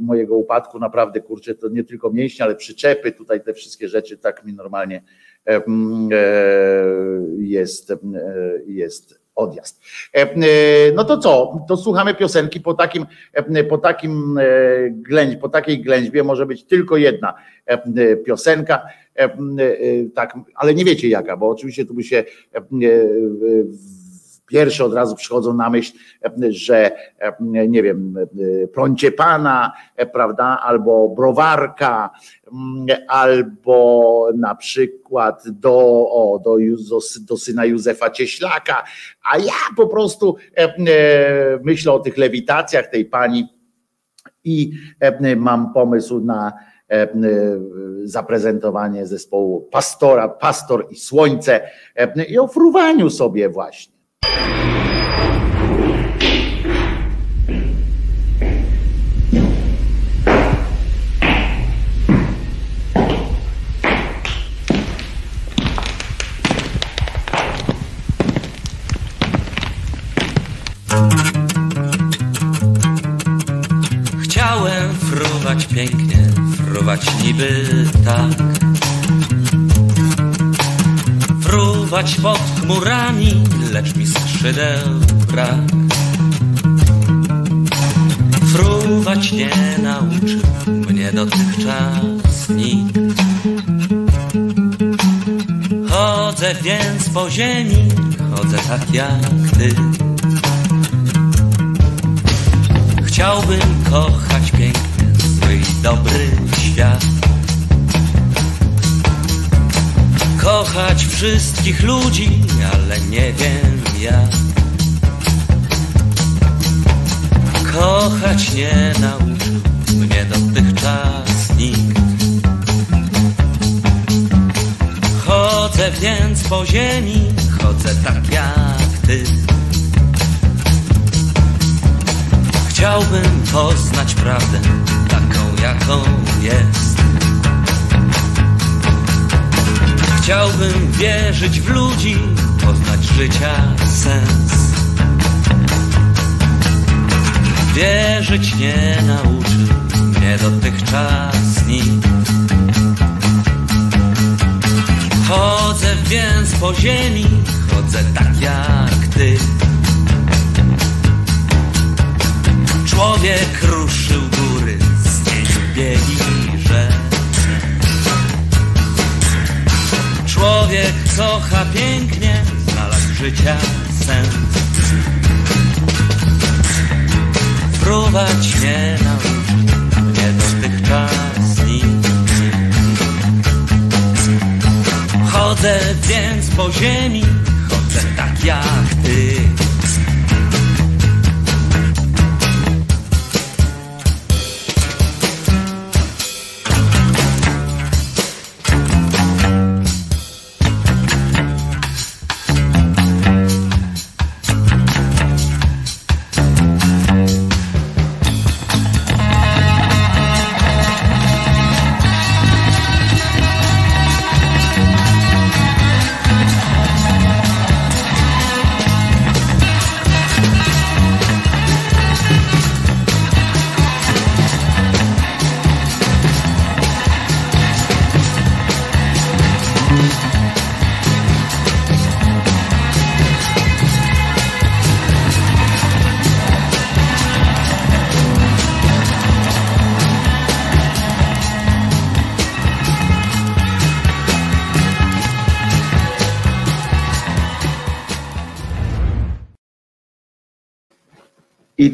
mojego upadku naprawdę kurczę, to nie tylko mięśnie, ale przyczepy, tutaj te wszystkie rzeczy tak mi normalnie jest jest odjazd. No to co? To słuchamy piosenki po takim, po takim ględź, po takiej ględźbie może być tylko jedna piosenka, tak, ale nie wiecie jaka, bo oczywiście tu by się pierwsze od razu przychodzą na myśl, że nie wiem, prącie pana, prawda, albo browarka, albo na przykład do, o, do, do syna Józefa Cieślaka, a ja po prostu myślę o tych lewitacjach tej pani i mam pomysł na zaprezentowanie zespołu Pastora, Pastor i Słońce i o fruwaniu sobie właśnie. Chciałem fruwać pięknie, fruwać niby tak. Fruwać pod chmurami, lecz mi skrzydeł brak. Fruwać nie nauczył mnie dotychczas nikt. Chodzę więc po ziemi, chodzę tak jak ty. Chciałbym kochać piękny, zły i dobry świat. Kochać wszystkich ludzi, ale nie wiem jak. Kochać nie nauczył mnie dotychczas nikt. Chodzę więc po ziemi, chodzę tak jak ty. Chciałbym poznać prawdę taką, jaką jest. Chciałbym wierzyć w ludzi, poznać życia sens. Wierzyć nie nauczył mnie dotychczas nikt. Chodzę więc po ziemi, chodzę tak jak ty. Człowiek ruszył góry z bieli rzece. Człowiek kocha pięknie, życia sens. Fruwać nie nauczył mnie dotychczas nikt. Chodzę więc po ziemi, chodzę tak jak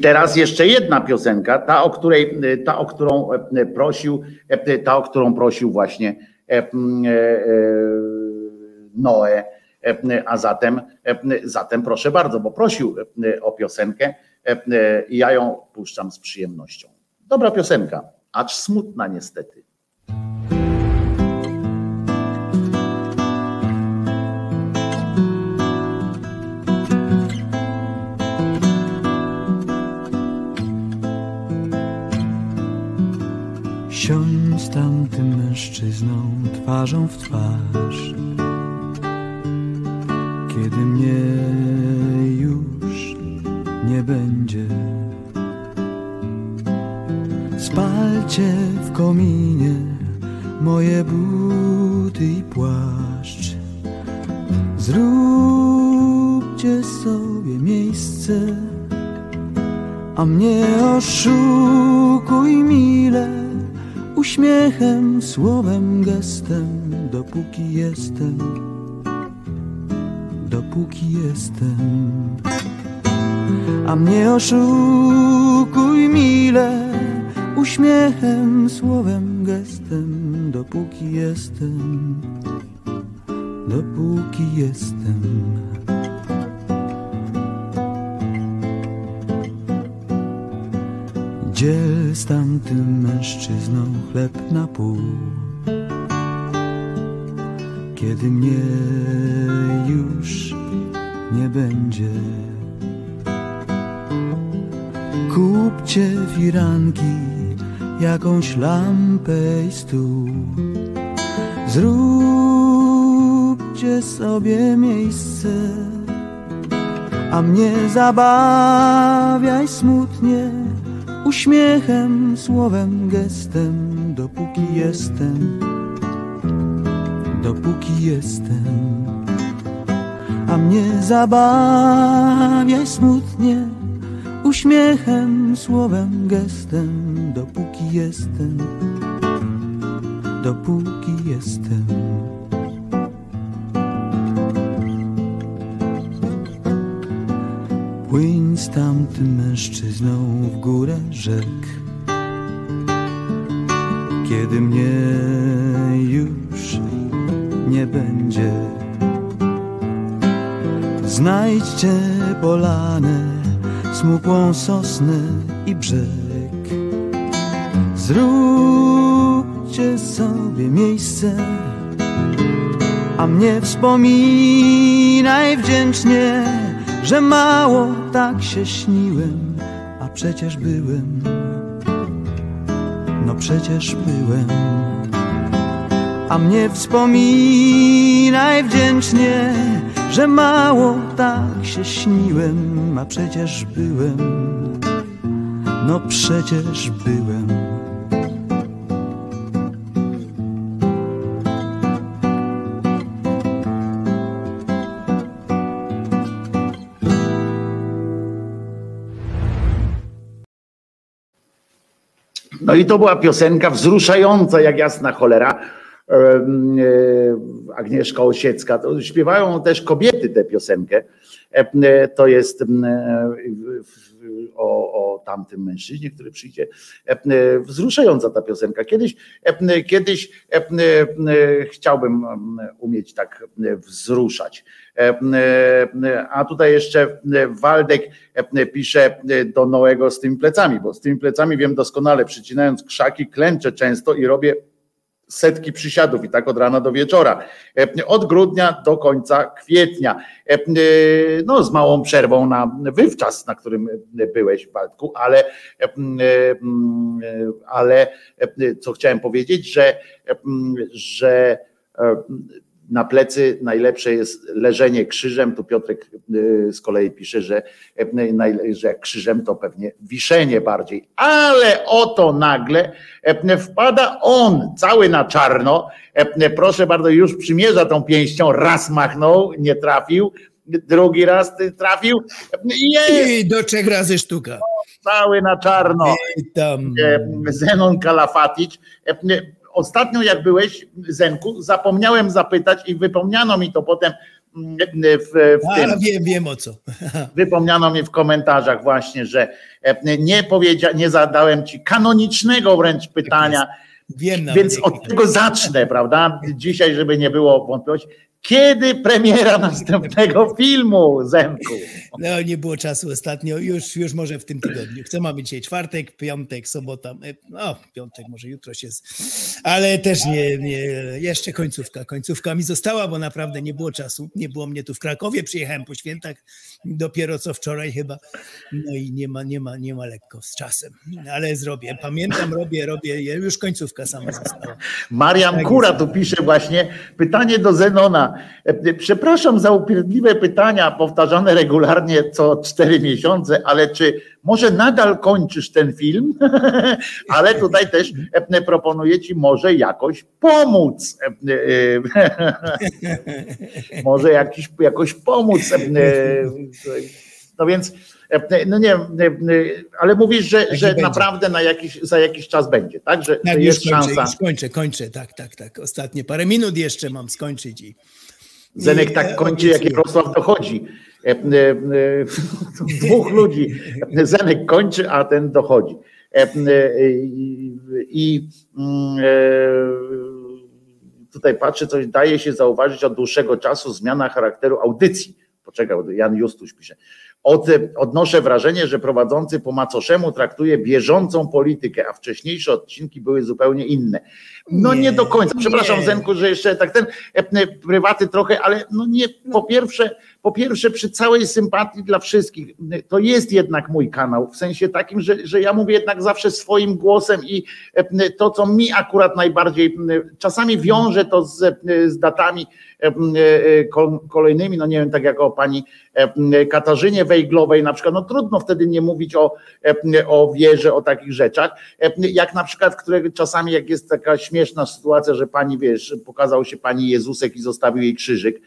teraz jeszcze jedna piosenka, ta, o której, ta, o którą e, prosił, e, ta, o którą prosił właśnie e, e, Noe. A zatem, zatem proszę bardzo, bo prosił o piosenkę i ja ją puszczam z przyjemnością. Dobra piosenka, acz smutna niestety. Siądź z tamtym mężczyzną twarzą w twarz. Kiedy mnie już nie będzie Spalcie w kominie moje buty i płaszcz. Zróbcie sobie miejsce a mnie oszukuj mile Uśmiechem, słowem, gestem Dopóki jestem Dopóki jestem. A mnie oszukuj mile Uśmiechem, słowem, gestem Dopóki jestem Dopóki jestem Dziel z tamtym mężczyzną chleb na pół? Kiedy mnie już nie będzie. Kupcie firanki, jakąś lampę i stół. Zróbcie sobie miejsce A mnie zabawiaj smutnie Uśmiechem, słowem, gestem, dopóki jestem, dopóki jestem. a mnie zabawiaj smutnie uśmiechem, słowem, gestem, dopóki jestem, dopóki jestem. Płyń z tamtym mężczyzną w górę rzek. Kiedy mnie już nie będzie Znajdźcie polanę, smukłą sosnę i brzeg. Zróbcie sobie miejsce a mnie wspominaj wdzięcznie, że mało tak się śniłem, a przecież byłem, no przecież byłem. A mnie wspominaj wdzięcznie, że mało tak się śniłem, a przecież byłem, no przecież byłem. No i to była piosenka wzruszająca jak jasna cholera. E, Agnieszka Osiecka. To śpiewają też kobiety tę piosenkę. E, To jest e, w- w- o, o tamtym mężczyźnie, który przyjdzie. Wzruszająca ta piosenka. Kiedyś, kiedyś chciałbym umieć tak wzruszać. E, e, A tutaj jeszcze e, Waldek pisze do Noego z tymi plecami, bo z tymi plecami wiem doskonale, przycinając krzaki, klęczę często i robię setki przysiadów i tak od rana do wieczora. Od grudnia do końca kwietnia. No, z małą przerwą na wywczas, na którym byłeś, Waldku, ale, ale co chciałem powiedzieć, że, że na plecy najlepsze jest leżenie krzyżem. Tu Piotrek y, z kolei pisze, że, e, że krzyżem to pewnie wiszenie bardziej. Ale oto nagle e, wpada on cały na czarno. E, Proszę bardzo, już przymierza tą pięścią. Raz machnął, nie trafił. Drugi raz trafił. Jest I do trzech razy sztuka. cały na czarno. Zenon Kalafatic. Ostatnio jak byłeś, Zenku, zapomniałem zapytać i wypomniano mi to potem mm, w, w tym, A, wiem, wiem o co. wypomniano mi w komentarzach właśnie, że e, nie powiedzia, nie zadałem ci kanonicznego wręcz pytania, Wiem nawet. więc od tego zacznę, prawda? Dzisiaj, żeby nie było wątpliwości. Kiedy premiera następnego filmu, Zenku? No nie było czasu ostatnio, już, już może w tym tygodniu. Chcę mamy dzisiaj czwartek, piątek, sobota, e, no piątek może jutro się, z... ale też nie, nie, jeszcze końcówka, końcówka mi została, bo naprawdę nie było czasu, nie było mnie tu w Krakowie, przyjechałem po świętach dopiero co wczoraj chyba, no i nie ma, nie ma, nie ma lekko z czasem, ale zrobię, pamiętam, robię, robię, już końcówka sama została. Marian Tak Kura tu pisze właśnie. Pytanie do Zenona. E, Przepraszam za upierdliwe pytania powtarzane regularnie co cztery miesiące, ale czy może nadal kończysz ten film? ale tutaj też e, proponuję ci może jakoś pomóc. E, e, może jakiś, jakoś pomóc. No więc, no nie wiem, ale mówisz, że, że będzie. naprawdę na jakiś, za jakiś czas będzie, tak? Że, Tak, że już jest kończę, szansa. już kończę, tak, tak, tak. Ostatnie parę minut jeszcze mam skończyć i. Zenek tak kończy, jak. Jarosław dochodzi. E, e, e, Dwóch ludzi. Zenek kończy, a ten dochodzi. I, mm, tutaj patrzę, coś daje się zauważyć od dłuższego czasu zmiana charakteru audycji. Poczekaj, Jan Justuś pisze. Od, odnoszę wrażenie, że prowadzący po macoszemu traktuje bieżącą politykę, a wcześniejsze odcinki były zupełnie inne. No nie, Nie, do końca. Przepraszam, nie. Zenku, że jeszcze tak ten prywaty trochę, ale no nie, po pierwsze, po pierwsze przy całej sympatii dla wszystkich, to jest jednak mój kanał, w sensie takim, że, że ja mówię jednak zawsze swoim głosem i e, to, co mi akurat najbardziej, czasami wiąże to z, z datami e, e, ko- kolejnymi, no nie wiem, tak jak o pani Katarzynie Wejglowej na przykład, no trudno wtedy nie mówić o, o wierze, o takich rzeczach, jak na przykład, które czasami jak jest taka śmieszna sytuacja, że pani, wiesz, pokazał się pani Jezusek i zostawił jej krzyżyk,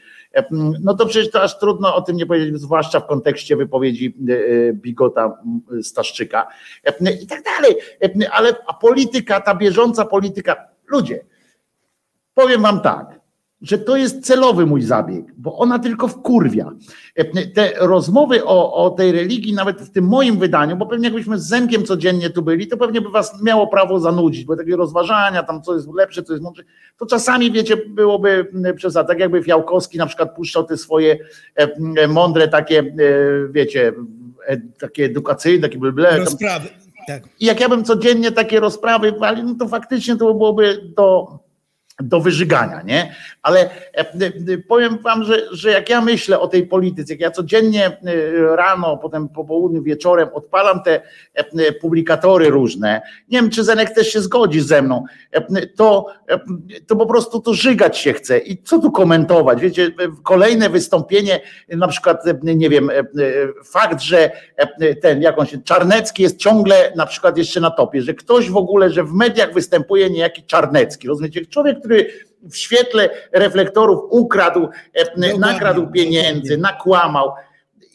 no to przecież to aż trudno o tym nie powiedzieć, zwłaszcza w kontekście wypowiedzi e, Bigota Staszczyka i tak dalej. Ale a polityka, ta bieżąca polityka, ludzie, powiem wam tak, że to jest celowy mój zabieg, bo ona tylko wkurwia. Te rozmowy o, o tej religii, nawet w tym moim wydaniu, bo pewnie jakbyśmy z Zenkiem codziennie tu byli, to pewnie by was miało prawo zanudzić, bo takie rozważania, tam co jest lepsze, co jest mądrze, to czasami, wiecie, byłoby przesada, tak jakby Fiałkowski na przykład puszczał te swoje mądre takie, wiecie, takie edukacyjne, takie ble, Rozprawy. Tak. I jak ja bym codziennie takie rozprawy walił, no to faktycznie to byłoby do do wyżygania, nie? Ale e, e, powiem wam, że, że jak ja myślę o tej polityce, jak ja codziennie e, rano, potem po południu, wieczorem odpalam te publikatory różne, nie wiem, czy Zenek też się zgodzi ze mną, to, to po prostu to żygać się chce. I co tu komentować? Wiecie, kolejne wystąpienie, na przykład, nie wiem, fakt, że ten, jak on się, Czarnecki jest ciągle na przykład jeszcze na topie, że ktoś w ogóle, że w mediach występuje niejaki Czarnecki, rozumiecie? Człowiek, który w świetle reflektorów ukradł, e, nakradł pieniędzy, nakłamał.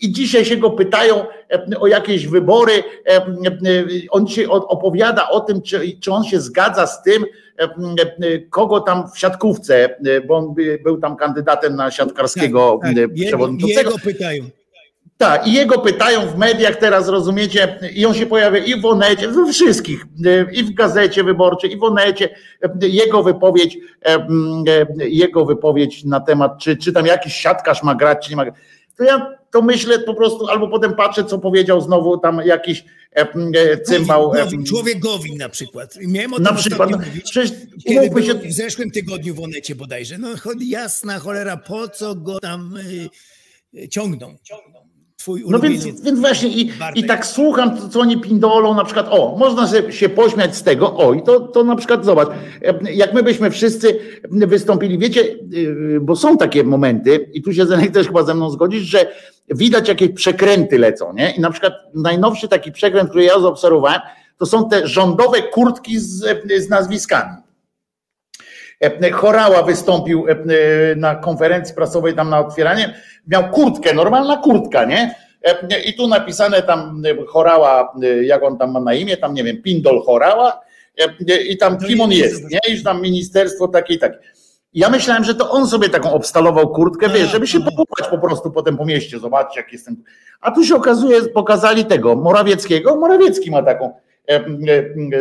I dzisiaj się go pytają e, o jakieś wybory. E, on się opowiada o tym, czy, czy on się zgadza z tym, kogo tam w siatkówce, bo on był tam kandydatem na siatkarskiego tak, tak. przewodniczącego. Jego pytają. Tak, i jego pytają w mediach teraz, rozumiecie, i on się pojawia i w Onecie, we wszystkich, i w Gazecie Wyborczej, i w Onecie, jego wypowiedź, jego wypowiedź na temat, czy, czy tam jakiś siatkarz ma grać, czy nie ma grać. To ja to myślę po prostu, albo potem patrzę, co powiedział znowu tam jakiś cymbał. Gowin, człowiek Gowin na przykład. Miałem o tym Na przykład, no, mówić, przecież kiedy się, w zeszłym tygodniu w Onecie bodajże. No jasna cholera, po co go tam y, ciągną? Twój No więc, więc właśnie i, Bartek. i tak słucham, co- oni pindolą, na przykład, o, można się, się pośmiać z tego, o, i to, to na przykład zobacz, jak my byśmy wszyscy wystąpili, wiecie, yy, bo są takie momenty, i tu się Zenek też chyba ze mną zgodzisz, że widać jakieś przekręty lecą, nie? I na przykład najnowszy taki przekręt, który ja zaobserwowałem, to są te rządowe kurtki z, z nazwiskami. E, Chorała wystąpił e, na konferencji prasowej tam na otwieranie, miał kurtkę, normalna kurtka, nie? E, I tu napisane tam e, Chorała, e, jak on tam ma na imię, tam nie wiem, Pindol Chorała e, i tam No kim on jest, nie? Iż tam ministerstwo takie i takie. Ja myślałem, że to on sobie taką obstalował kurtkę, wiesz, żeby się aha. popukać po prostu potem po mieście, zobaczcie jak jestem. A tu się okazuje, pokazali tego Morawieckiego, Morawiecki ma taką e, e, e,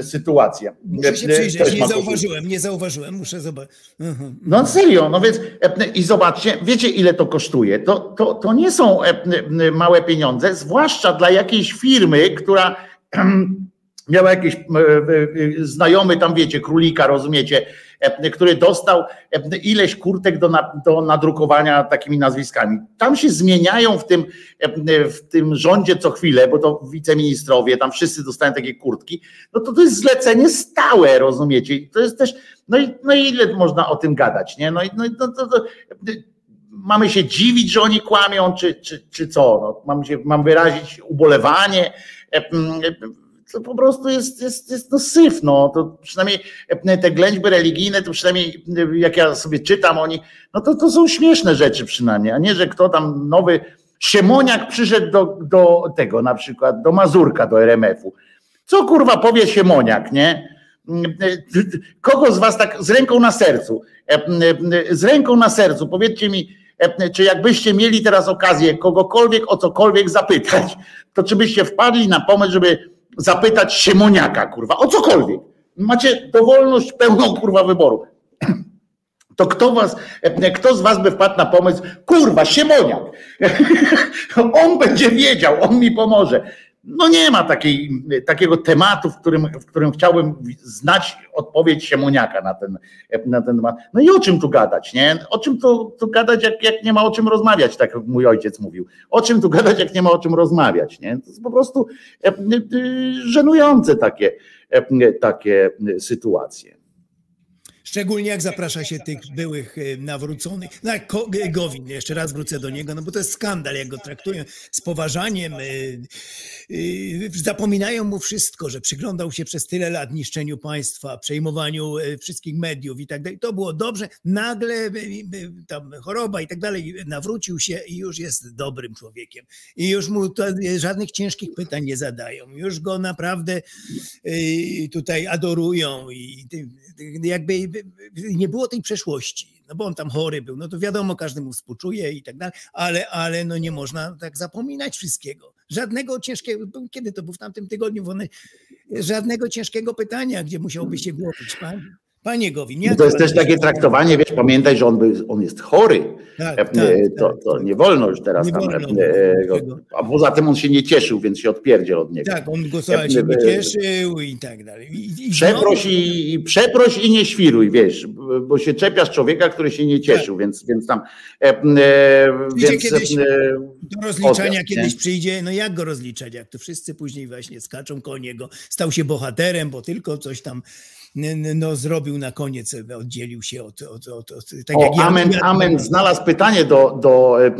sytuację. Muszę się E, przyjrzeć, nie zauważyłem, nie zauważyłem, muszę zobaczyć. Mhm. No serio, no więc e, i zobaczcie, wiecie ile to kosztuje. To, to, to nie są e, małe pieniądze, zwłaszcza dla jakiejś firmy, która miała jakiś e, e, znajomy tam, wiecie, królika, rozumiecie, e, który dostał ileś kurtek do, do nadrukowania takimi nazwiskami. Tam się zmieniają w tym, w tym rządzie co chwilę, bo to wiceministrowie, tam wszyscy dostają takie kurtki, no to to jest zlecenie stałe, rozumiecie? To jest też, no i, no i ile można o tym gadać, nie? No i no, to, to, to, mamy się dziwić, że oni kłamią, czy, czy, czy co? No, mam, się, mam wyrazić ubolewanie. E, mm, e, To po prostu jest, jest, jest no syf, no. To przynajmniej e, te ględźby religijne, to przynajmniej e, jak ja sobie czytam oni, no to, to są śmieszne rzeczy przynajmniej, a nie, że kto tam nowy Siemoniak przyszedł do, do tego na przykład, do Mazurka, do RMF-u. Co kurwa powie Siemoniak, nie? Kogo z was tak z ręką na sercu, z ręką na sercu, powiedzcie mi, czy jakbyście mieli teraz okazję kogokolwiek o cokolwiek zapytać, to czy byście wpadli na pomysł, żeby zapytać Siemoniaka, kurwa, o cokolwiek. Macie dowolność pełną, kurwa, wyboru. To kto was, kto z was by wpadł na pomysł, kurwa, Siemoniak. On będzie wiedział, on mi pomoże. No nie ma takiej, takiego tematu, w którym, w którym chciałbym znać odpowiedź Siemoniaka na ten, na ten temat. No i o czym tu gadać, nie? O czym tu, tu gadać, jak, jak nie ma o czym rozmawiać, tak jak mój ojciec mówił. O czym tu gadać, jak nie ma o czym rozmawiać, nie? To jest po prostu e, e, żenujące takie, e, takie sytuacje. Szczególnie jak zaprasza się tych byłych e, nawróconych. No jak Ko- Gowin, jeszcze raz wrócę do niego, no bo to jest skandal, jak go traktują z poważaniem. y, zapominają mu wszystko, że przyglądał się przez tyle lat niszczeniu państwa, przejmowaniu y, wszystkich mediów i tak dalej. To było dobrze. Nagle y, y, tam choroba i tak dalej, nawrócił się i już jest dobrym człowiekiem. I już mu to, y, żadnych ciężkich pytań nie zadają. Już go naprawdę y, tutaj adorują i y, y, jakby nie było tej przeszłości. No bo on tam chory był, no to wiadomo, każdy mu współczuje i tak dalej, ale, ale no nie można tak zapominać wszystkiego. Żadnego ciężkiego, kiedy to był w tamtym tygodniu, żadnego ciężkiego pytania, gdzie musiałby się głowić. Panie, panie Gowin, jak To jest też takie traktowanie, wiesz, pamiętaj, że on, był, on jest chory. Tak, E, tak, to, tak, to tak. nie wolno już teraz Nie tam. wolno e, go-. A poza tym on się nie cieszył, więc się odpierdziel od niego. Tak, on go słuchaj, się nie cieszył i tak dalej. I, i Przeproś i, i przeproś i nie świruj, wiesz, bo się czepiasz człowieka, który się nie cieszył, więc, więc tam. E, e, więc, kiedyś- e, Do rozliczania odjazd, kiedyś nie? przyjdzie, no jak go rozliczać, jak to wszyscy później właśnie skaczą koło niego, stał się bohaterem, bo tylko coś tam no, zrobił na koniec, oddzielił się od, od, od, od tak O, ja- amen, ja- amen. Znalazł pytanie do, do e,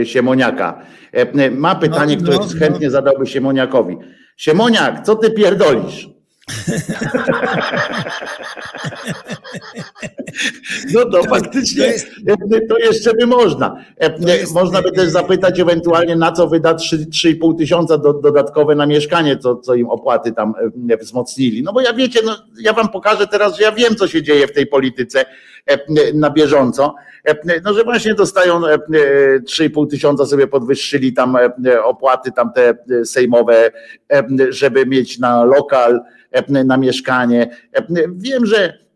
e, Siemoniaka. E, Ma pytanie, No, które no, no. chętnie zadałby Siemoniakowi. Siemoniak, co ty pierdolisz? No to faktycznie to jest- e, to jeszcze by można. E, To jest- Można by też zapytać ewentualnie, na co wyda 3 3,5 tysiąca do, dodatkowe na mieszkanie, co, co im opłaty tam e, wzmocnili. No bo ja wiecie, no, ja wam pokażę teraz, że ja wiem, co się dzieje w tej polityce e, na bieżąco. E, No, że właśnie dostają e, e, 3,5 tysiąca sobie podwyższyli tam e, opłaty tam te e, sejmowe, e, żeby mieć na lokal, e, na mieszkanie. E, Wiem, że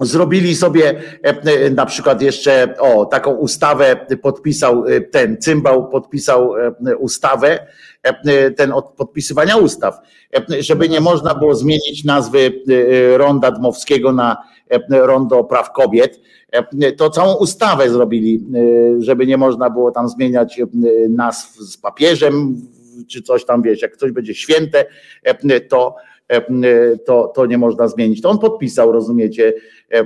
Zrobili sobie e, na przykład jeszcze o taką ustawę podpisał e, ten cymbał podpisał e, ustawę e, ten od podpisywania ustaw, e, żeby nie można było zmienić nazwy e, Ronda Dmowskiego na e, Rondo Praw Kobiet. E, To całą ustawę zrobili, e, żeby nie można było tam zmieniać e, nazw z papieżem czy coś tam wiesz, jak coś będzie święte, e, to e, to, to nie można zmienić. To on podpisał, rozumiecie, e,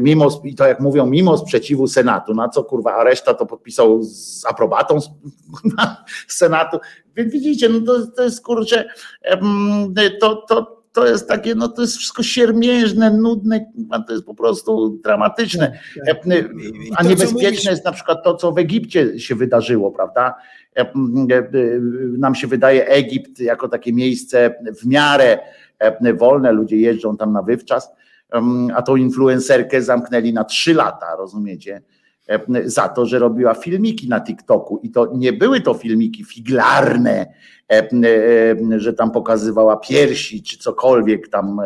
mimo, i to jak mówią, mimo sprzeciwu Senatu, na co kurwa, a reszta to podpisał z aprobatą z, Senatu. Więc widzicie, no to, to jest kurczę, to, to, to jest takie, no to jest wszystko siermiężne, nudne, to jest po prostu dramatyczne. Tak, E, I A niebezpieczne jest na przykład to, co w Egipcie się wydarzyło, prawda? E, e, e, Nam się wydaje Egipt jako takie miejsce w miarę e, wolne, ludzie jeżdżą tam na wywczas, a tą influencerkę zamknęli na trzy lata, rozumiecie? E, Za to, że robiła filmiki na TikToku. I to nie były to filmiki figlarne, e, e, że tam pokazywała piersi czy cokolwiek tam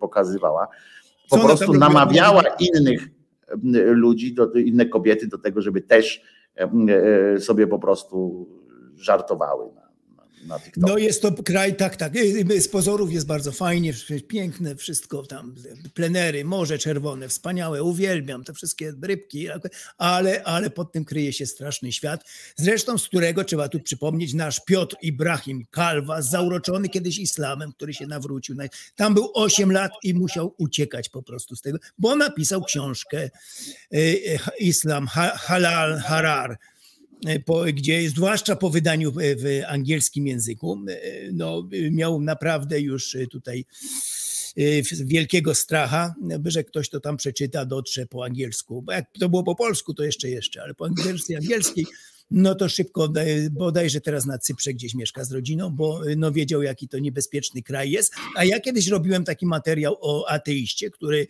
pokazywała. Po Co prostu namawiała innych ludzi, do, inne kobiety do tego, żeby też sobie po prostu żartowały na, TikToku. No jest to kraj, tak, tak. y, Z pozorów jest bardzo fajnie, piękne wszystko tam, plenery, morze czerwone, wspaniałe, uwielbiam te wszystkie rybki, ale, ale pod tym kryje się straszny świat. Zresztą z którego trzeba tu przypomnieć nasz Piotr Ibrahim Kalwa, zauroczony kiedyś islamem, który się nawrócił. Tam był 8 lat i musiał uciekać po prostu z tego, bo napisał książkę y, y, Islam Ha- Halal Harar po, gdzie zwłaszcza po wydaniu w, angielskim języku, e, no, miał naprawdę już tutaj e, wielkiego stracha, że ktoś to tam przeczyta, dotrze po angielsku. Bo jak to było po polsku, to jeszcze jeszcze, ale po angielsku, angielskiej, no to szybko, e, bodajże teraz na Cyprze gdzieś mieszka z rodziną, bo e, no wiedział, jaki to niebezpieczny kraj jest. A ja kiedyś robiłem taki materiał o ateiście, który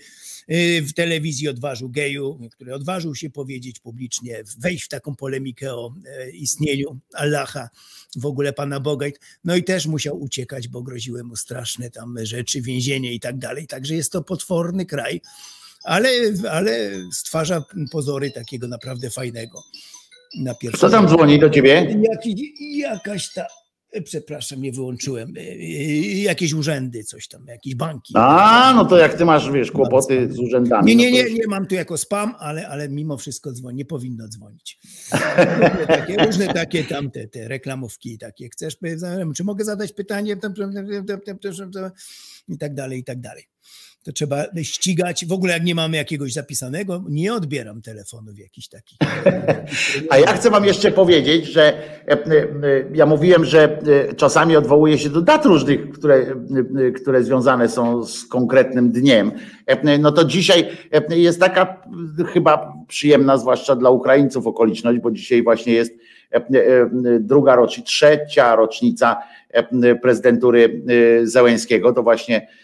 e, w telewizji odważył geju, który odważył się powiedzieć publicznie, wejść w taką polemikę o istnieniu Allaha, w ogóle Pana Boga. No i też musiał uciekać, bo groziły mu straszne tam rzeczy, więzienie i tak dalej. Także jest to potworny kraj, ale, ale stwarza pozory takiego naprawdę fajnego. Na pierwszy Co tam dzwoni do ciebie? Jakaś ta, przepraszam, nie wyłączyłem, e, e, jakieś urzędy, coś tam, jakieś banki. A, no to jak ty masz, wiesz, kłopoty z urzędami. Nie, no nie, nie, nie mam tu jako spam, ale, ale mimo wszystko dzwoni, nie powinno dzwonić. Różne takie, różne takie tam te, te reklamówki takie. Chcesz, czy mogę zadać pytanie? I tak dalej, i tak dalej. To trzeba ścigać. W ogóle jak nie mamy jakiegoś zapisanego, nie odbieram telefonów jakichś takich. A ja chcę wam jeszcze powiedzieć, że e, e, ja mówiłem, że e, czasami odwołuję się do dat różnych, które, e, które związane są z konkretnym dniem. E, No to dzisiaj e, jest taka e, chyba przyjemna, zwłaszcza dla Ukraińców okoliczność, bo dzisiaj właśnie jest e, e, druga rocznica, trzecia rocznica e, prezydentury e, Zełęńskiego. To właśnie e,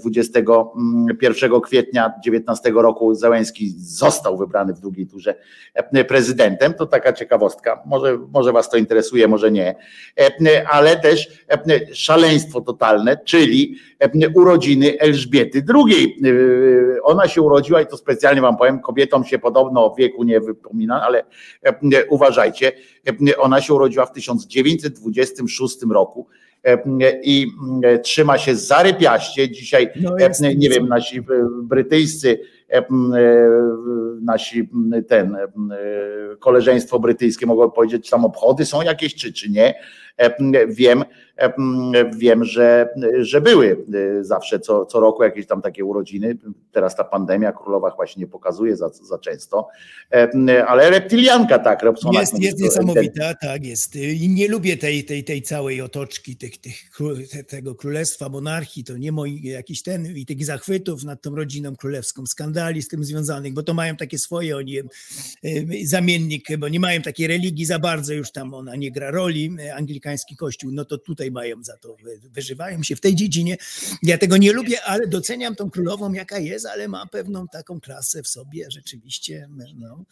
21 kwietnia 19 roku Zełęński został wybrany w drugiej turze e, prezydentem. To taka ciekawostka. Może, może was to interesuje, może nie. E, Ale też e, szaleństwo totalne, czyli e, urodziny Elżbiety II. E, Ona się urodziła i to specjalnie wam powiem, kobietom się podobno w wieku nie wypomina, ale e, uważajcie, e, ona się urodziła w 1926 roku e, i e, trzyma się zarypiaście. Dzisiaj, No e, nie wiem, nasi e, brytyjscy, e, e, nasi ten e, e, koleżeństwo brytyjskie mogą powiedzieć, czy tam obchody są jakieś, czy, czy nie. E, Wiem, e, wiem, że, że były e, zawsze co, co roku jakieś tam takie urodziny. Teraz ta pandemia królowa chyba się nie pokazuje za, za często, ale reptilianka tak, Robsona. Jest, jest niesamowita, tak jest. I nie lubię tej, tej, tej całej otoczki tych, tych, tego królestwa, monarchii, to nie mój jakiś ten, i tych zachwytów nad tą rodziną królewską, skandali z tym związanych, bo to mają takie swoje, oni, zamiennik, bo nie mają takiej religii za bardzo, już tam ona nie gra roli, e, anglikański kościół, no to tutaj mają za to, wy- wyżywają się w tej dziedzinie. Ja tego nie lubię, ale doceniam tą królową, jaka jest, ale ma pewną taką klasę w sobie, rzeczywiście, no,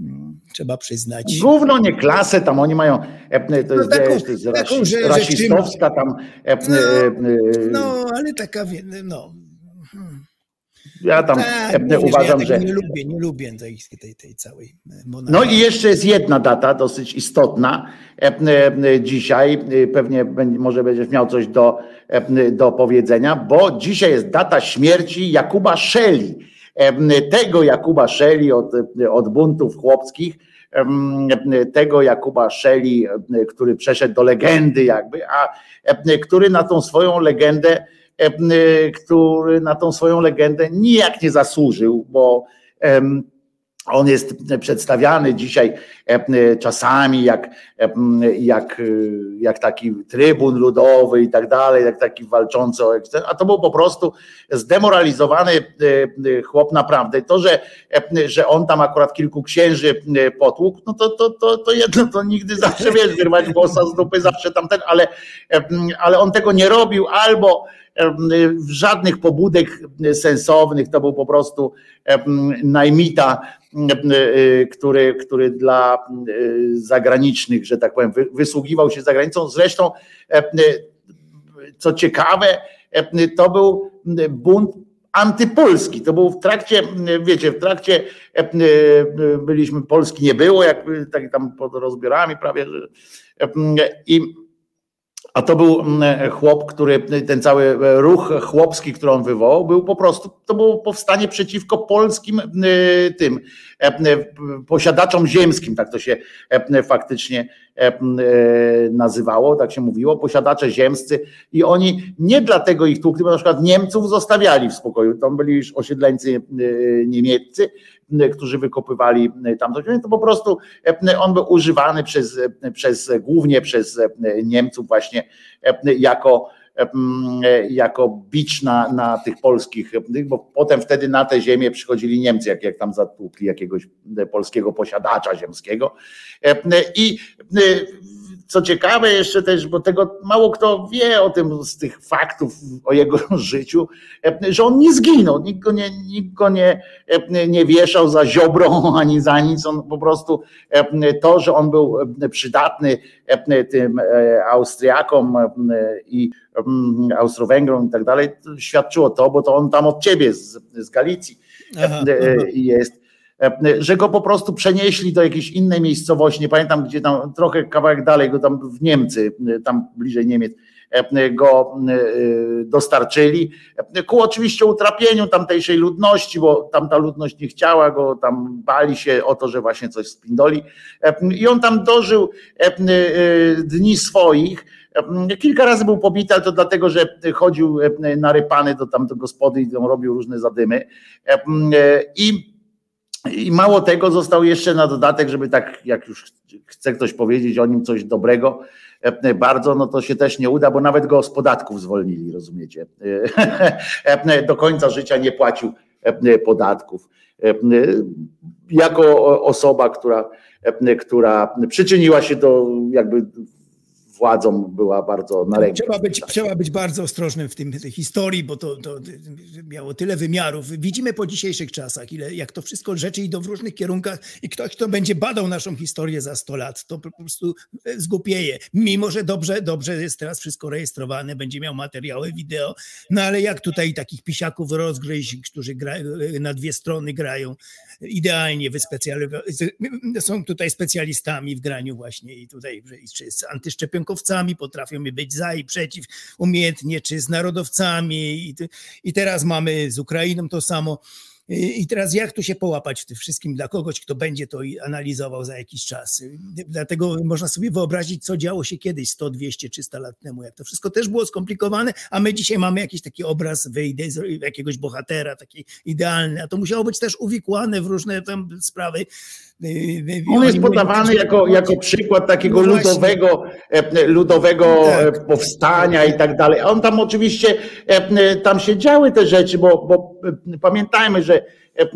mm, trzeba przyznać. Gówno, nie klasę, tam oni mają, e, to jest, taką- wiesz, to jest taką, że- rasistowska tam, e, No, e, e, No, ale taka, no. Ja tam Tak, uważam, ja że... nie lubię, nie lubię tej, tej, tej całej e, No monarchii. i jeszcze jest jedna data dosyć istotna e, e, dzisiaj, pewnie może będziesz miał coś do, do powiedzenia, bo dzisiaj jest data śmierci Jakuba Szeli, tego Jakuba Szeli od, od buntów chłopskich, tego Jakuba Szeli, który przeszedł do legendy jakby, a który na tą swoją legendę, który na tą swoją legendę nijak nie zasłużył, bo on jest przedstawiany dzisiaj e, czasami jak, e, jak, e, jak taki trybun ludowy i tak dalej, jak taki walczący, o a to był po prostu zdemoralizowany e, e, chłop naprawdę. To, że, e, że on tam akurat kilku księży e, potłukł, no to, to, to, to jedno, to nigdy zawsze wiesz, wyrwać włosa z dupy, zawsze tamten, ale, e, ale on tego nie robił albo e, żadnych pobudek sensownych, to był po prostu najmita, e, który, który dla zagranicznych, że tak powiem, wy- wysługiwał się za granicą. Zresztą, co ciekawe, to był bunt antypolski. To był w trakcie, wiecie, w trakcie byliśmy, Polski nie było, jak tak tam pod rozbiorami prawie, i a to był mm, chłop, który ten cały ruch chłopski, który on wywołał, był po prostu, to było powstanie przeciwko polskim y, tym e, posiadaczom ziemskim, tak to się e, faktycznie e, nazywało, tak się mówiło, posiadacze ziemscy. I oni nie dlatego ich tłukli, bo na przykład Niemców zostawiali w spokoju, tam byli już osiedleńcy niemieccy, którzy wykopywali tam to po prostu e, on był używany przez, przez głównie przez e, Niemców właśnie e, jako jako bicz na, na tych polskich, bo potem wtedy na tę ziemię przychodzili Niemcy, jak, jak tam zatłukli jakiegoś polskiego posiadacza ziemskiego. I co ciekawe jeszcze też, bo tego mało kto wie o tym z tych faktów o jego życiu, że on nie zginął, nikt go nie, nikt go nie, nie wieszał za ziobrą ani za nic, on po prostu to, że on był przydatny tym Austriakom i Austro-Węgrom i tak dalej, świadczyło to, bo to on tam od ciebie z, z Galicji Aha, aha. jest że go po prostu przenieśli do jakiejś innej miejscowości, nie pamiętam gdzie tam, trochę kawałek dalej, go tam w Niemcy, tam bliżej Niemiec, go dostarczyli, ku oczywiście utrapieniu tamtejszej ludności, bo tamta ludność nie chciała go, tam bali się o to, że właśnie coś spindoli. I on tam dożył dni swoich, E, Kilka razy był pobity, ale to dlatego, że chodził e, narypany do tam gospody i tam robił różne zadymy. E, I i mało tego, został jeszcze na dodatek, żeby tak, jak już chce ktoś powiedzieć o nim coś dobrego, e, bardzo, no to się też nie uda, bo nawet go z podatków zwolnili, rozumiecie? E, Do końca życia nie płacił e, podatków. Jako osoba, która, która przyczyniła się do jakby władzą była bardzo na rękę. Trzeba być, trzeba być bardzo ostrożnym w tym historii, bo to, to miało tyle wymiarów. Widzimy po dzisiejszych czasach, ile, jak to wszystko rzeczy idą w różnych kierunkach i ktoś, kto będzie badał naszą historię za 100 lat, to po prostu zgłupieje. Mimo, że dobrze, dobrze jest teraz wszystko rejestrowane, będzie miał materiały wideo, no ale jak tutaj takich pisiaków rozgryźć, którzy gra, na dwie strony grają idealnie wyspecjalizowani, są tutaj specjalistami w graniu właśnie i tutaj czy z antyszczepionkowcami potrafią być za i przeciw umiejętnie, czy z narodowcami i, i teraz mamy z Ukrainą to samo. I teraz jak tu się połapać w tym wszystkim dla kogoś, kto będzie to analizował za jakiś czas. Dlatego można sobie wyobrazić, co działo się kiedyś 100, 200, 300 lat temu, jak to wszystko też było skomplikowane, a my dzisiaj mamy jakiś taki obraz wyjdę jakiegoś bohatera, taki idealny, a to musiało być też uwikłane w różne tam sprawy. On jest podawany jako, jako przykład takiego No ludowego, e, ludowego Tak. e, powstania i tak dalej. On tam oczywiście, e, tam się działy te rzeczy, bo, bo pamiętajmy, że e,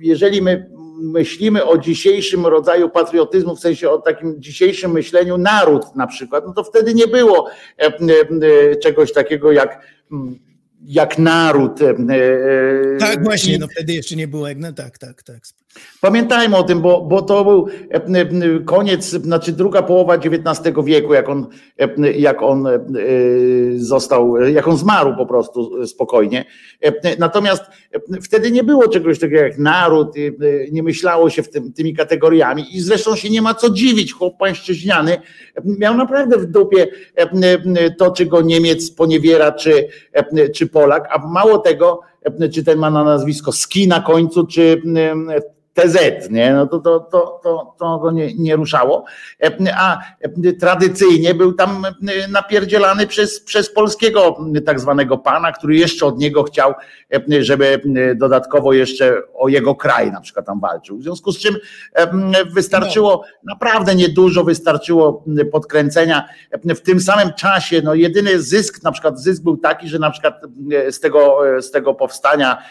jeżeli my myślimy o dzisiejszym rodzaju patriotyzmu, w sensie o takim dzisiejszym myśleniu naród na przykład, no to wtedy nie było e, e, czegoś takiego jak jak naród. e, e, Tak, właśnie, no wtedy jeszcze nie było no tak, tak, tak. Pamiętajmy o tym, bo, bo to był e, koniec, znaczy druga połowa XIX wieku, jak on, jak on został, jak on zmarł po prostu spokojnie. Natomiast wtedy nie było czegoś takiego jak naród, nie myślało się w tym, tymi kategoriami i zresztą się nie ma co dziwić. Chłop pańszczyźniany miał naprawdę w dupie to, czy go Niemiec poniewiera, czy, czy Polak, a mało tego, e, czy ten ma na nazwisko Ski na końcu, czy e, TZ, nie? No to, to, to, to, to go nie, nie ruszało. E, A e, tradycyjnie był tam e, napierdzielany przez, przez polskiego tak zwanego pana, który jeszcze od niego chciał, żeby dodatkowo jeszcze o jego kraj na przykład tam walczył. W związku z czym wystarczyło naprawdę niedużo, wystarczyło podkręcenia. W tym samym czasie, no jedyny zysk, na przykład zysk był taki, że na przykład z tego, z tego powstania,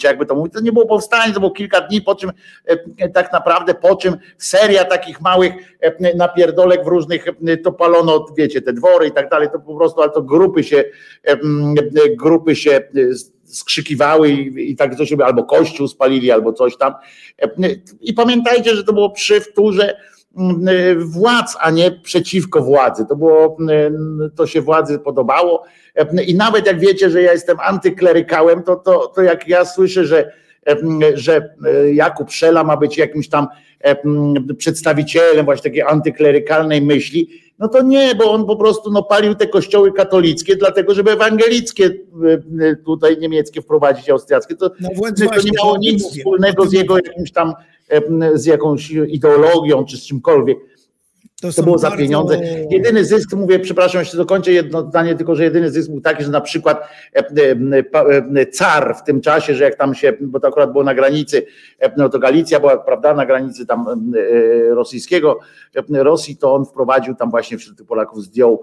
czy jakby to mówić, to nie było powstanie, to było kilka dni, po czym tak naprawdę po czym seria takich małych e, napierdolek w różnych, e, to palono, wiecie, te dwory i tak dalej, to po prostu, ale to grupy się, e, e, grupy się e, skrzykiwały i, i tak coś albo kościół spalili, albo coś tam. E, I pamiętajcie, że to było przy wtórze e, władz, a nie przeciwko władzy. To było, to się władzy podobało E, i nawet jak wiecie, że ja jestem antyklerykałem, to, to, to jak ja słyszę, że że e, Jakub Szela ma być jakimś tam em, przedstawicielem właśnie takiej antyklerykalnej myśli, no to nie, bo on po prostu no, palił te kościoły katolickie, dlatego żeby ewangelickie e, tutaj niemieckie wprowadzić, austriackie. To, No więc to właśnie, nie miało nic wspólnego z jego jakimś tam, z jakąś ideologią czy z czymkolwiek. To są było za bardzo- pieniądze. Jedyny zysk, mówię, przepraszam, jeszcze dokończę jedno zdanie, tylko że jedyny zysk był taki, że na przykład e, e, e, car w tym czasie, że jak tam się, bo to akurat było na granicy, no to Galicja była, prawda, na granicy tam rosyjskiego, Rosji, to on wprowadził tam właśnie wśród tych Polaków, zdjął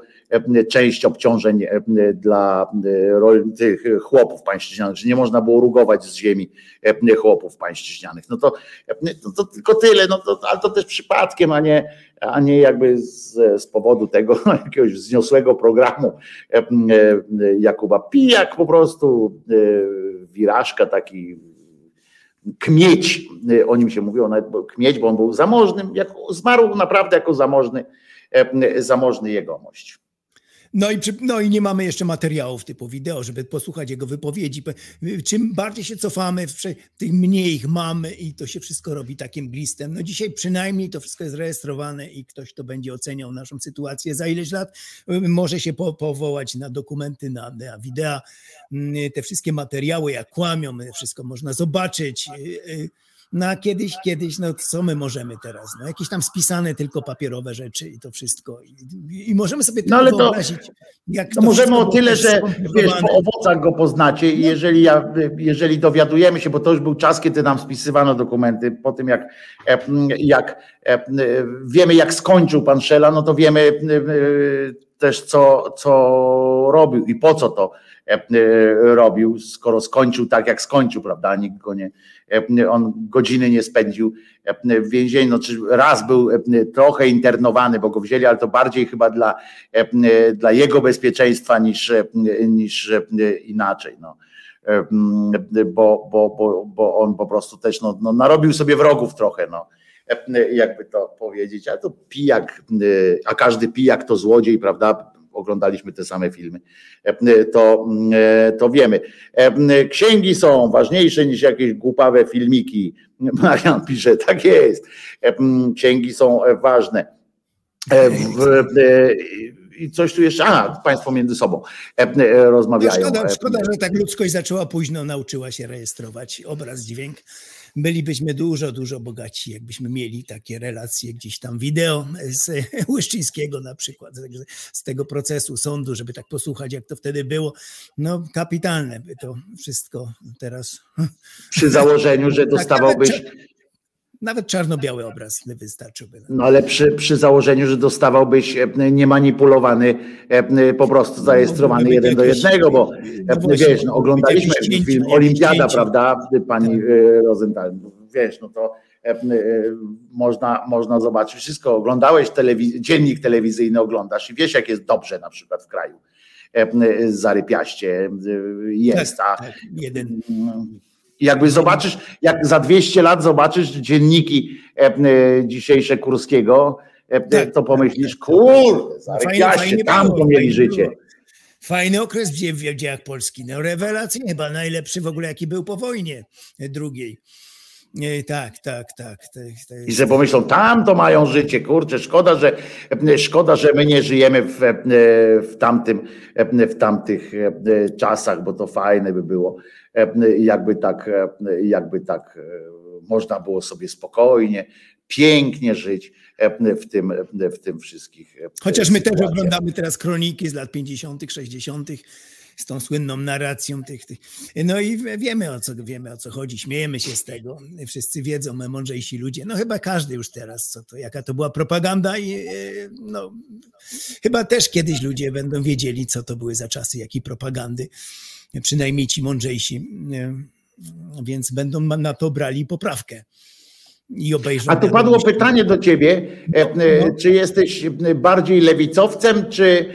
część obciążeń e, dla e, tych chłopów pańszczyźnianych, że nie można było rugować z ziemi e, chłopów pańszczyźnianych. No to, e, to, tylko tyle, no to, ale to też przypadkiem, a nie, a nie jakby z, z powodu tego jakiegoś wzniosłego programu e, e, Jakuba Pijak po prostu, e, wirażka taki kmieć, e, o nim się mówiło nawet kmieć, bo on był zamożnym, jak, zmarł naprawdę jako zamożny, e, zamożny jegomość. No i, przy, no i nie mamy jeszcze materiałów typu wideo, żeby posłuchać jego wypowiedzi. Czym bardziej się cofamy, tym mniej ich mamy i to się wszystko robi takim blistem. No dzisiaj przynajmniej to wszystko jest rejestrowane i ktoś, kto będzie oceniał naszą sytuację za ileś lat, y, może się po, powołać na dokumenty, na, na wideo, mm, te wszystkie materiały, jak kłamią, y, wszystko można zobaczyć. No a kiedyś, kiedyś, no co my możemy teraz? No jakieś tam spisane tylko papierowe rzeczy i to wszystko. I, i możemy sobie tylko No ale to- wyobrazić, jak No możemy o tyle, że wiesz, po owocach go poznacie i jeżeli, ja, jeżeli dowiadujemy się, bo to już był czas, kiedy nam spisywano dokumenty, po tym jak, e, jak e, wiemy jak skończył pan Szela, no to wiemy e, też co, co robił i po co to robił, skoro skończył tak jak skończył, prawda, nikt go nie, e, on godziny nie spędził e, w więzieniu, no, czy raz był e, trochę internowany, bo go wzięli, ale to bardziej chyba dla, e, dla jego bezpieczeństwa niż, e, niż e, inaczej, no. E, Bo, bo, bo, bo on po prostu też no, no, narobił sobie wrogów trochę, no e, jakby to powiedzieć, ale to pijak, e, a każdy pijak to złodziej, prawda? Oglądaliśmy te same filmy, E, to, e, to wiemy. E, Księgi są ważniejsze niż jakieś głupawe filmiki. Marian pisze, tak jest. Księgi są ważne. W, I coś tu jeszcze, a Państwo między sobą e, No rozmawiają. szkoda, szkoda, że tak ludzkość zaczęła późno, nauczyła się rejestrować obraz, dźwięk. Bylibyśmy dużo, dużo bogaci, jakbyśmy mieli takie relacje gdzieś tam wideo z Łyszczyńskiego na przykład, z- tego procesu sądu, żeby tak posłuchać, jak to wtedy było. No kapitalne by to wszystko teraz. Przy założeniu, że Tak, dostawałbyś nawet, czarno-biały obraz wystarczyłby. No ale przy, przy założeniu, że dostawałbyś e, niemanipulowany, e, po prostu zarejestrowany Mógłby być jeden do jednego, bo no e, właśnie, wiesz, no, oglądaliśmy film Olimpiada, prawda, pani Tak. Rosenthal, wiesz, no to można, można zobaczyć wszystko. Oglądałeś telewiz- dziennik telewizyjny, oglądasz i wiesz, jak jest dobrze na przykład w kraju. Zarypiaście jest, a Tak, jeden. I jakby zobaczysz, jak za 200 lat zobaczysz dzienniki e, e, dzisiejsze Kurskiego, e, Tak, to pomyślisz, kurde, Fajnie- zarypiaście, tam to mieli życie. Fajny okres w, dzie- w dziejach Polski. No rewelacyjnie, chyba najlepszy w ogóle, jaki był po wojnie drugiej. E, Tak, tak, tak. I że pomyślą, tam to mają życie, kurczę, szkoda, że szkoda, że my nie żyjemy w, e, w, tamtym, e, w tamtych e, czasach, bo to fajne by było, jakby tak, jakby tak można było sobie spokojnie, pięknie żyć w tym, w tym wszystkich. Chociaż my też sytuacjach. oglądamy teraz kroniki z lat 50., 60., z tą słynną narracją tych, tych. No i wiemy o co wiemy o co chodzi, śmiejemy się z tego. Wszyscy wiedzą, mądrzejsi ludzie. No chyba każdy już teraz, co to, jaka to była propaganda i e, no, chyba też kiedyś ludzie będą wiedzieli, co to były za czasy, jakiej propagandy, przynajmniej ci mądrzejsi. E, Więc będą na to brali poprawkę. I obejrzą. A tu padło wiadomości. pytanie do ciebie, e, e, No. czy jesteś e, bardziej lewicowcem, czy,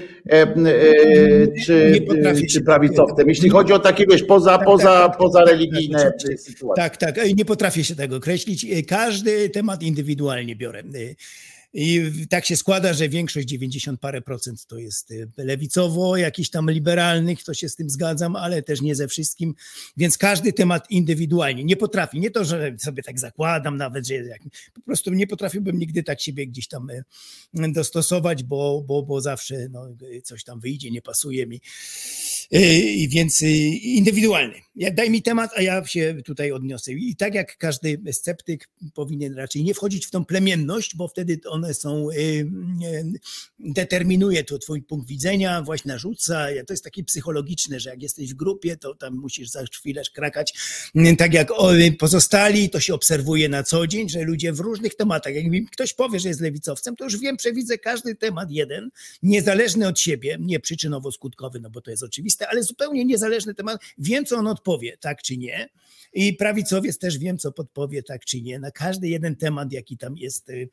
czy, czy prawicowcem? Jeśli chodzi o takie, wiesz, poza, Tak, poza, tak, tak, poza tak, tak, religijne oczywiście. sytuacje. Tak, tak. Nie potrafię się tego określić. Każdy temat indywidualnie biorę. I tak się składa, że większość, 90 parę procent to jest y, lewicowo, jakiś tam liberalnych, to się z tym zgadzam, ale też nie ze wszystkim. Więc każdy temat indywidualnie. Nie potrafi. Nie to, że sobie tak zakładam nawet, że jak, po prostu nie potrafiłbym nigdy tak siebie gdzieś tam y, dostosować, bo, bo, bo zawsze no, coś tam wyjdzie, nie pasuje mi. Y, I więc y, indywidualny. Daj mi temat, a ja się tutaj odniosę. I tak jak każdy sceptyk powinien raczej nie wchodzić w tą plemienność, bo wtedy one są, y, y, determinuje to twój punkt widzenia, właśnie narzuca. To jest takie psychologiczne, że jak jesteś w grupie, to tam musisz za chwilę krakać. Tak jak pozostali, to się obserwuje na co dzień, że ludzie w różnych tematach, jak mi ktoś powie, że jest lewicowcem, to już wiem, przewidzę każdy temat jeden, niezależny od siebie, nie przyczynowo-skutkowy, no bo to jest oczywiste, ale zupełnie niezależny temat. Wiem, co on odpowie, tak czy nie. I prawicowiec też wiem, co podpowie, tak czy nie. Na każdy jeden temat, jaki tam jest, y,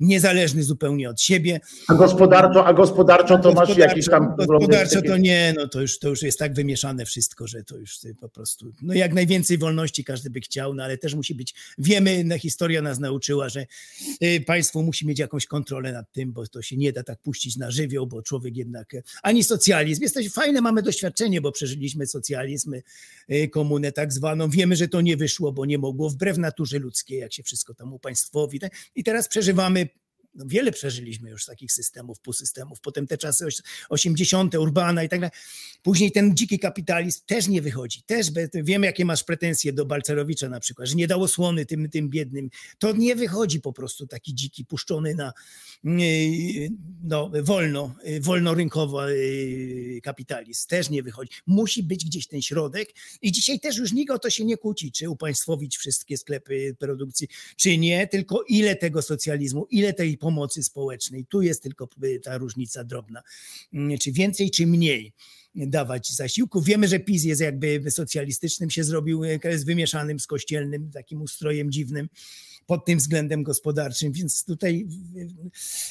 niezależny zupełnie od siebie. A gospodarczo, a gospodarczo to masz jakieś tam Gospodarczo to nie, no to już, to już jest tak wymieszane wszystko, że to już po prostu, no jak najwięcej wolności każdy by chciał, no ale też musi być, wiemy, no, historia nas nauczyła, że y, państwo musi mieć jakąś kontrolę nad tym, bo to się nie da tak puścić na żywioł, bo człowiek jednak, ani socjalizm, jest to fajne, mamy doświadczenie, bo przeżyliśmy socjalizm, y, komunę tak zwaną, wiemy, że to nie wyszło, bo nie mogło, wbrew naturze ludzkiej, jak się wszystko tam upaństwowi, tak? i teraz przeżywamy No wiele przeżyliśmy już takich systemów, półsystemów. Potem te czasy oś- 80., Urbana i tak dalej. Później ten dziki kapitalizm też nie wychodzi. Też wiemy, jakie masz pretensje do Balcerowicza na przykład, że nie dało słony tym, tym biednym. To nie wychodzi po prostu taki dziki, puszczony na yy, no, wolno, yy, wolnorynkowo yy, kapitalizm. Też nie wychodzi. Musi być gdzieś ten środek i dzisiaj też już nikt o to się nie kłóci, czy upaństwowić wszystkie sklepy produkcji, czy nie, tylko ile tego socjalizmu, ile tej pomocy społecznej. Tu jest tylko y, ta różnica drobna. Mm, Czy więcej, czy mniej dawać zasiłków. Wiemy, że PiS jest jakby socjalistycznym, się zrobił, y, jest wymieszanym z kościelnym, takim ustrojem dziwnym pod tym względem gospodarczym, więc tutaj, y,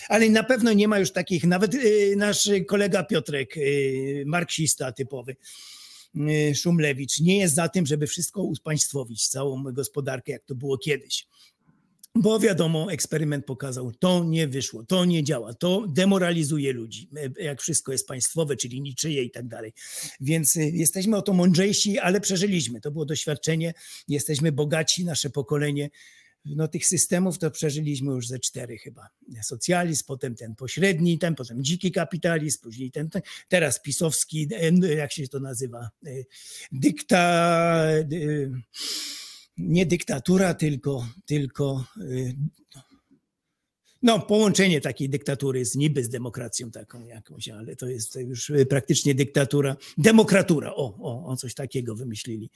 ale na pewno nie ma już takich, nawet y, nasz kolega Piotrek, y, marksista typowy, y, Szumlewicz, nie jest za tym, żeby wszystko upaństwowić, całą gospodarkę, jak to było kiedyś. Bo wiadomo, eksperyment pokazał, to nie wyszło, to nie działa, to demoralizuje ludzi, e, jak wszystko jest państwowe, czyli niczyje i tak dalej. Więc y, jesteśmy o to mądrzejsi, ale przeżyliśmy. To było doświadczenie, jesteśmy bogaci, nasze pokolenie. No, tych systemów to przeżyliśmy już ze cztery chyba. Socjalizm, potem ten pośredni, ten, potem dziki kapitalizm, później ten, ten teraz pisowski, e, jak się to nazywa, e, dykta, e, nie dyktatura, tylko, tylko y, no, połączenie takiej dyktatury z niby z demokracją taką jakąś, ale to jest już praktycznie dyktatura, demokratura, o, o, o coś takiego wymyślili.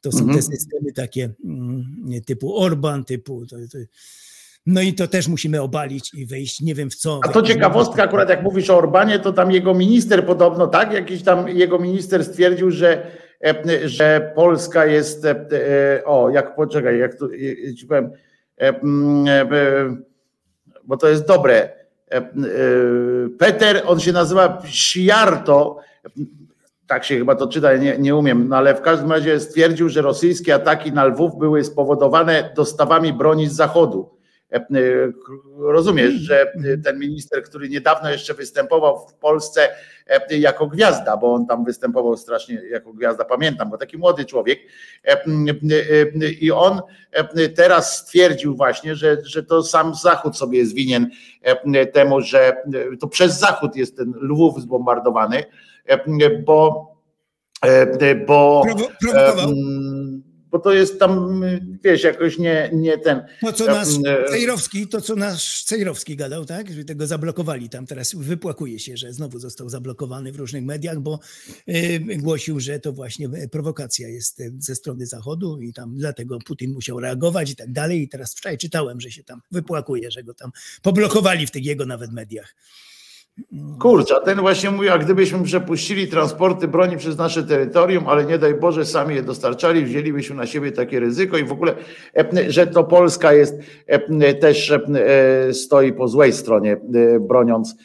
To są te systemy takie mm, typu Orban, typu... To, to, no i to też musimy obalić i wejść, nie wiem w co. A to ciekawostka, akurat jak mówisz o Orbanie, to tam jego minister podobno, tak? Jakiś tam jego minister stwierdził, że, że Polska jest. e, e, O, jak poczekaj, jak e, ci powiem, e, mm, e, bo to jest dobre. E, e, Peter, on się nazywa Siarto. Tak się chyba to czyta, nie, nie umiem, no ale w każdym razie stwierdził, że rosyjskie ataki na Lwów były spowodowane dostawami broni z zachodu. E, e, Rozumiesz, że ten minister, który niedawno jeszcze występował w Polsce e, jako gwiazda, bo on tam występował strasznie jako gwiazda, pamiętam, bo taki młody człowiek. I on teraz stwierdził właśnie, że, że to sam Zachód sobie jest winien temu, że to przez Zachód jest ten Lwów zbombardowany, bo bo, Prowo- prowokował. Bo to jest tam, wiesz, jakoś nie, nie ten. To, co nasz e, Cejrowski, to co nasz Cejrowski gadał, tak? Że tego zablokowali tam teraz. Wypłakuje się, że znowu został zablokowany w różnych mediach, bo y, głosił, że to właśnie prowokacja jest ze strony Zachodu i tam dlatego Putin musiał reagować i tak dalej. I teraz wczoraj czytałem, że się tam wypłakuje, że go tam poblokowali w tych jego nawet mediach. Kurczę, ten właśnie mówił, a gdybyśmy przepuścili transporty broni przez nasze terytorium, ale nie daj Boże, sami je dostarczali, wzięlibyśmy na siebie takie ryzyko i w ogóle, że to Polska jest, też e, stoi po złej stronie, e, broniąc,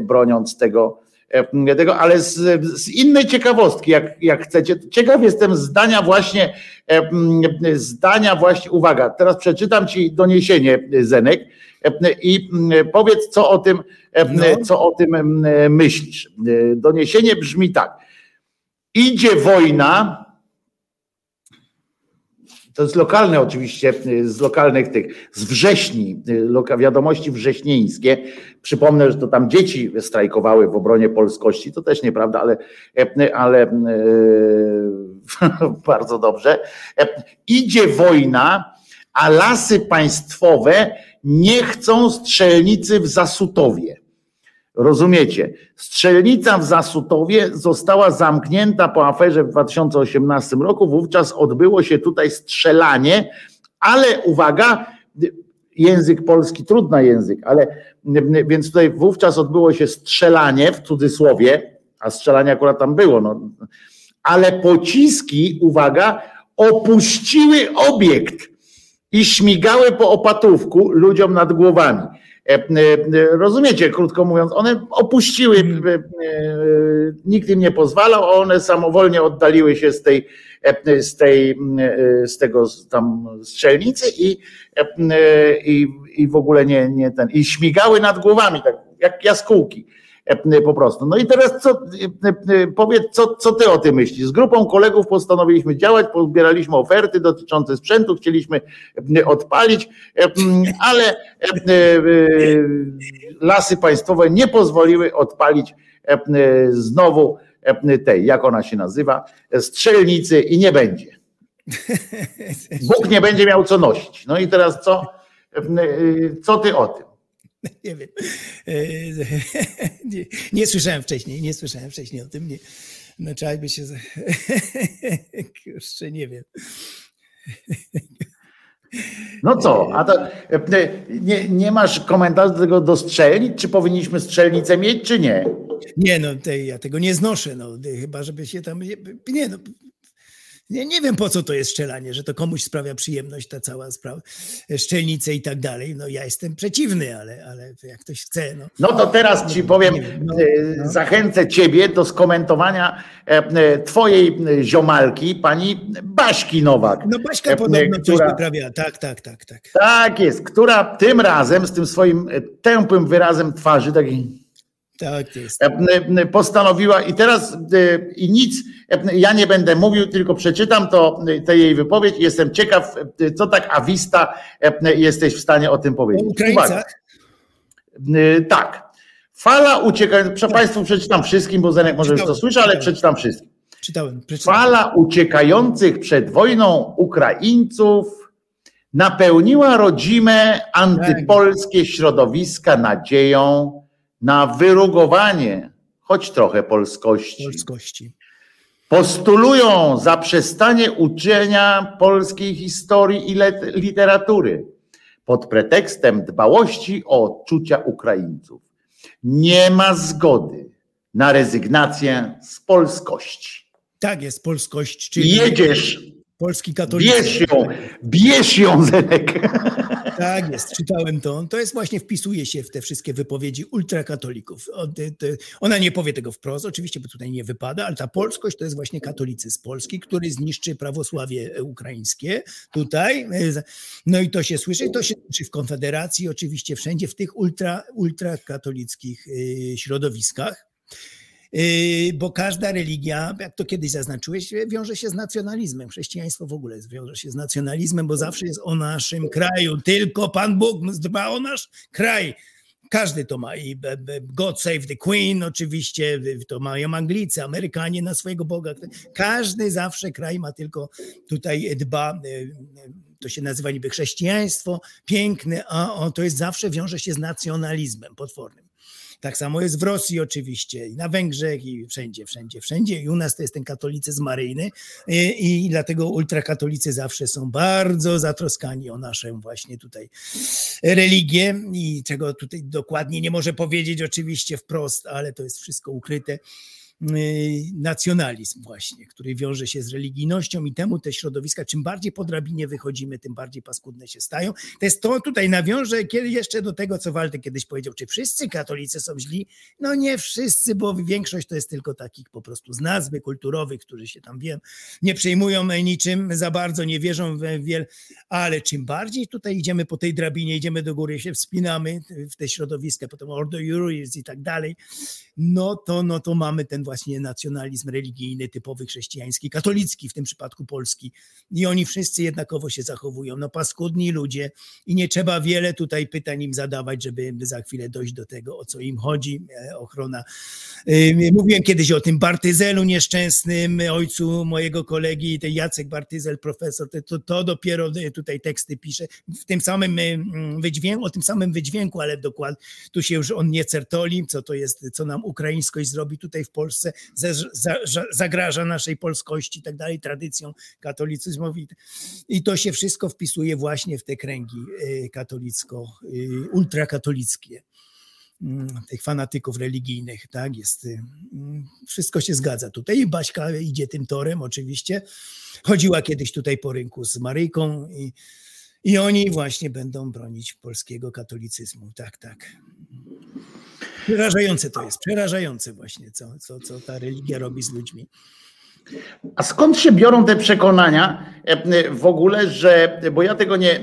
broniąc tego, tego, ale z, z innej ciekawostki, jak, jak chcecie. Ciekaw jestem zdania właśnie, zdania właśnie, uwaga, teraz przeczytam Ci doniesienie, Zenek, i powiedz, co o tym, e, No. co o tym myślisz. E, Doniesienie brzmi tak. Idzie wojna, to jest lokalne oczywiście, z lokalnych tych, z wrześni, wiadomości wrześnieńskie. Przypomnę, że to tam dzieci strajkowały w obronie polskości, to też nieprawda, ale, e, ale e, bardzo dobrze. E, Idzie wojna, a lasy państwowe nie chcą strzelnicy w Zasutowie. Rozumiecie? Strzelnica w Zasutowie została zamknięta po aferze w 2018 roku. Wówczas odbyło się tutaj strzelanie, ale uwaga, język polski, trudny język, ale więc tutaj wówczas odbyło się strzelanie w cudzysłowie, a strzelanie akurat tam było, no, ale pociski, uwaga, opuściły obiekt i śmigały po opatówku ludziom nad głowami. E, e, Rozumiecie, krótko mówiąc, one opuściły, e, e, nikt im nie pozwalał, a one samowolnie oddaliły się z tej, z tej, z tego tam strzelnicy i, i, i w ogóle nie, nie ten, i śmigały nad głowami, tak jak jaskółki. E, po prostu. No i teraz co, e, e, powiedz, co, co ty o tym myślisz? Z grupą kolegów postanowiliśmy działać, pozbieraliśmy oferty dotyczące sprzętu, chcieliśmy odpalić, ale lasy państwowe nie pozwoliły odpalić znowu tej, jak ona się nazywa, strzelnicy i nie będzie. Bóg nie będzie miał co nosić. No i teraz co? Co ty o tym? Nie wiem. E, Nie, nie słyszałem wcześniej, nie słyszałem wcześniej o tym. Nie. No trzeba by się. Kurczę, nie wiem. No co? A to, e, nie, nie masz komentarza do tego do strzelnic? Czy powinniśmy strzelnicę mieć, czy nie? Nie, no te, ja tego nie znoszę, no chyba, żeby się tam. Nie, no. Nie, nie wiem po co to jest strzelanie, że to komuś sprawia przyjemność, ta cała sprawa, szczelnice i tak dalej. No ja jestem przeciwny, ale, ale jak ktoś chce, no. No to teraz ci powiem, No, e, no. zachęcę ciebie do skomentowania e, e, twojej e, ziomalki, pani Baśki Nowak. No Baśka E, podobno coś która- wyprawia. Tak, tak, tak, tak. Tak jest, która tym razem z tym swoim e, tępym wyrazem twarzy, taki Tak jest. e, postanowiła i teraz e, i nic, e, ja nie będę mówił, tylko przeczytam to, tę jej wypowiedź. Jestem ciekaw, co tak awista jesteś w stanie o tym powiedzieć. Y, Tak. Fala uciekających, proszę Państwa, przeczytam wszystkim, bo Zenek może już to słyszy, ale przeczytam wszystkim. Czytałem. przeczytałem. Fala uciekających przed wojną Ukraińców napełniła rodzime antypolskie środowiska nadzieją na wyrugowanie, choć trochę polskości. Polskości. Postulują zaprzestanie uczenia polskiej historii i lit- literatury pod pretekstem dbałości o odczucia Ukraińców. Nie ma zgody na rezygnację z polskości. Tak jest, polskość, czyli Jedziesz, polski katolicyzm. bierz ją, bierz ją, Zenek. Tak jest, czytałem to. To jest właśnie, wpisuje się w te wszystkie wypowiedzi ultrakatolików. Ona nie powie tego wprost, oczywiście, bo tutaj nie wypada, ale ta polskość to jest właśnie katolicyzm polski, który zniszczy prawosławie ukraińskie tutaj. No i to się słyszy, to się słyszy w Konfederacji, oczywiście wszędzie w tych ultra, ultrakatolickich e, środowiskach. Yy, bo każda religia, jak to kiedyś zaznaczyłeś, wiąże się z nacjonalizmem. Chrześcijaństwo w ogóle wiąże się z nacjonalizmem, bo zawsze jest o naszym kraju. Tylko Pan Bóg dba o nasz kraj. Każdy to ma i God Save the Queen, oczywiście, to mają Anglicy, Amerykanie na swojego Boga. Każdy zawsze kraj ma tylko tutaj dba, y, to się nazywa niby chrześcijaństwo, piękne, a o, to jest zawsze wiąże się z nacjonalizmem potwornym. Tak samo jest w Rosji oczywiście, i na Węgrzech, i wszędzie, wszędzie, wszędzie. I u nas to jest ten katolicyzm maryjny i, i dlatego ultrakatolicy zawsze są bardzo zatroskani o naszą właśnie tutaj religię i czego tutaj dokładnie nie może powiedzieć oczywiście wprost, ale to jest wszystko ukryte. Yy, Nacjonalizm właśnie, który wiąże się z religijnością i temu te środowiska, czym bardziej po drabinie wychodzimy, tym bardziej paskudne się stają. To jest to tutaj nawiążę kiedy jeszcze do tego, co Walter kiedyś powiedział, czy wszyscy katolicy są źli? No nie wszyscy, bo większość to jest tylko takich po prostu z nazwy kulturowych, którzy się tam wiem, nie przejmują niczym za bardzo, nie wierzą w wiele, ale czym bardziej tutaj idziemy po tej drabinie, idziemy do góry, się wspinamy w te środowiska, potem Ordo Juris i tak dalej, no to, no to mamy ten właśnie nacjonalizm religijny, typowy chrześcijański, katolicki, w tym przypadku polski. I oni wszyscy jednakowo się zachowują. No paskudni ludzie i nie trzeba wiele tutaj pytań im zadawać, żeby za chwilę dojść do tego, o co im chodzi. E, Ochrona. Y, Mówiłem kiedyś o tym Bartyzelu nieszczęsnym, ojcu mojego kolegi, ten Jacek Bartyzel, profesor, to, to, dopiero tutaj teksty pisze w tym samym wydźwięku, o tym samym wydźwięku, ale dokładnie tu się już on nie certoli, co to jest, co nam ukraińskość zrobi tutaj w Polsce, za, zagraża naszej polskości i tak dalej, tradycją katolicyzmowi. I to się wszystko wpisuje właśnie w te kręgi y, katolicko, y, ultrakatolickie mm, tych fanatyków religijnych, tak, jest, y, mm, wszystko się zgadza tutaj i Baśka idzie tym torem oczywiście, chodziła kiedyś tutaj po rynku z Maryjką i, i oni właśnie będą bronić polskiego katolicyzmu, tak, tak. Przerażające to jest, przerażające właśnie, co, co, co ta religia robi z ludźmi. A skąd się biorą te przekonania e, w ogóle, że, bo ja tego nie,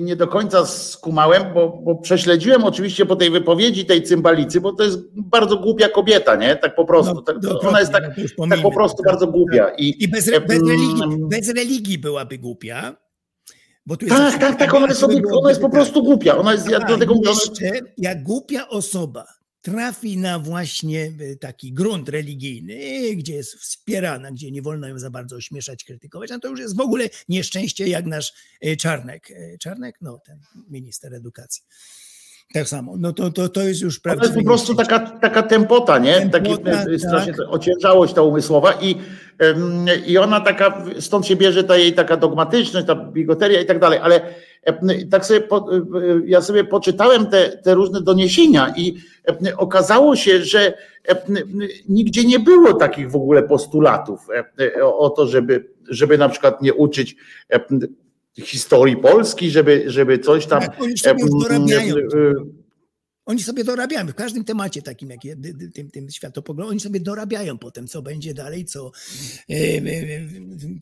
nie do końca skumałem, bo, bo prześledziłem oczywiście po tej wypowiedzi tej cymbalicy, bo to jest bardzo głupia kobieta, nie? Tak po prostu. No, tak, ona jest tak, no tak po prostu Tak, bardzo głupia. I, I bez, e, bez, religii, mm, bez religii byłaby głupia. Tak, tak, tak, ona jest, sobie, ona jest po prostu głupia. Ona jest, ja dlatego mówię, ona, jeszcze, jak głupia osoba trafi na właśnie y, taki grunt religijny, gdzie jest wspierana, gdzie nie wolno ją za bardzo ośmieszać, krytykować, no to już jest w ogóle nieszczęście jak nasz y, Czarnek. Y, Czarnek? No, ten minister edukacji. Tak samo. No to, to, to jest już ona jest prawdziwe po prostu taka, taka tempota, nie? Tempota, Taki, e, strasznie tak. ociężałość ta umysłowa i, i ona taka, stąd się bierze ta jej taka dogmatyczność, ta bigoteria i tak dalej, ale tak sobie, ja sobie poczytałem te, te różne doniesienia i okazało się, że nigdzie nie było takich w ogóle postulatów o, to, żeby, żeby na przykład nie uczyć historii Polski, żeby, żeby coś tam Tak, oni sobie dorabiają. w każdym temacie takim, jak tym, tym światopoglądem, oni sobie dorabiają potem, co będzie dalej, co e, e, e,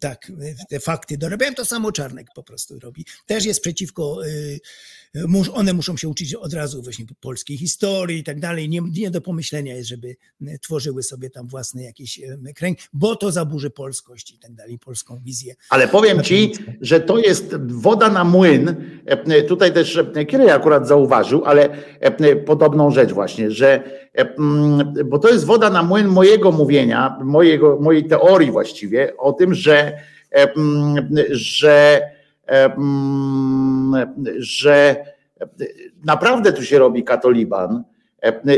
tak, te fakty dorabiają. To samo Czarnek po prostu robi. Też jest przeciwko, one muszą się uczyć od razu właśnie polskiej historii i tak dalej. Nie, nie do pomyślenia jest, żeby e, tworzyły sobie tam własne jakieś e, kręgi, bo to zaburzy polskość i tak dalej, polską wizję. Ale powiem ci, że to jest woda na młyn. E, Tutaj też e, Kierej akurat zauważył, ale e, podobną rzecz właśnie, że e, bo to jest woda na młyn mojego mówienia, mojego, mojej teorii właściwie o tym, że e, że e, że naprawdę tu się robi katoliban.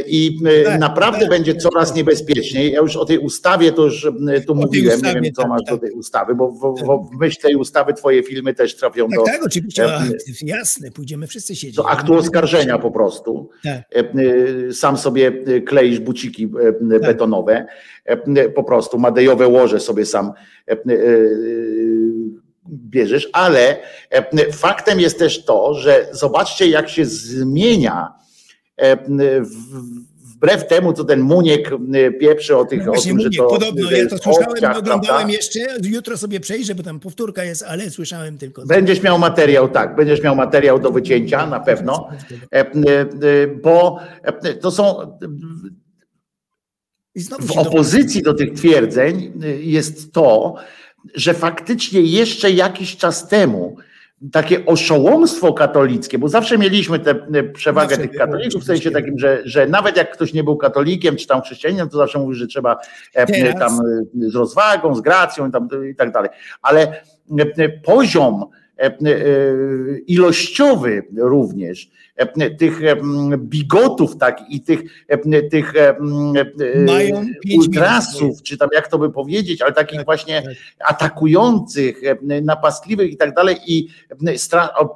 I e, Tak, naprawdę tak, będzie tak, coraz tak. niebezpieczniej. Ja już o tej ustawie to już tu mówiłem, nie ustawie, wiem co tak, masz tak. do tej ustawy, bo w, w, w myśl tej ustawy twoje filmy też trafią Tak, do, tak, oczywiście, e, jasne, pójdziemy wszyscy siedzieć. do aktu oskarżenia po prostu. Tak. E, Sam sobie e, kleisz buciki Tak. betonowe, po prostu madejowe łoże sobie sam e, bierzesz, ale e, faktem jest też to, że zobaczcie jak się zmienia e, w- wbrew temu, co ten Muniek pieprzy o tych, o Właśnie tym, że mówię, to podobno, ja to słyszałem, obciach, oglądałem prawda? jeszcze, jutro sobie przejrzę, bo tam powtórka jest, ale słyszałem tylko. Będziesz miał materiał, tak, będziesz miał materiał do wycięcia na pewno, e, bo to są w opozycji do tych twierdzeń jest to, że faktycznie jeszcze jakiś czas temu takie oszołomstwo katolickie, bo zawsze mieliśmy tę y, przewagę Zawsze tych katolików w sensie takim, że, że nawet jak ktoś nie był katolikiem czy tam chrześcijaninem, to zawsze mówi, że trzeba e, Teraz. tam y, z rozwagą, z gracją i, tam, i tak dalej. Ale poziom e, ilościowy również e, tych e, bigotów tak i tych, e, tych e, e, Mają ultrasów, czy tam jak to by powiedzieć, ale takich Tak, właśnie tak. atakujących, e, napastliwych i tak dalej i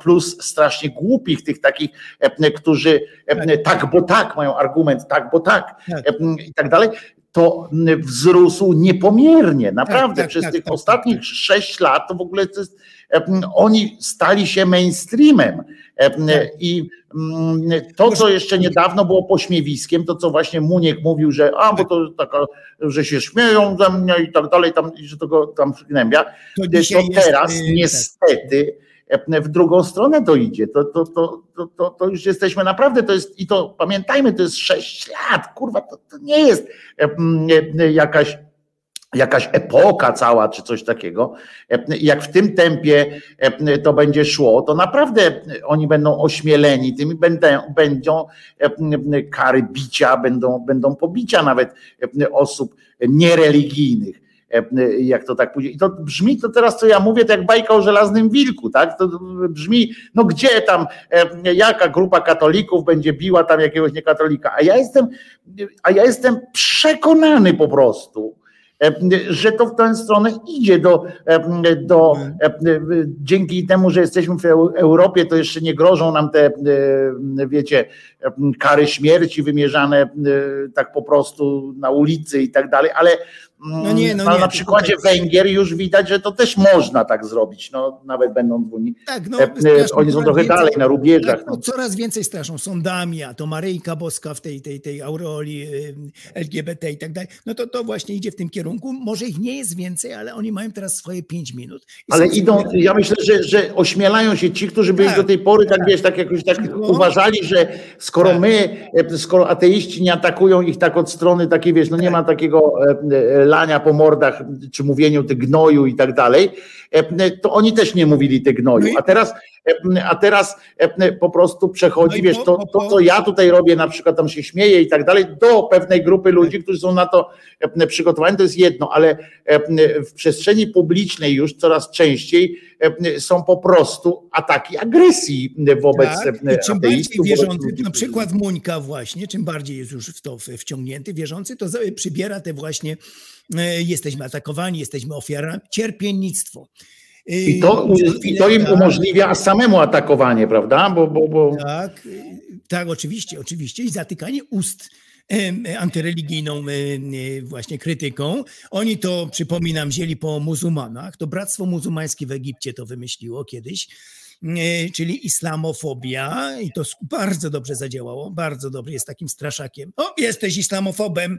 plus strasznie głupich tych takich, e, którzy e, tak, bo tak, mają argument tak, bo tak Tak. e, i tak dalej, to wzrósł niepomiernie, naprawdę tak, przez tak, tych tak, ostatnich tak, tak. sześć lat to w ogóle to jest, oni stali się mainstreamem. Tak. i mm, to, co jeszcze niedawno było pośmiewiskiem, to co właśnie Muniek mówił, że a, bo to taka, że się śmieją ze mnie i tak dalej, tam, i że to go tam przygnębia, To to dzisiaj jest, teraz y, niestety w drugą stronę to idzie. To, to, to, to, to, już jesteśmy naprawdę, to jest, i to pamiętajmy, to jest sześć lat, kurwa, to, to nie jest e, e, jakaś jakaś epoka cała, czy coś takiego. E, Jak w tym tempie e, to będzie szło, to naprawdę oni będą ośmieleni, tym będą, będą e, kary bicia, będą, będą pobicia nawet e, osób niereligijnych e, jak to tak pójdzie. I to brzmi to teraz, co ja mówię, to jak bajka o żelaznym wilku, tak? To brzmi, no gdzie tam, e, jaka grupa katolików będzie biła tam jakiegoś niekatolika, a ja jestem, a ja jestem przekonany po prostu, e, że to w tę stronę idzie do, e, do e, dzięki temu, że jesteśmy w Eu- Europie, to jeszcze nie grożą nam te, e, wiecie, e, kary śmierci wymierzane e, tak po prostu na ulicy i tak dalej, ale No nie, no ale nie, na przykładzie tutaj- Węgier już widać, że to też można tak zrobić, no nawet będą w Unii. Tak, no, E, e, strasznie Oni są trochę więcej- dalej na rubieżach. Tak, No. no, coraz więcej straszą sądami, a to Maryjka Boska w tej, tej, tej aureoli y, LGBT i tak dalej. No to, to właśnie idzie w tym kierunku. Może ich nie jest więcej, ale oni mają teraz swoje pięć minut. Ale idą, ja myślę, że, że ośmielają się ci, którzy byli Tak, do tej pory tak, tak. wiesz, tak jakoś tak No. uważali, że skoro Tak. my, e, skoro ateiści nie atakują ich tak od strony takiej, wiesz, no nie ma takiego lania po mordach, czy mówieniu ty gnoju i tak dalej, to oni też nie mówili ty gnoju. No A teraz, e, a teraz e, po prostu przechodzi, No wiesz, to, to, co ja tutaj robię, na przykład tam się śmieję i tak dalej, do pewnej grupy ludzi, którzy są na to e, przygotowani, to jest jedno, ale e, w przestrzeni publicznej już coraz częściej e, są po prostu ataki agresji wobec Tak, e, czym bardziej wierzący, ludzi, na przykład Muńka właśnie, czym bardziej jest już w to wciągnięty, wierzący, to przybiera te właśnie e, jesteśmy atakowani, jesteśmy ofiarami, cierpiennictwo. I to, I to im tak, umożliwia samemu atakowanie, prawda? Bo, bo, bo... Tak, tak, oczywiście, oczywiście. I zatykanie ust antyreligijną właśnie krytyką. Oni to, przypominam, wzięli po muzułmanach. To Bractwo Muzułmańskie w Egipcie to wymyśliło kiedyś. Czyli islamofobia, i to bardzo dobrze zadziałało, bardzo dobrze, jest takim straszakiem. O, jesteś islamofobem.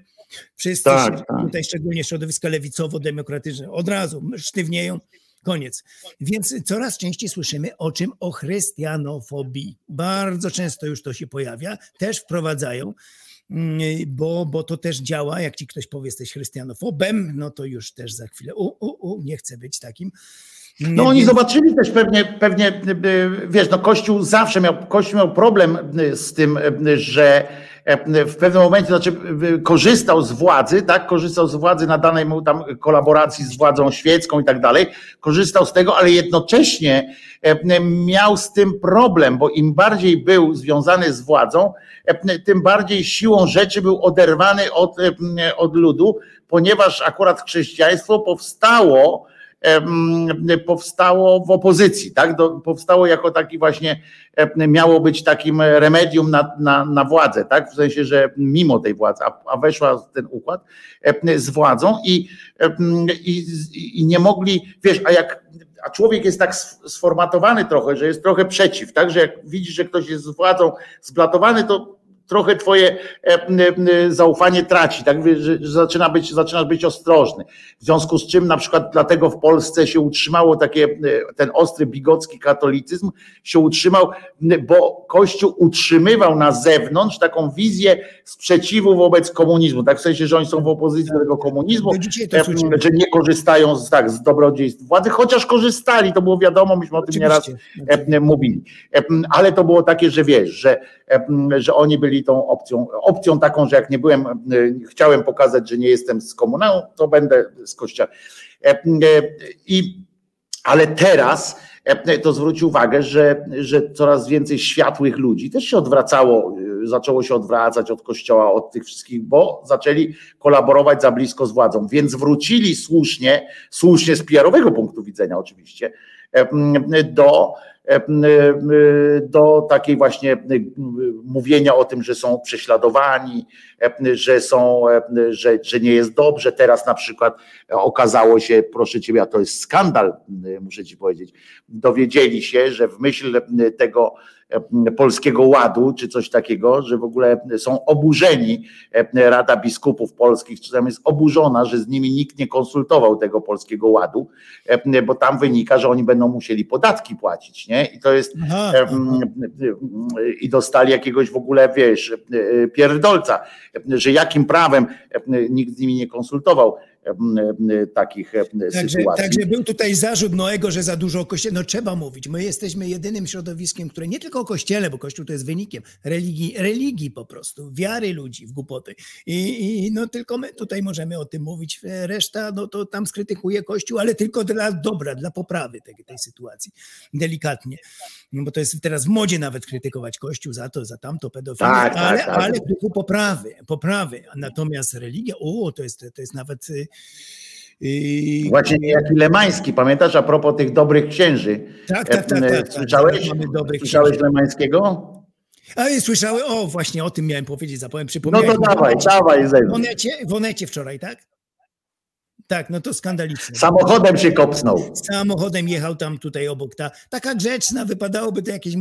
Wszyscy Tak, tak. tutaj, szczególnie środowiska lewicowo-demokratyczne, od razu sztywnieją. Koniec. Więc coraz częściej słyszymy o czym? O chrystianofobii. Bardzo często już to się pojawia, też wprowadzają, mm, bo, bo to też działa. Jak ci ktoś powie, jesteś chrystianofobem, no to już też za chwilę, u, u, u, nie chcę być takim. No oni Więc- zobaczyli też pewnie, pewnie, y, wiesz, no Kościół zawsze miał, Kościół miał problem y, z tym, y, że w pewnym momencie, znaczy korzystał z władzy, tak, korzystał z władzy nadanej mu tam kolaboracji z władzą świecką i tak dalej, korzystał z tego, ale jednocześnie y, miał z tym problem, bo im bardziej był związany z władzą, y, tym bardziej siłą rzeczy był oderwany od, od ludu, ponieważ akurat chrześcijaństwo powstało, powstało w opozycji, tak? Do, powstało jako taki właśnie, miało być takim remedium na, na, na władzę, tak? W sensie, że mimo tej władzy, a, a weszła ten układ z władzą i, i, i nie mogli, wiesz, a jak a człowiek jest tak sf- sformatowany trochę, że jest trochę przeciw, tak? Że jak widzisz, że ktoś jest z władzą zblatowany, to trochę twoje e, zaufanie traci, tak, że zaczyna być, zaczynasz być ostrożny. W związku z czym na przykład dlatego w Polsce się utrzymało takie, e, ten ostry bigocki katolicyzm się utrzymał, bo Kościół utrzymywał na zewnątrz taką wizję sprzeciwu wobec komunizmu, tak w sensie, że oni są w opozycji do tego komunizmu, e, że nie korzystają z, tak, z dobrodziejstw władzy, chociaż korzystali, to było wiadomo, myśmy o tym nieraz Oczywiście. e, mówili. Ale to było takie, że wiesz, że, że oni byli tą opcją, opcją taką, że jak nie byłem, e, chciałem pokazać, że nie jestem z komunału, to będę z kościoła. E, e, I, ale teraz e, to zwróć uwagę, że, że coraz więcej światłych ludzi też się odwracało, e, zaczęło się odwracać od kościoła, od tych wszystkich, bo zaczęli kolaborować za blisko z władzą, więc wrócili słusznie, słusznie z PR-owego punktu widzenia oczywiście, do, do takiej właśnie e, mówienia o tym, że są prześladowani, e, że są, e, że, że nie jest dobrze. Teraz na przykład okazało się, proszę ciebie, a to jest skandal, e, muszę ci powiedzieć, dowiedzieli się, że w myśl e, tego e, polskiego ładu, czy coś takiego, że w ogóle są oburzeni, e, Rada Biskupów Polskich, czy tam jest oburzona, że z nimi nikt nie konsultował tego polskiego ładu, e, bo tam wynika, że oni będą musieli podatki płacić, nie? I to jest Aha, i dostali jakiegoś w ogóle, wiesz, e, pierdolca, że jakim prawem e, nikt z nimi nie konsultował takich Także, sytuacji. także był tutaj zarzut Noego, że za dużo o kościele. No trzeba mówić. My jesteśmy jedynym środowiskiem, które nie tylko o kościele, bo kościół to jest wynikiem religii, religii po prostu, wiary ludzi w głupoty. I, I no tylko my tutaj możemy o tym mówić. Reszta, no to tam skrytykuje kościół, ale tylko dla dobra, dla poprawy tej, tej sytuacji. Delikatnie. No bo to jest teraz w modzie nawet krytykować kościół za to, za tamto, pedofilię, Tak, tak, ale, tak. ale w duchu poprawy, poprawy. Natomiast religia, o, to jest, to jest nawet y, Właśnie niejaki Lemański, pamiętasz, a propos tych dobrych księży. Tak, tak, tak, E, tak, tak. Słyszałeś, słyszałeś. Lemańskiego? A i słyszały, o właśnie o tym miałem powiedzieć, No przypomniałem. to dawaj, dawaj W. Onecie, w Onecie wczoraj, tak? Tak, no to skandaliczne. Samochodem się kopsnął. Samochodem jechał tam tutaj obok. Ta, taka grzeczna, wypadałoby to jakieś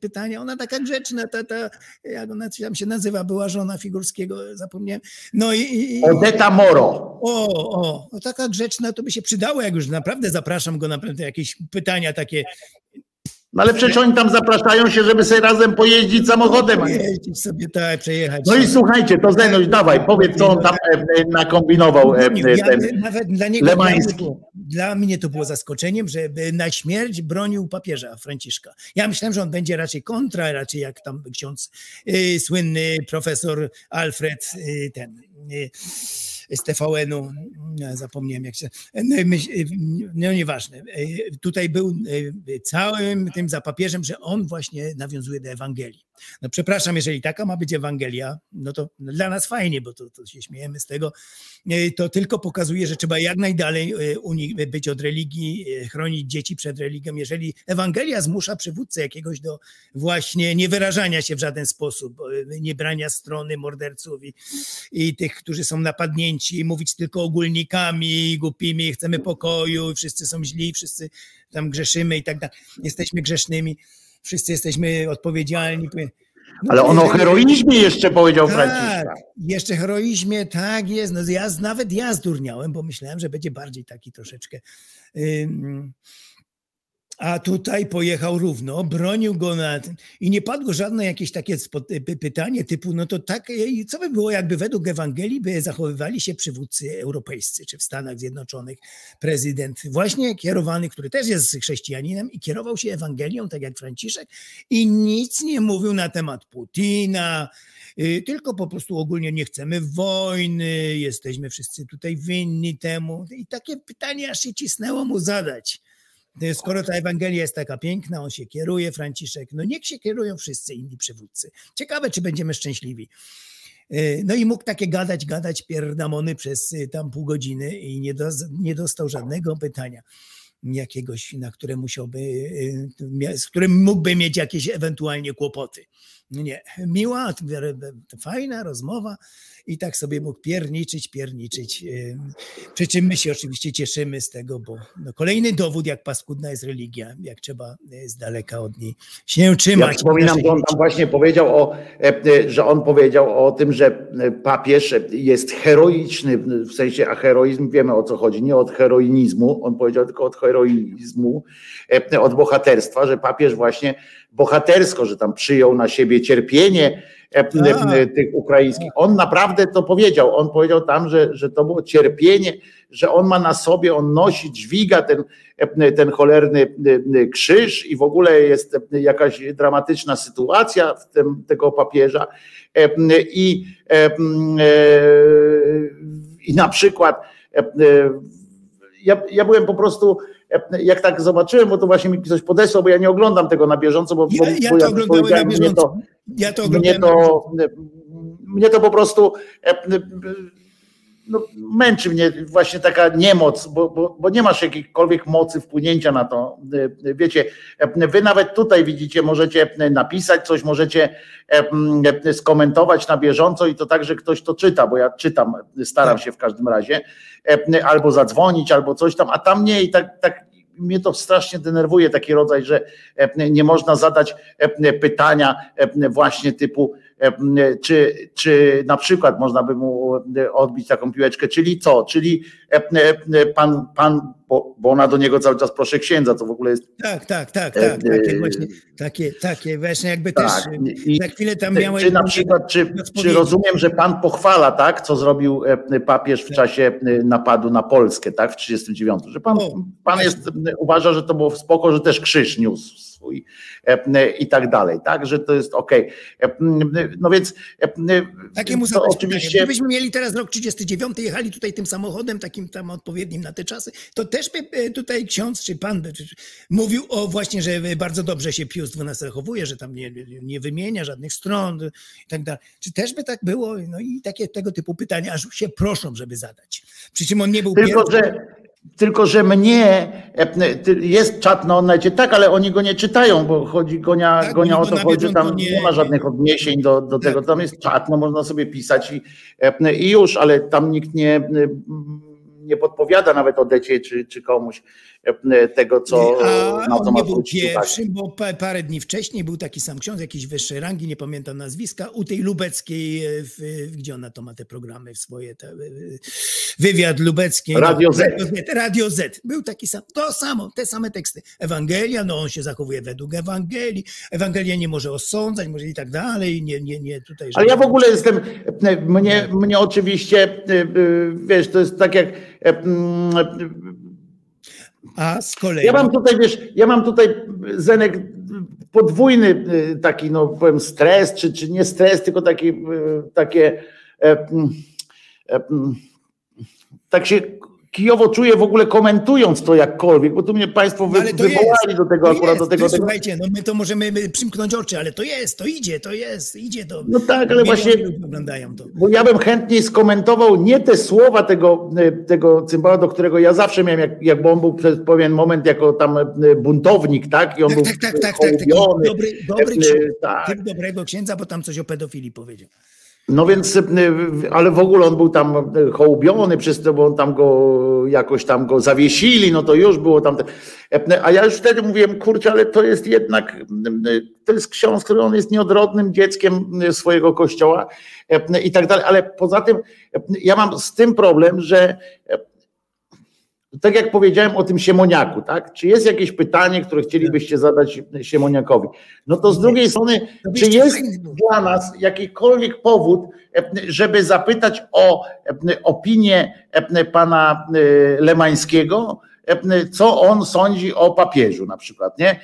pytania. Ona taka grzeczna, ta, ta, jak ona tam się nazywa, była żona Figurskiego, zapomniałem. No i, i, Odeta Moro. o, o, no taka grzeczna to by się przydało, jak już naprawdę zapraszam go naprawdę jakieś pytania takie. No ale przecież oni tam zapraszają się, żeby sobie razem pojeździć samochodem. a nie- Jeździć sobie tak, przejechać. No i słuchajcie, to Zenoś, dawaj, powiedz, co on tam e, e, nakombinował. E, Ja, ten. nawet dla niego, dla mnie, Lemański. dla mnie to było zaskoczeniem, że na śmierć bronił papieża Franciszka. Ja myślałem, że on będzie raczej kontra, raczej jak tam ksiądz y, słynny profesor Alfred, y, ten y, z TVN-u, zapomniałem jak się, no, no nieważne. Y, Tutaj był y, całym tym za papieżem, że on właśnie nawiązuje do Ewangelii. No przepraszam, jeżeli taka ma być Ewangelia, no to dla nas fajnie, bo to, to się śmiejemy z tego, E, to tylko pokazuje, że trzeba jak najdalej e, być od religii, e, chronić dzieci przed religią. Jeżeli Ewangelia zmusza przywódcę jakiegoś do właśnie niewyrażania się w żaden sposób, e, nie brania strony morderców i, i tych, którzy są napadnięci, mówić tylko ogólnikami, głupimi, chcemy pokoju, wszyscy są źli, wszyscy tam grzeszymy i tak dalej. Jesteśmy grzesznymi, wszyscy jesteśmy odpowiedzialni. No Ale on o heroizmie jeszcze powiedział tak, Franciszka. jeszcze heroizmie, tak jest. No ja, nawet ja zdurniałem, bo myślałem, że będzie bardziej taki troszeczkę. ym, a tutaj pojechał równo, bronił go na, i nie padło żadne jakieś takie pytanie typu, no to tak, i co by było, jakby według Ewangelii by zachowywali się przywódcy europejscy, czy w Stanach Zjednoczonych prezydent właśnie kierowany, który też jest chrześcijaninem i kierował się Ewangelią, tak jak Franciszek i nic nie mówił na temat Putina, y, tylko po prostu ogólnie nie chcemy wojny, jesteśmy wszyscy tutaj winni temu i takie pytanie aż się cisnęło mu zadać. Y, Skoro ta Ewangelia jest taka piękna, on się kieruje, Franciszek, no niech się kierują wszyscy inni przywódcy. Ciekawe, czy będziemy szczęśliwi. Y, No i mógł takie gadać, gadać pierdamony przez y, tam pół godziny i nie, do, nie dostał żadnego pytania jakiegoś, na które musiałby, y, mia- z którym mógłby mieć jakieś ewentualnie kłopoty. Nie, miła, fajna rozmowa i tak sobie mógł pierniczyć, pierniczyć. y, Przy czym my się oczywiście cieszymy z tego, bo no kolejny dowód, jak paskudna jest religia, jak trzeba y, z daleka od niej się Ja trzymać. przypominam, Naszych że on tam właśnie powiedział o, e, e, że on powiedział o tym, że e, papież jest heroiczny, w sensie, a heroizm wiemy o co chodzi, nie od heroinizmu, on powiedział tylko od heroizmu, od bohaterstwa, że papież właśnie bohatersko, że tam przyjął na siebie cierpienie tych ukraińskich. On naprawdę to powiedział, on powiedział tam, że, że to było cierpienie, że on ma na sobie, on nosi, dźwiga ten, e, ten cholerny e, krzyż i w ogóle jest e, jakaś dramatyczna sytuacja w tym, tego papieża. E, i, e, e, i na przykład e, e, ja, ja byłem po prostu, e, jak tak zobaczyłem, bo to właśnie mi ktoś podesłał, bo ja nie oglądam tego na bieżąco, bo, Ja, bo, ja bo to jak oglądałem na powiedziałem, mnie bieżąco. to, Ja to mnie oglądałem. na to, mnie to po prostu e, no, męczy mnie właśnie taka niemoc, bo, bo, bo nie masz jakiejkolwiek mocy wpłynięcia na to. E, Wiecie, e, wy nawet tutaj widzicie, możecie napisać coś, możecie e, skomentować na bieżąco i to tak, że ktoś to czyta, bo ja czytam, staram się w każdym razie, e, albo zadzwonić, albo coś tam, a tam nie i tak, tak mnie to strasznie denerwuje taki rodzaj, że e, nie można zadać e, pytania e, właśnie typu e, czy, czy na przykład można by mu odbić taką piłeczkę, czyli co? Czyli e, e, pan, pan bo, bo ona do niego cały czas proszę księdza, co w ogóle jest Tak, tak, tak, E, tak. Takie e, właśnie, takie, takie właśnie jakby tak. też I- za chwilę tam Czy, miałem... czy na przykład, czy, czy rozumiem, że pan pochwala, tak, co zrobił e, papież w czasie e, napadu na Polskę, tak, w 39, że pan, O, pan jest, e, uważa, że to było spoko, że też krzyż niósł swój e, e, i tak dalej, tak, że to jest okej. E, No więc e, Takie mu to oczywiście... Gdybyśmy mieli teraz rok 39, jechali tutaj tym samochodem takim tam odpowiednim na te czasy, to też by tutaj ksiądz czy pan mówił o właśnie, że bardzo dobrze się Pius XII zachowuje, że tam nie, nie wymienia żadnych stron i tak dalej. Czy też by tak było? No i takie tego typu pytania, aż się proszą, żeby zadać. Przy czym on nie był Tylko, pierwszy. że, tylko, że mnie e, jest czat na onecie, tak, ale oni go nie czytają, bo chodzi gonia, Tak, gonia oni o to chodzi, że tam nie, nie- ma żadnych odniesień do, do tego. Tak. Tam jest czat, no można sobie pisać i, e, i już, ale tam nikt nie, nie podpowiada nawet Odecie czy, czy komuś tego, co, A na co on nie był pierwszym, bo pa, parę dni wcześniej był taki sam ksiądz jakiejś wyższej rangi, nie pamiętam nazwiska, u tej lubeckiej, e, gdzie ona to ma te programy swoje, te, e, wywiad lubecki. Radio Z. Radio Z. Radio Z. Był taki sam, to samo, te same teksty. Ewangelia, no on się zachowuje według Ewangelii, Ewangelia nie może osądzać, może i tak dalej, nie, nie, nie tutaj. Ale ja w ogóle jestem, mnie, mnie oczywiście, e, e, wiesz, to jest tak jak, e, A z kolei... ja mam tutaj, wiesz, ja mam tutaj, Zenek, podwójny e, taki, no powiem, stres, czy, czy nie stres, tylko taki, e, takie, e, mm, e, mm, tak się kijowo czuję w ogóle komentując to jakkolwiek, bo tu mnie Państwo wy, No to wywołali do tego to akurat, jest, do tego, to, tego. Słuchajcie, no my to możemy my przymknąć oczy, ale to jest, to idzie, to jest, idzie to. No tak, ale właśnie- oglądają to. Bo ja bym chętniej skomentował nie te słowa tego, e, tego cymbała, do którego ja zawsze miałem, jak, jak on był przez pewien moment jako tam e, buntownik, tak? I on Tak, był tak, tak, tak, tak, hołubiony. dobry, dobry E, ksiądz, tak. typ dobrego księdza, bo tam coś o pedofilii powiedział. No więc, e, ale w ogóle on był tam e, hołubiony przez to, bo on tam go jakoś tam go zawiesili, no to już było tam. A ja już wtedy mówiłem, kurczę, ale to jest jednak, to jest ksiądz, który on jest nieodrodnym dzieckiem swojego kościoła i tak dalej, ale poza tym ja mam z tym problem, że tak jak powiedziałem o tym Siemoniaku, tak? Czy jest jakieś pytanie, które chcielibyście zadać Siemoniakowi? No to z drugiej strony, czy jest dla nas jakikolwiek powód, e, żeby zapytać o e, opinię e, pana Lemańskiego, co on sądzi o papieżu na przykład, nie?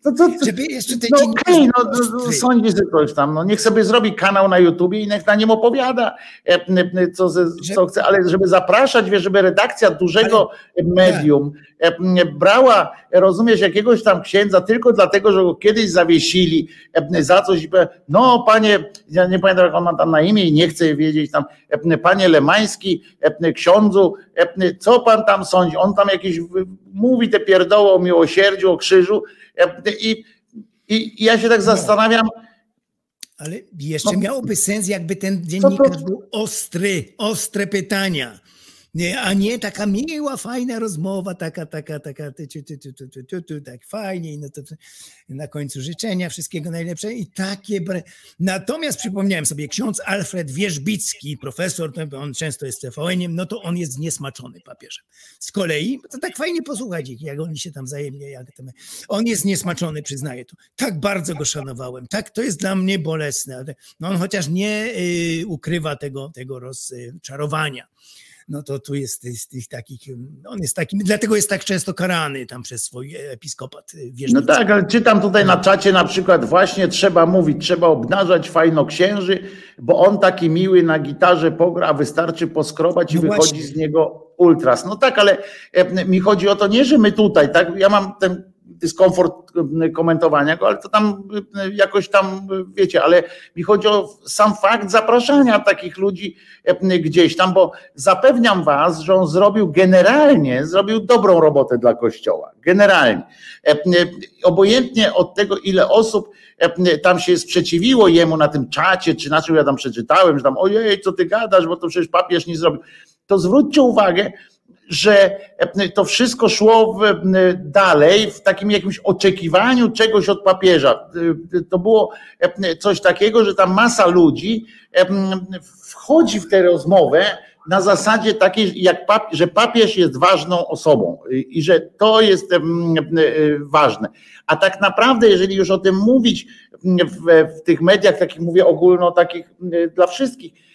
E, to to- to- Żeby jeszcze te no okej, no, no, no, sądzi sobie coś tam, no niech sobie zrobi kanał na YouTubie i niech na nim opowiada, e, e, co, co chce, ale żeby zapraszać, wiesz, żeby redakcja dużego medium e, m, brała, rozumiesz, jakiegoś tam księdza tylko dlatego, że go kiedyś zawiesili e, za coś, no panie, ja nie pamiętam jak on ma tam na imię i nie chcę wiedzieć tam, e, panie Lemański, e, ksiądzu, e, co pan tam sądzi? On tam jakieś mówi te pierdoły o miłosierdziu, o krzyżu e, i, i, i ja się tak zastanawiam, Ale jeszcze No. miałoby sens, jakby ten dziennikarz był ostry, ostre pytania. Nie, a nie taka miła, fajna rozmowa, taka, taka, taka, ty, ty, ty, ty, ty, ty, ty, ty, tak fajnie, no to, na końcu życzenia wszystkiego najlepszego i takie. Natomiast przypomniałem sobie, ksiądz Alfred Wierzbicki, profesor, on często jest TVN-iem, no to on jest niesmaczony papieżem. Z kolei, to tak fajnie posłuchać ich, jak oni się tam wzajemnie, jak tam, on jest niesmaczony, przyznaję to. Tak bardzo go szanowałem, tak, to jest dla mnie bolesne. No on chociaż nie y, ukrywa tego, tego rozczarowania. No to tu jest z tych takich, on jest takim, dlatego jest tak często karany tam przez swój episkopat y, No wierzbicki. tak, ale czytam tutaj na czacie na przykład właśnie trzeba mówić, trzeba obnażać fajnoksięży, bo on taki miły na gitarze pogra, a wystarczy poskrobać i No wychodzi właśnie. z niego ultras. No tak, ale mi chodzi o to nie, że my tutaj, tak, ja mam ten dyskomfort e, komentowania go, ale to tam e, jakoś tam, e, wiecie, ale mi chodzi o sam fakt zapraszania takich ludzi gdzieś tam, bo zapewniam was, że on zrobił generalnie, zrobił dobrą robotę dla Kościoła. Generalnie. Obojętnie od tego, ile osób tam się sprzeciwiło jemu na tym czacie, czy na czym ja tam przeczytałem, że tam ojej, co ty gadasz, bo to przecież papież nie zrobił. To zwróćcie uwagę, że e, to wszystko szło w, m, dalej w takim jakimś oczekiwaniu czegoś od papieża. E, To było e, coś takiego, że tam masa ludzi e, wchodzi w tę rozmowę na zasadzie takiej, jak pap, że papież jest ważną osobą i że to jest e, ważne. A tak naprawdę, jeżeli już o tym mówić w, w tych mediach, takich mówię ogólno, takich e, dla wszystkich, e,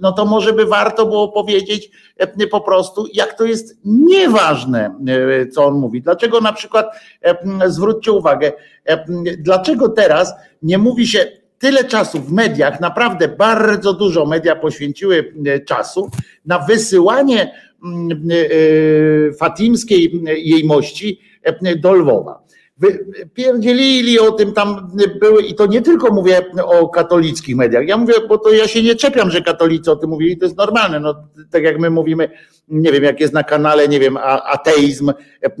no to może by warto było powiedzieć e, po prostu, jak to jest nieważne, e, co on mówi. Dlaczego na przykład, e, zwróćcie uwagę, e, dlaczego teraz nie mówi się tyle czasu w mediach, naprawdę bardzo dużo media poświęciły e, czasu na wysyłanie mm, e, fatimskiej jej mości e, do Lwowa. Pierdzielili o tym tam były i to nie tylko mówię o katolickich mediach. Ja mówię, bo to ja się nie czepiam, że katolicy o tym mówili, to jest normalne. No, tak jak my mówimy, nie wiem, jak jest na kanale, nie wiem, a- ateizm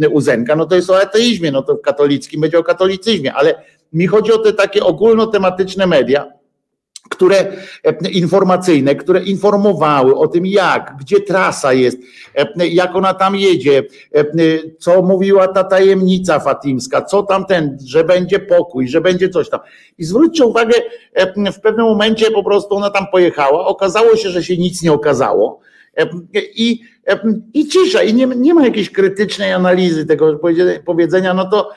e, Uzenka, no to jest o ateizmie, no to w katolickim będzie o katolicyzmie, ale mi chodzi o te takie ogólnotematyczne media, które e, informacyjne, które informowały o tym jak, gdzie trasa jest, e, jak ona tam jedzie, e, co mówiła ta tajemnica fatimska, co tam ten, że będzie pokój, że będzie coś tam. I zwróćcie uwagę, w pewnym momencie po prostu ona tam pojechała, okazało się, że się nic nie okazało. I, i cisza, i nie, nie ma jakiejś krytycznej analizy tego powiedzenia, no to,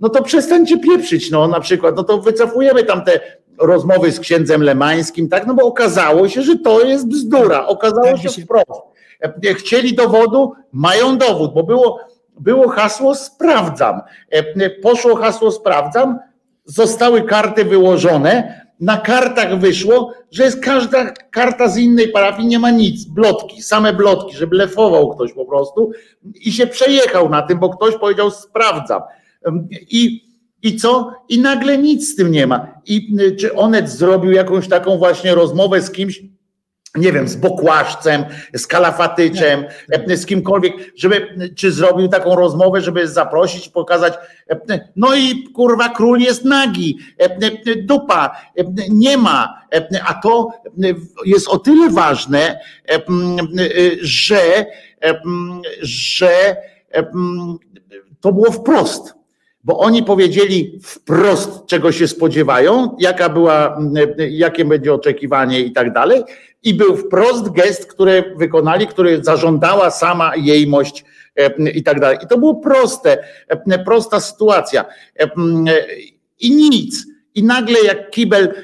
no to przestańcie pieprzyć, no na przykład, no to wycofujemy tam te rozmowy z księdzem Lemańskim, tak, no bo okazało się, że to jest bzdura, okazało się wprost. E, Chcieli dowodu, mają dowód, bo było, było hasło sprawdzam. E, Poszło hasło sprawdzam, zostały karty wyłożone, na kartach wyszło, że jest każda karta z innej parafii, nie ma nic, blotki, same blotki, że blefował ktoś po prostu i się przejechał na tym, bo ktoś powiedział sprawdzam. I, i co? I nagle nic z tym nie ma. I y, czy Onet zrobił jakąś taką właśnie rozmowę z kimś, nie wiem, z Bokłaszcem, z Kalafatyczem, z kimkolwiek, żeby, czy zrobił taką rozmowę, żeby zaprosić, pokazać, e, no i kurwa król jest nagi, e, e, dupa, nie ma, a to jest o tyle ważne, że, że to było wprost bo oni powiedzieli wprost, czego się spodziewają, jaka była, jakie będzie oczekiwanie i tak dalej. I był wprost gest, który wykonali, który zażądała sama jejmość e, i tak dalej. I to było proste, e, prosta sytuacja. E, I nic. I nagle jak kibel,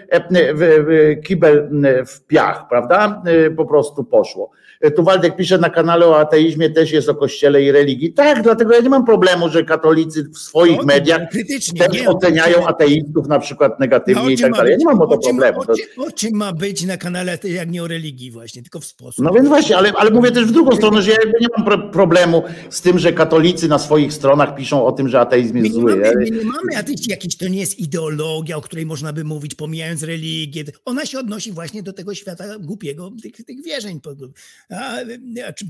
kibel w piach, prawda? Po prostu poszło. E, Tu Waldek pisze na kanale o ateizmie, też jest o kościele i religii. Tak, dlatego ja nie mam problemu, że katolicy w swoich No, mediach też nie, oceniają ateistów na przykład negatywnie o i tak dalej. Ja nie mam o to problemu. O czym, o czym ma być na kanale, jak nie o religii właśnie, tylko w sposób. No więc właśnie, ale, ale mówię też w drugą stronę, że ja nie mam pro, problemu z tym, że katolicy na swoich stronach piszą o tym, że ateizm My jest nie, zły. mamy, Ja- my nie mamy ateizm jakiś, to nie jest ideologia, o której można by mówić, pomijając religię. Ona się odnosi właśnie do tego świata głupiego, tych, tych wierzeń. A,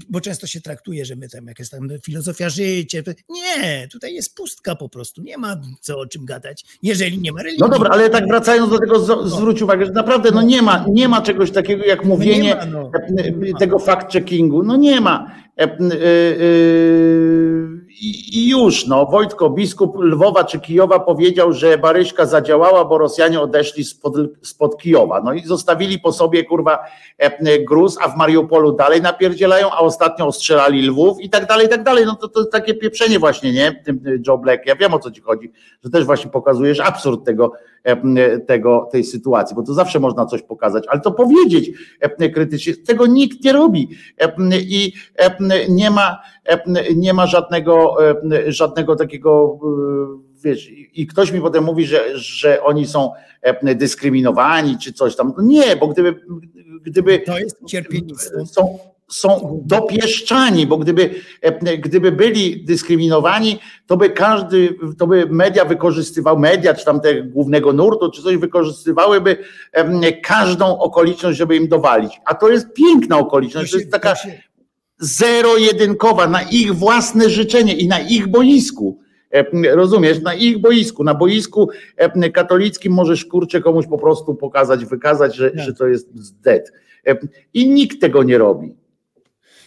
bo często się traktuje, że my tam jakaś tam filozofia życia. Nie, tutaj jest pustka po prostu. Nie ma co o czym gadać, jeżeli nie ma religii. No dobra, ale tak wracając do tego, z- zwróć uwagę, że naprawdę no nie ma, nie ma czegoś takiego jak mówienie ma, no. e, tego fact-checkingu. No nie ma. E, e, e, I już, no. Wojtko, biskup Lwowa czy Kijowa powiedział, że Baryśka zadziałała, bo Rosjanie odeszli spod, spod Kijowa. No i zostawili po sobie, kurwa, e, gruz, a w Mariupolu dalej napierdzielają, a ostatnio ostrzelali Lwów i tak dalej, i tak dalej. No to, to takie pieprzenie właśnie, nie? Tym y, Joe Black. Ja wiem o co ci chodzi, że też właśnie pokazujesz absurd tego, e, tego, tej sytuacji, bo to zawsze można coś pokazać, ale to powiedzieć krytycznie. Tego nikt nie robi i nie ma, nie ma żadnego, żadnego takiego, e, wiesz, i ktoś mi potem mówi, że, że oni są dyskryminowani czy coś tam. No Nie, bo gdyby, gdyby To jest cierpiennictwo. są, są dopieszczani, bo gdyby, e, gdyby byli dyskryminowani, to by każdy, to by media wykorzystywał, media czy tam te głównego nurtu, czy coś wykorzystywałyby każdą okoliczność, żeby im dowalić. A to jest piękna okoliczność, to jest taka zero-jedynkowa na ich własne życzenie i na ich boisku. E, Rozumiesz, na ich boisku, na boisku e, katolickim możesz kurczę komuś po prostu pokazać, wykazać, że, Tak. że to jest zdet. I nikt tego nie robi.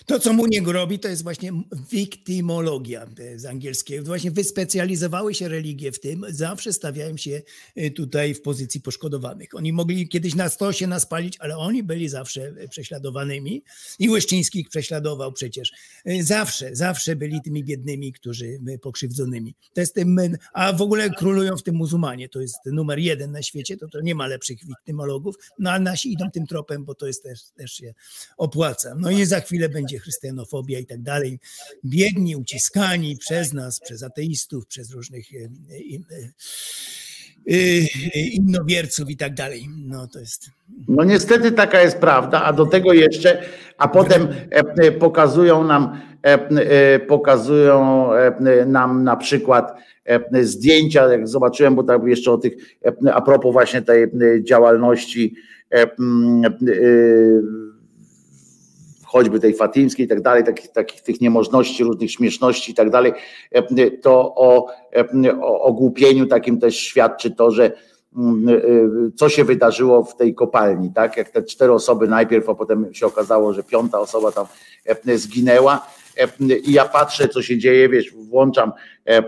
To, co Muniek robi, to jest właśnie wiktymologia e, z angielskiego. Właśnie wyspecjalizowały się religie w tym, zawsze stawiają się e, tutaj w pozycji poszkodowanych. Oni mogli kiedyś na sto się naspalić, ale oni byli zawsze e, prześladowanymi i Łyszczyński ich prześladował przecież. Zawsze, zawsze byli tymi biednymi, którzy pokrzywdzonymi. To jest tym, a w ogóle królują w tym muzułmanie. To jest numer jeden na świecie, to, to nie ma lepszych wiktymologów, no a nasi idą tym tropem, bo to jest też, też się opłaca. No i za chwilę będzie chrystianofobia i tak dalej. Biedni, uciskani przez nas, przez ateistów, przez różnych e, e, e, innowierców i tak dalej. No to jest. No niestety taka jest prawda, a do tego jeszcze, a potem pokazują nam, pokazują nam na przykład zdjęcia, jak zobaczyłem, bo tam jeszcze o tych, a propos właśnie tej działalności choćby tej fatimskiej i tak dalej, takich, takich tych niemożności, różnych śmieszności i tak dalej, e, to o, e, o ogłupieniu takim też świadczy to, że mm, y, co się wydarzyło w tej kopalni, tak? Jak te cztery osoby najpierw, a potem się okazało, że piąta osoba tam e, zginęła. E, I ja patrzę, co się dzieje, wiesz, włączam e,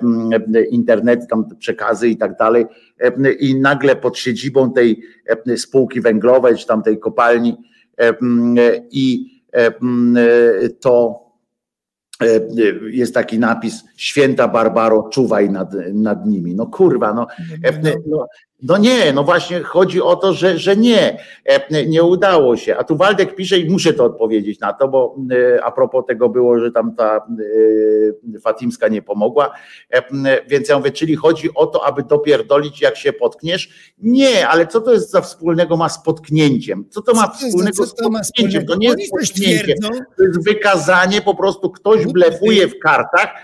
internet, tam przekazy i tak dalej, i nagle pod siedzibą tej spółki węglowej, czy tam tej kopalni, i to jest taki napis Święta Barbaro, czuwaj nad, nad nimi. No kurwa, no, no, no nie, no właśnie chodzi o to, że, że nie, nie udało się. A tu Waldek pisze i muszę to odpowiedzieć na to, bo a propos tego było, że tam ta Fatimska nie pomogła, więc ja mówię, czyli chodzi o to, aby dopierdolić jak się potkniesz? Nie, ale co to jest za wspólnego ma z potknięciem? Co to ma wspólnego z potknięciem? To nie jest potknięcie, to jest wykazanie, po prostu ktoś blefuje w kartach,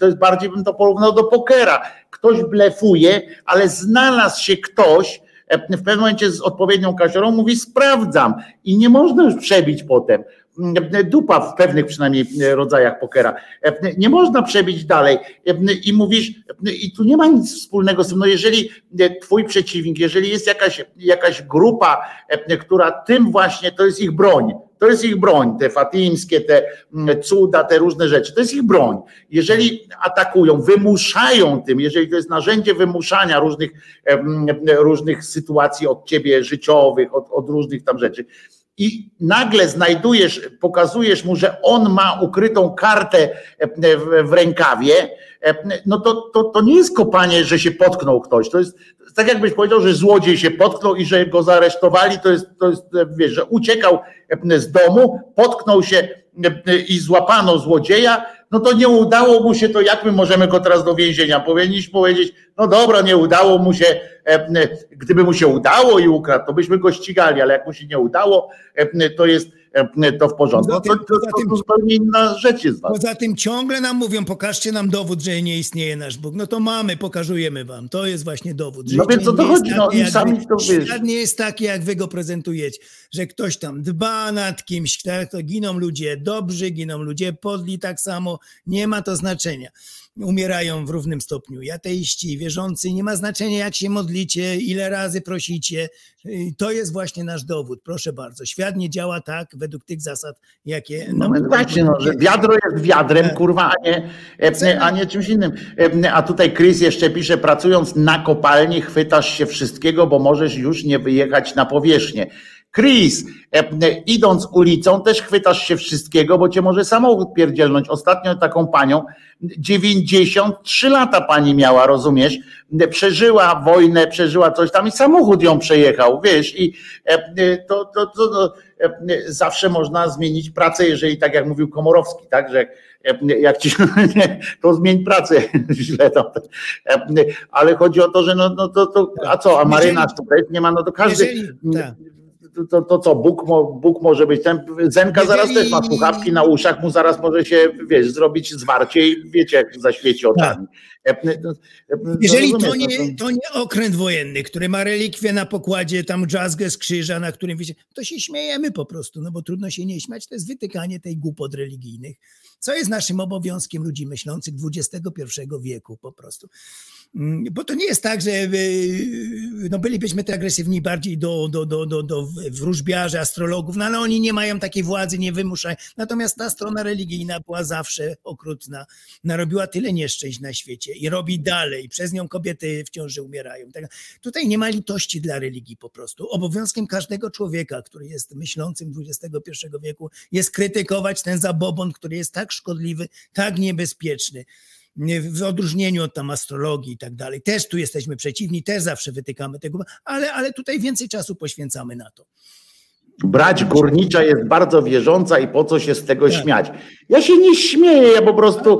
to jest bardziej bym to porównał do pokera. Ktoś blefuje, ale znalazł się ktoś, e, w pewnym momencie z odpowiednią kasiorą mówi sprawdzam i nie można już przebić potem. Mm, dupa w pewnych przynajmniej e, rodzajach pokera. E, nie można przebić dalej i mówisz, i tu nie ma nic wspólnego z tym, no jeżeli twój przeciwnik, jeżeli jest jakaś, jakaś grupa, która tym właśnie, to jest ich broń, to jest ich broń, te fatimskie, te mm, cuda, te różne rzeczy, to jest ich broń. Jeżeli atakują, wymuszają tym, jeżeli to jest narzędzie wymuszania różnych, różnych sytuacji od ciebie życiowych, od, od różnych tam rzeczy, i nagle znajdujesz, pokazujesz mu, że on ma ukrytą kartę w, rękawie, no to, to, to nie jest kopanie, że się potknął ktoś. To jest tak jakbyś powiedział, że złodziej się potknął i że go zaresztowali, to jest, to jest wiesz, że uciekał z domu, potknął się i złapano złodzieja, no to nie udało mu się, to jak my możemy go teraz do więzienia? Powinniśmy powiedzieć, no dobra, nie udało mu się, gdyby mu się udało i ukradł, to byśmy go ścigali, ale jak mu się nie udało, to jest to w porządku. Poza tym, to, to, to, to zupełnie inna rzecz jest ważna. Poza tym ciągle nam mówią, pokażcie nam dowód, że nie istnieje nasz Bóg. No to mamy, pokażujemy wam. To jest właśnie dowód. Życie no więc to chodzi? No i sami to wiesz. Świat nie jest taki, jak wy go prezentujecie, że ktoś tam dba nad kimś, tak? To giną ludzie dobrzy, giną ludzie podli tak samo. Nie ma to znaczenia umierają w równym stopniu. I ateiści, wierzący, nie ma znaczenia jak się modlicie, ile razy prosicie. To jest właśnie nasz dowód. Proszę bardzo. Świat nie działa tak według tych zasad, jakie... No, no właśnie, no, że wiadro jest wiadrem, tak. kurwa, a nie, e, a nie czymś innym. E, a tutaj Chris jeszcze pisze, pracując na kopalni chwytasz się wszystkiego, bo możesz już nie wyjechać na powierzchnię. Chris, e, idąc ulicą też chwytasz się wszystkiego, bo cię może samochód pierdzielnąć. Ostatnio taką panią, 93 lata pani miała, rozumiesz? Przeżyła wojnę, przeżyła coś tam i samochód ją przejechał, wiesz, i e, to, to, to, to e, zawsze można zmienić pracę, jeżeli tak jak mówił Komorowski, tak, że jak ci to zmień pracę źle to. Ale chodzi o to, że no, no to, to a co, a marynarz tutaj nie ma, no to każdy. Tak to, to co, Bóg, Bóg może być ten, Zenka zaraz też ma słuchawki na uszach, mu zaraz może się, wiesz, zrobić zwarcie i wiecie, jak zaświeci oczami. Tak. Jeżeli to nie, to nie okręt wojenny, który ma relikwie na pokładzie, tam jazzgę z krzyża, na którym wiecie, to się śmiejemy po prostu, no bo trudno się nie śmiać, to jest wytykanie tej głupot religijnych, co jest naszym obowiązkiem ludzi myślących XXI wieku po prostu. Mm, bo to nie jest tak, że no bylibyśmy te agresywni bardziej do, do, do, do, do wróżbiarzy, astrologów, no ale oni nie mają takiej władzy, nie wymuszają. Natomiast ta strona religijna była zawsze okrutna, narobiła tyle nieszczęść na świecie i robi dalej. Przez nią kobiety w ciąży umierają. Tak, tutaj nie ma litości dla religii po prostu. Obowiązkiem każdego człowieka, który jest myślącym XXI wieku, jest krytykować ten zabobon, który jest tak szkodliwy, tak niebezpieczny w odróżnieniu od tam astrologii i tak dalej. Też tu jesteśmy przeciwni, też zawsze wytykamy tego, ale, ale tutaj więcej czasu poświęcamy na to. Brać górnicza jest bardzo wierząca i po co się z tego tak. śmiać? Ja się nie śmieję, ja po prostu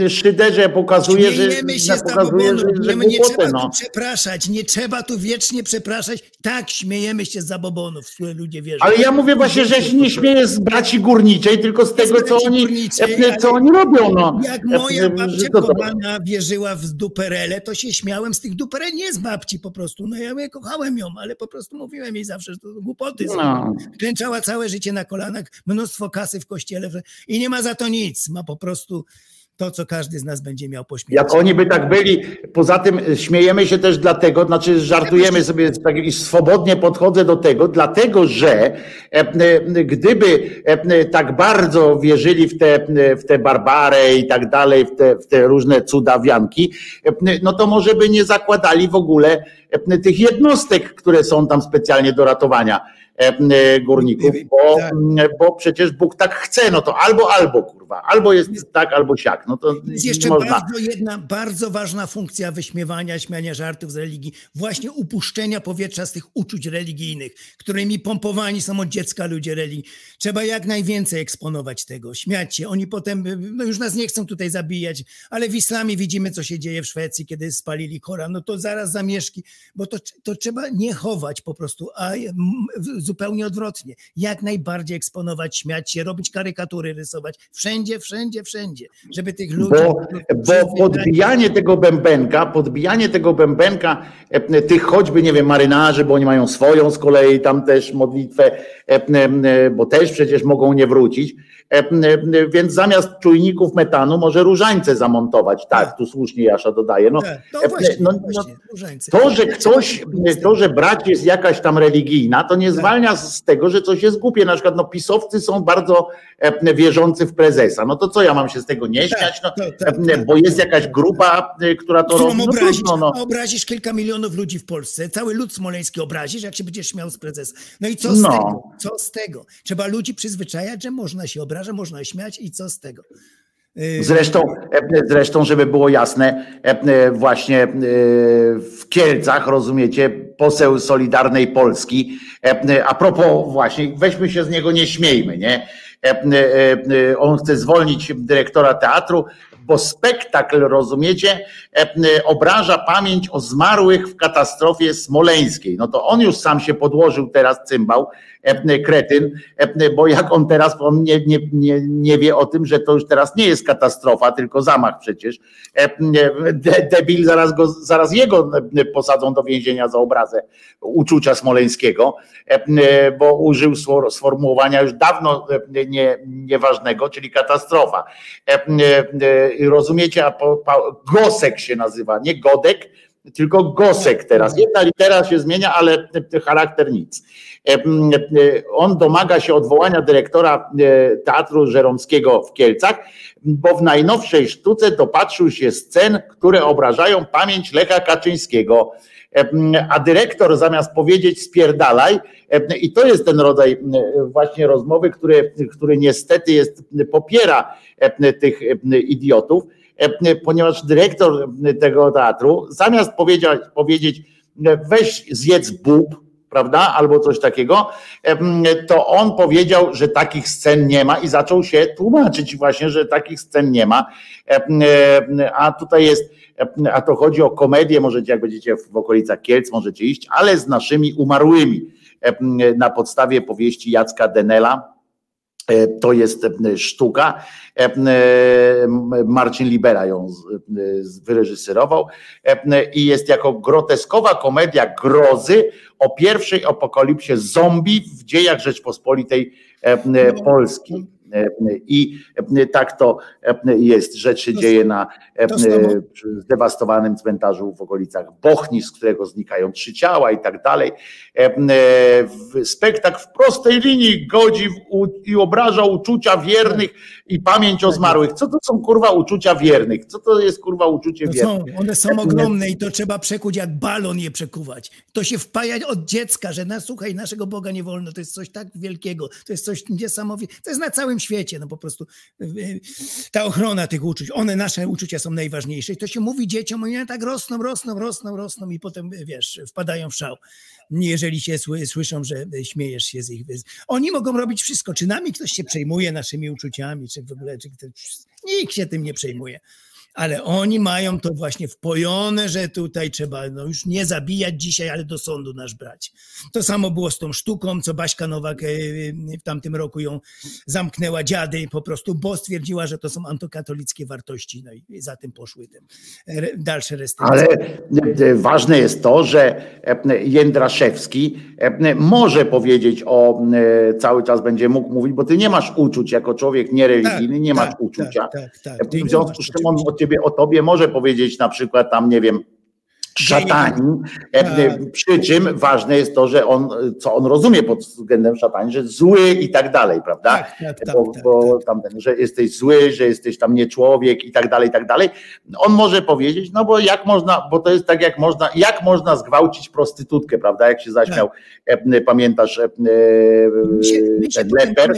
e, szyderze pokazuję, że, się pokazuję, że, że nie, trzeba no. tu przepraszać, nie trzeba tu wiecznie przepraszać. Tak, śmiejemy się z zabobonów, w które ludzie wierzą. Ale ja mówię właśnie, że się nie śmieję z braci górniczej, tylko z tego, co oni, co oni robią. No. Jak moja babcia kochana wierzyła w duperele, to się śmiałem z tych duperel, nie z babci po prostu. No ja kochałem ją, ale po prostu mówiłem jej zawsze, że to głupoty są. No. Klęczała całe życie na kolanach, mnóstwo kasy w kościele i nie ma za to nic. Ma po prostu to, co każdy z nas będzie miał po śmierci. Jak oni by tak byli, poza tym y, śmiejemy się też dlatego, znaczy żartujemy sobie tak i swobodnie podchodzę do tego, dlatego że e, e, gdyby e, tak bardzo wierzyli w te, w te barbarę i tak dalej, w te, w te różne cudawianki, e, no to może by nie zakładali w ogóle e, tych jednostek, które są tam specjalnie do ratowania e, e, górników, bo, bo przecież Bóg tak chce, no to albo, albo kurwa, albo jest tak, albo siak, no to Jest jeszcze można. bardzo jedna, bardzo ważna funkcja wyśmiewania, śmiania żartów z religii, właśnie upuszczenia powietrza z tych uczuć religijnych, którymi pompowani są od dziecka ludzie religii. Trzeba jak najwięcej eksponować tego, śmiać się. Oni potem, no już nas nie chcą tutaj zabijać, ale w islamie widzimy, co się dzieje w Szwecji, kiedy spalili Koran, no to zaraz zamieszki, bo to, to trzeba nie chować po prostu, a zupełnie odwrotnie. Jak najbardziej eksponować, śmiać się, robić karykatury, rysować. Wszędzie, wszędzie, wszędzie, żeby tych ludzi... Bo, bo podbijanie tego bębenka, podbijanie tego bębenka, e, tych choćby, nie wiem, marynarzy, bo oni mają swoją z kolei tam też modlitwę, e, e, bo też przecież mogą nie wrócić, więc zamiast czujników metanu może różańce zamontować. Tak, tu słusznie Jasza dodaje. No, Tak, właśnie, no, no, to, że ktoś, to, że brać jest jakaś tam religijna, to nie zwalnia z tego, że coś jest głupie. Na przykład no, pisowcy są bardzo e, wierzący w prezesa. No to co ja mam się z tego nie śmiać? No, tak, tak, e, bo jest jakaś grupa, e, która to robi. No obrazisz, trudno, no. obrazisz kilka milionów ludzi w Polsce, cały lud smoleński obrazisz, jak się będziesz śmiał z prezesa. No i co z No. tego? Co z tego? Trzeba ludzi przyzwyczajać, że można się obrażać, można śmiać i co z tego? Yy, Zresztą, e, zresztą, żeby było jasne, e, e, właśnie w Kielcach, rozumiecie, poseł Solidarnej Polski, a propos właśnie, weźmy się z niego, nie śmiejmy, nie? E, e, e, On chce zwolnić dyrektora teatru, bo spektakl, rozumiecie, obraża pamięć o zmarłych w katastrofie smoleńskiej. No to on już sam się podłożył teraz cymbał, kretyn, bo jak on teraz, on nie, nie, nie, nie wie o tym, że to już teraz nie jest katastrofa, tylko zamach przecież. De- Debil, zaraz, go, zaraz jego posadzą do więzienia za obrazę uczucia smoleńskiego, bo użył sformułowania już dawno nie, nieważnego, czyli katastrofa. E, e, i Rozumiecie, a po, po, Gosek się nazywa, nie Godek, tylko Gosek teraz. Jedna litera się zmienia, ale charakter nic. E, e, On domaga się odwołania dyrektora e, Teatru Żeromskiego w Kielcach, bo w najnowszej sztuce dopatrzył się scen, które obrażają pamięć Lecha Kaczyńskiego. A dyrektor zamiast powiedzieć spierdalaj, i to jest ten rodzaj właśnie rozmowy, który, który niestety jest, popiera tych idiotów, ponieważ dyrektor tego teatru zamiast powiedzieć, powiedzieć weź zjedz bób, prawda, albo coś takiego, to on powiedział, że takich scen nie ma i zaczął się tłumaczyć właśnie, że takich scen nie ma, a tutaj jest, a to chodzi o komedię, możecie jak będziecie w okolicach Kielc, możecie iść, ale z naszymi umarłymi, Em, na podstawie powieści Jacka Denela, E, to jest e, sztuka. E, Marcin Libera ją e, wyreżyserował E, i jest jako groteskowa komedia grozy o pierwszej apokalipsie zombie w dziejach Rzeczpospolitej e, Polskiej. I tak to jest. Rzecz się dzieje na e, zdewastowanym cmentarzu w okolicach Bochni, z którego znikają trzy ciała i tak dalej. E, e, w- Spektakl w prostej linii godzi i obraża uczucia wiernych i pamięć o zmarłych. Co to są kurwa uczucia wiernych? Co to jest kurwa uczucie To wiernych? są, one są ogromne i to trzeba przekuć jak balon je przekuwać. To się wpaja od dziecka, że na, słuchaj, naszego Boga nie wolno, to jest coś tak wielkiego, to jest coś niesamowitego, to jest na całym świecie, no po prostu y, y, ta ochrona tych uczuć, one, nasze uczucia są najważniejsze i to się mówi dzieciom, one tak rosną, rosną, rosną, rosną i potem, wiesz, wpadają w szał, jeżeli się sły, słyszą, że śmiejesz się z ich... Oni mogą robić wszystko, czy nami ktoś się przejmuje naszymi uczuciami, czy w ogóle, czy ktoś, nikt się tym nie przejmuje. Ale oni mają to właśnie wpojone, że tutaj trzeba no już nie zabijać dzisiaj, ale do sądu nasz brać. To samo było z tą sztuką, co Baśka Nowak e, w tamtym roku ją zamknęła dziady po prostu, bo stwierdziła, że to są antykatolickie wartości. No i za tym poszły te dalsze restrykcje. Ale e, ważne jest to, że e, Jędraszewski e, może powiedzieć o, e, cały czas będzie mógł mówić, bo ty nie masz uczuć jako człowiek niereligijny, nie masz uczucia. Tak, tak, tak. W związku z czym on o ciebie, o tobie może powiedzieć na przykład tam, nie wiem, szatani, e, Tak. przy czym ważne jest to, że on, co on rozumie pod względem szatani, że zły i tak dalej, prawda? Tak, tak, tak, bo, tak, bo tamten, że jesteś zły, że jesteś tam nie człowiek i tak dalej, i tak dalej. On może powiedzieć, no bo jak można, bo to jest tak jak można, jak można zgwałcić prostytutkę, prawda? Jak się zaśmiał, e, pamiętasz, e, się, się ten leper.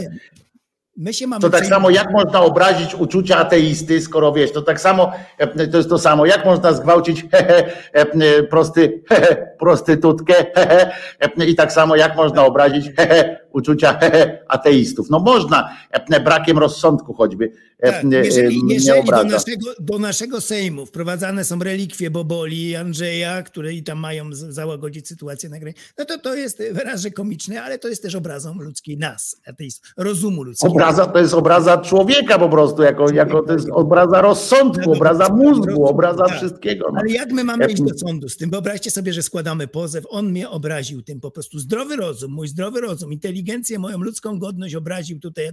My się mamy to tak samo jak można obrazić uczucia ateisty, skoro wiesz, to tak samo, e, to jest to samo, jak można zgwałcić hehe, e, prosty, hehe, prostytutkę hehe, e, i tak samo jak można obrazić hehe, uczucia hehe, ateistów. No można, e, brakiem rozsądku choćby. e, Tak, e, jeżeli nie jeżeli do, naszego, do naszego Sejmu wprowadzane są relikwie Boboli i Andrzeja, które i tam mają załagodzić sytuację na granicy, no to to jest wyraz, że komiczne, ale to jest też obrazą ludzkiej nas, rozumu ludzkiego. Obraza to jest obraza człowieka po prostu, jako, jako to jest obraza rozsądku, obraza mózgu, obraza Tak. wszystkiego. No. Ale jak my mamy iść do sądu z tym? Wyobraźcie sobie, że składamy pozew, on mnie obraził tym po prostu. Zdrowy rozum, mój zdrowy rozum, inteligencję, moją ludzką godność obraził tutaj e,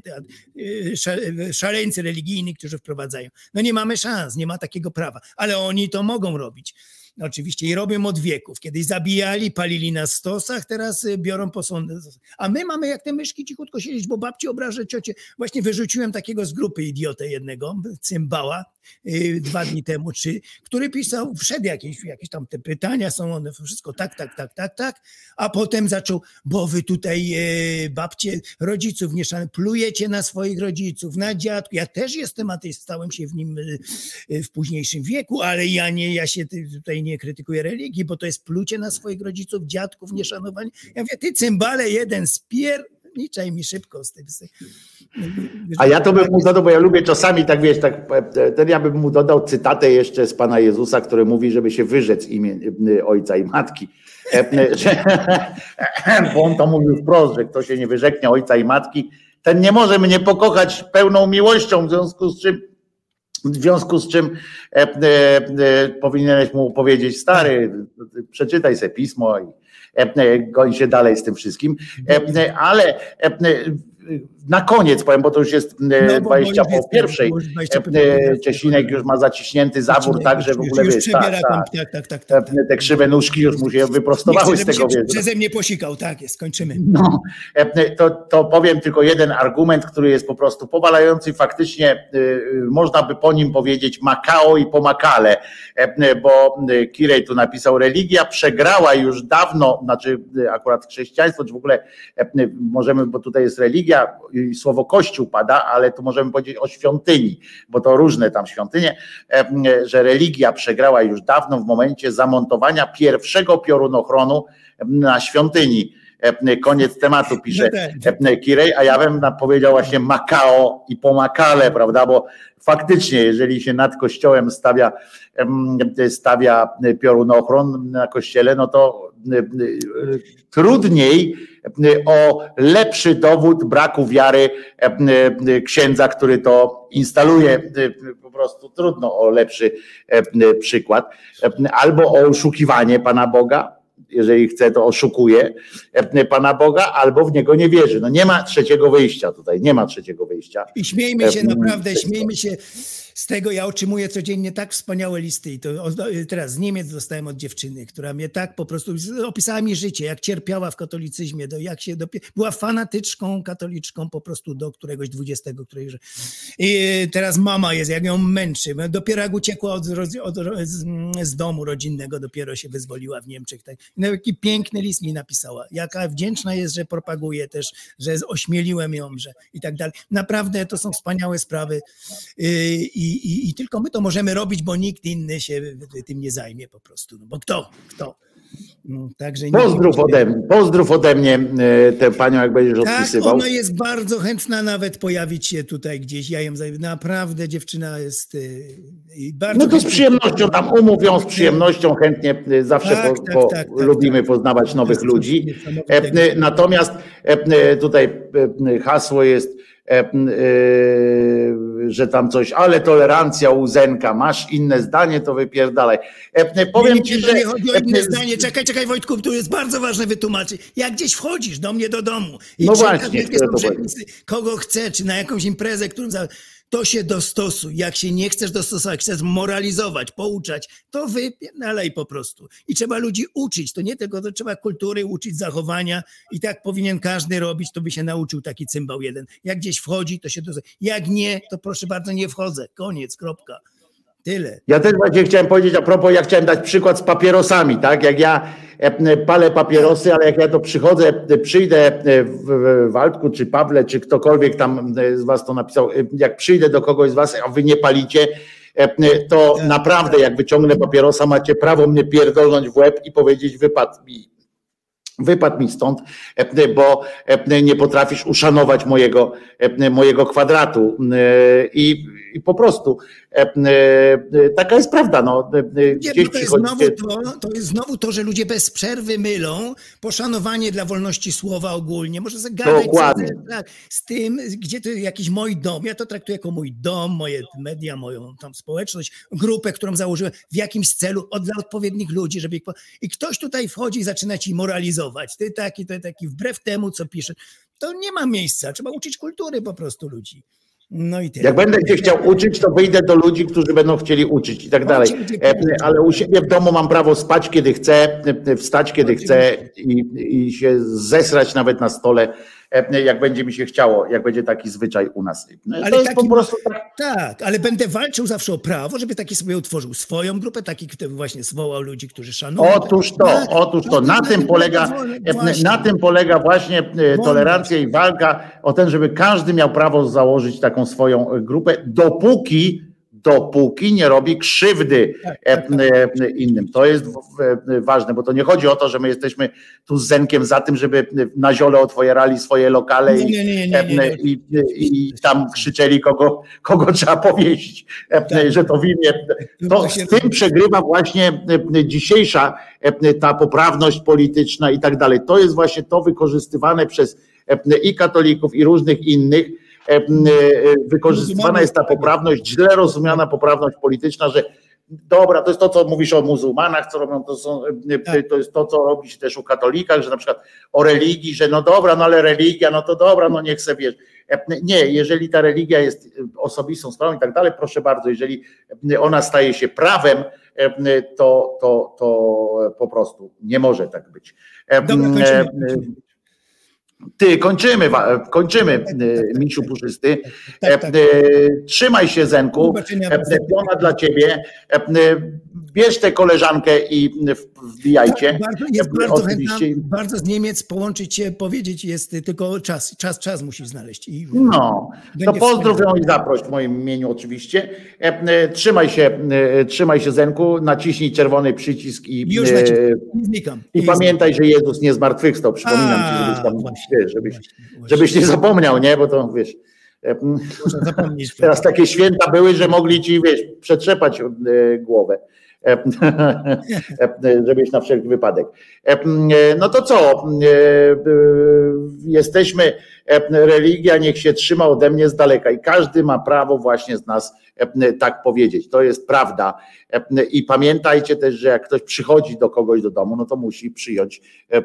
sza- e, szaleńcy religijni, którzy wprowadzają. No nie mamy szans, nie ma takiego prawa, ale oni to mogą robić. Oczywiście i robią od wieków. Kiedyś zabijali, palili na stosach, teraz y, biorą posądy. A my mamy jak te myszki cichutko siedzieć, bo babci obrażę ciocie. Właśnie wyrzuciłem takiego z grupy idiotę jednego, cymbała, dwa dni temu, czy, który pisał, wszedł jakieś, jakieś tam te pytania, są one wszystko tak, tak, tak, tak, tak, a potem zaczął, bo wy tutaj e, babcie rodziców nie szanujecie, plujecie na swoich rodziców, na dziadku. Ja też jestem ateistą, stałem się w nim e, w późniejszym wieku, ale ja nie, ja się tutaj nie krytykuję religii, bo to jest plucie na swoich rodziców, dziadków, nieszanowanie. Ja mówię, ty cymbale jeden, spierniczaj mi szybko z tym. z tym. A ja to bym mu dodał, bo ja lubię czasami tak wiesz, tak, ten ja bym mu dodał cytatę jeszcze z Pana Jezusa, który mówi, żeby się wyrzec imię e, ojca i matki. E, e, Bo on to mówił wprost, że kto się nie wyrzeknie ojca i matki, ten nie może mnie pokochać pełną miłością, w związku z czym w związku z czym e, e, e, powinieneś mu powiedzieć, stary, przeczytaj sobie pismo i e, e, goń się dalej z tym wszystkim. E, ale na koniec powiem, bo to już jest e, No, bo 20 już jest- po pierwszej. już 20 po E. Ciesinek już ma zaciśnięty zawór, tak, że w Już- ogóle już przebiera tak, tam- tak. tak, tak, tak, tak, tak. Te, te krzywe nóżki już mu się wyprostowały z tego, się przeze mnie posikał, tak jest, kończymy. No, e, to, to powiem tylko jeden argument, który jest po prostu powalający. Faktycznie można by po nim powiedzieć Makao i pomakale, e, bo Kirej tu napisał, religia przegrała już dawno, znaczy akurat chrześcijaństwo, czy w ogóle e, możemy, bo tutaj jest religia i słowo kościół pada, ale tu możemy powiedzieć o świątyni, bo to różne tam świątynie, że religia przegrała już dawno w momencie zamontowania pierwszego piorunochronu na świątyni. E, Koniec tematu pisze No tak. e, Kirej, a ja bym powiedział właśnie Makao i pomakale, prawda, bo faktycznie, jeżeli się nad kościołem stawia, em, stawia piorunochron na kościele, no to e, e, trudniej e, o lepszy dowód braku wiary e, e, księdza, który to instaluje. E, Po prostu trudno o lepszy e, przykład. E, Albo o oszukiwanie Pana Boga, jeżeli chce, to oszukuje e, Pana Boga, albo w niego nie wierzy. No nie ma trzeciego wyjścia tutaj, nie ma trzeciego wyjścia. I śmiejmy się Em, naprawdę, wszystko. śmiejmy się z tego. Ja otrzymuję codziennie tak wspaniałe listy i to teraz z Niemiec dostałem od dziewczyny, która mnie tak po prostu opisała mi życie, jak cierpiała w katolicyzmie, do, jak się była fanatyczką katoliczką po prostu do któregoś dwudziestego, której i teraz mama jest, jak ją męczy. Dopiero jak uciekła od, od, z, z domu rodzinnego, dopiero się wyzwoliła w Niemczech. Tak. No, jaki piękny list mi napisała. Jaka wdzięczna jest, że propaguje też, że ośmieliłem ją, że i tak dalej. Naprawdę to są wspaniałe sprawy Yy, i, i, i tylko my to możemy robić, bo nikt inny się tym nie zajmie po prostu. No bo kto? Kto? Mm, Także nie- Pozdrów ode mnie, pozdrów ode mnie e, tę panią, jak będziesz Tak, odpisywał. ona jest bardzo chętna nawet pojawić się tutaj gdzieś. Ja ją naprawdę dziewczyna jest i bardzo No to z chętnie- przyjemnością tam umówią, z przyjemnością chętnie e, zawsze Tak, po, tak, po, tak, tak, lubimy tak. poznawać nowych ludzi. E, Natomiast e, tutaj e, hasło jest, e, e, że tam coś, ale tolerancja łzenka, masz inne zdanie, to wypierdalaj. E, Powiem nie, ci, że... nie chodzi o inne zdanie. Czekaj, czekaj Wojtku, tu jest bardzo ważne wytłumaczyć. Jak gdzieś wchodzisz do mnie do domu i No właśnie, jakie są przepisy, kogo chcę, czy na jakąś imprezę, którą. To się dostosuj. Jak się nie chcesz dostosować, chcesz moralizować, pouczać, to wypierdalaj po prostu. I trzeba ludzi uczyć. To nie tylko, to trzeba kultury uczyć, zachowania i tak powinien każdy robić, to by się nauczył taki cymbał jeden. Jak gdzieś wchodzi, to się dostosuje. Jak nie, to proszę bardzo, nie wchodzę. Koniec, kropka. Tyle. Ja też właśnie chciałem powiedzieć a propos, ja chciałem dać przykład z papierosami, tak? Jak ja e, palę papierosy, ale jak ja to przychodzę, e, przyjdę e, w Waldku, czy Pawle, czy ktokolwiek tam e, z was to napisał, e, jak przyjdę do kogoś z was, a wy nie palicie, e, to naprawdę jak wyciągnę papierosa, macie prawo mnie pierdolnąć w łeb i powiedzieć wypadł mi. Wypadł mi stąd, e, bo e, nie potrafisz uszanować mojego, e, mojego kwadratu. E, I, i po prostu e, e, taka jest prawda. No, e, Nie, gdzieś bo to, jest znowu to, to jest znowu to, że ludzie bez przerwy mylą poszanowanie dla wolności słowa ogólnie. Może zagadać tak, z tym, gdzie to jest jakiś mój dom. Ja to traktuję jako mój dom, moje media, moją tam społeczność, grupę, którą założyłem w jakimś celu od, dla odpowiednich ludzi, żeby ich i ktoś tutaj wchodzi i zaczyna ci moralizować. Ty taki, ty taki, wbrew temu, co pisze. To nie ma miejsca. Trzeba uczyć kultury po prostu ludzi. No i tyle. Jak będę cię chciał uczyć, to wyjdę do ludzi, którzy będą chcieli uczyć i tak dalej. E, Ale u siebie w domu mam prawo spać, kiedy chcę, e, wstać, kiedy chcę i, i się zesrać nawet na stole, e, jak będzie mi się chciało, jak będzie taki zwyczaj u nas. No, Ale To jest taki- po prostu tak. Tak, ale będę walczył zawsze o prawo, żeby taki sobie utworzył swoją grupę, taki, który właśnie zwołał ludzi, którzy szanują. Otóż to, Tak, otóż to, na tym polega, Właśnie. na tym polega właśnie e, tolerancja i walka o ten, żeby każdy miał prawo założyć taką swoją e, grupę, dopóki dopóki nie robi krzywdy Tak, e, e, innym. To jest w- ważne, bo to nie chodzi o to, że my jesteśmy tu z Zenkiem za tym, żeby na ziole otwierali swoje lokale i, i, i, tam krzyczeli, kogo, kogo trzeba powieść, e, Tak. że to w imię. To z tym przegrywa właśnie e, dzisiejsza e, ta poprawność polityczna i tak dalej. To jest właśnie to wykorzystywane przez e, i katolików, i różnych innych. E, e, Wykorzystywana jest ta poprawność, źle rozumiana poprawność polityczna, że dobra, to jest to, co mówisz o muzułmanach, co robią, to, są, e, Tak. to jest to, co robi się też u katolikach, że na przykład o religii, że no dobra, no ale religia, no to dobra, no niech se wiesz. E, Nie, jeżeli ta religia jest osobistą sprawą i tak dalej, proszę bardzo, jeżeli ona staje się prawem, e, to, to, to po prostu nie może tak być. E, Dobra, e, kończymy. E, Ty, kończymy, kończymy, e, misiu puszysty. E, e, Trzymaj się, Zenku. E, Piona dla ciebie. Bierz tę koleżankę i wbijajcie. Tak, bardzo, jest bardzo chętna, bardzo z Niemiec połączyć się, powiedzieć, jest tylko czas, czas, czas musi znaleźć. I No, to pozdrów ją i zaproś w moim imieniu oczywiście. E, e, Trzymaj się, e, trzymaj się Zenku, naciśnij czerwony przycisk i, już e, znikam. i pamiętaj, że Jezus nie zmartwiechwstał, przypominam ci, A, żebyś tam, właśnie, żebyś, właśnie, żebyś nie zapomniał, nie, bo to wiesz, teraz takie święta były, że mogli ci, wiesz, przetrzepać głowę. E, e, żebyś na wszelki wypadek. E, No to co? E, e, Jesteśmy, e, religia niech się trzyma ode mnie z daleka i każdy ma prawo właśnie z nas e, tak powiedzieć. To jest prawda. E, I pamiętajcie też, że jak ktoś przychodzi do kogoś do domu, no to musi przyjąć, e, e,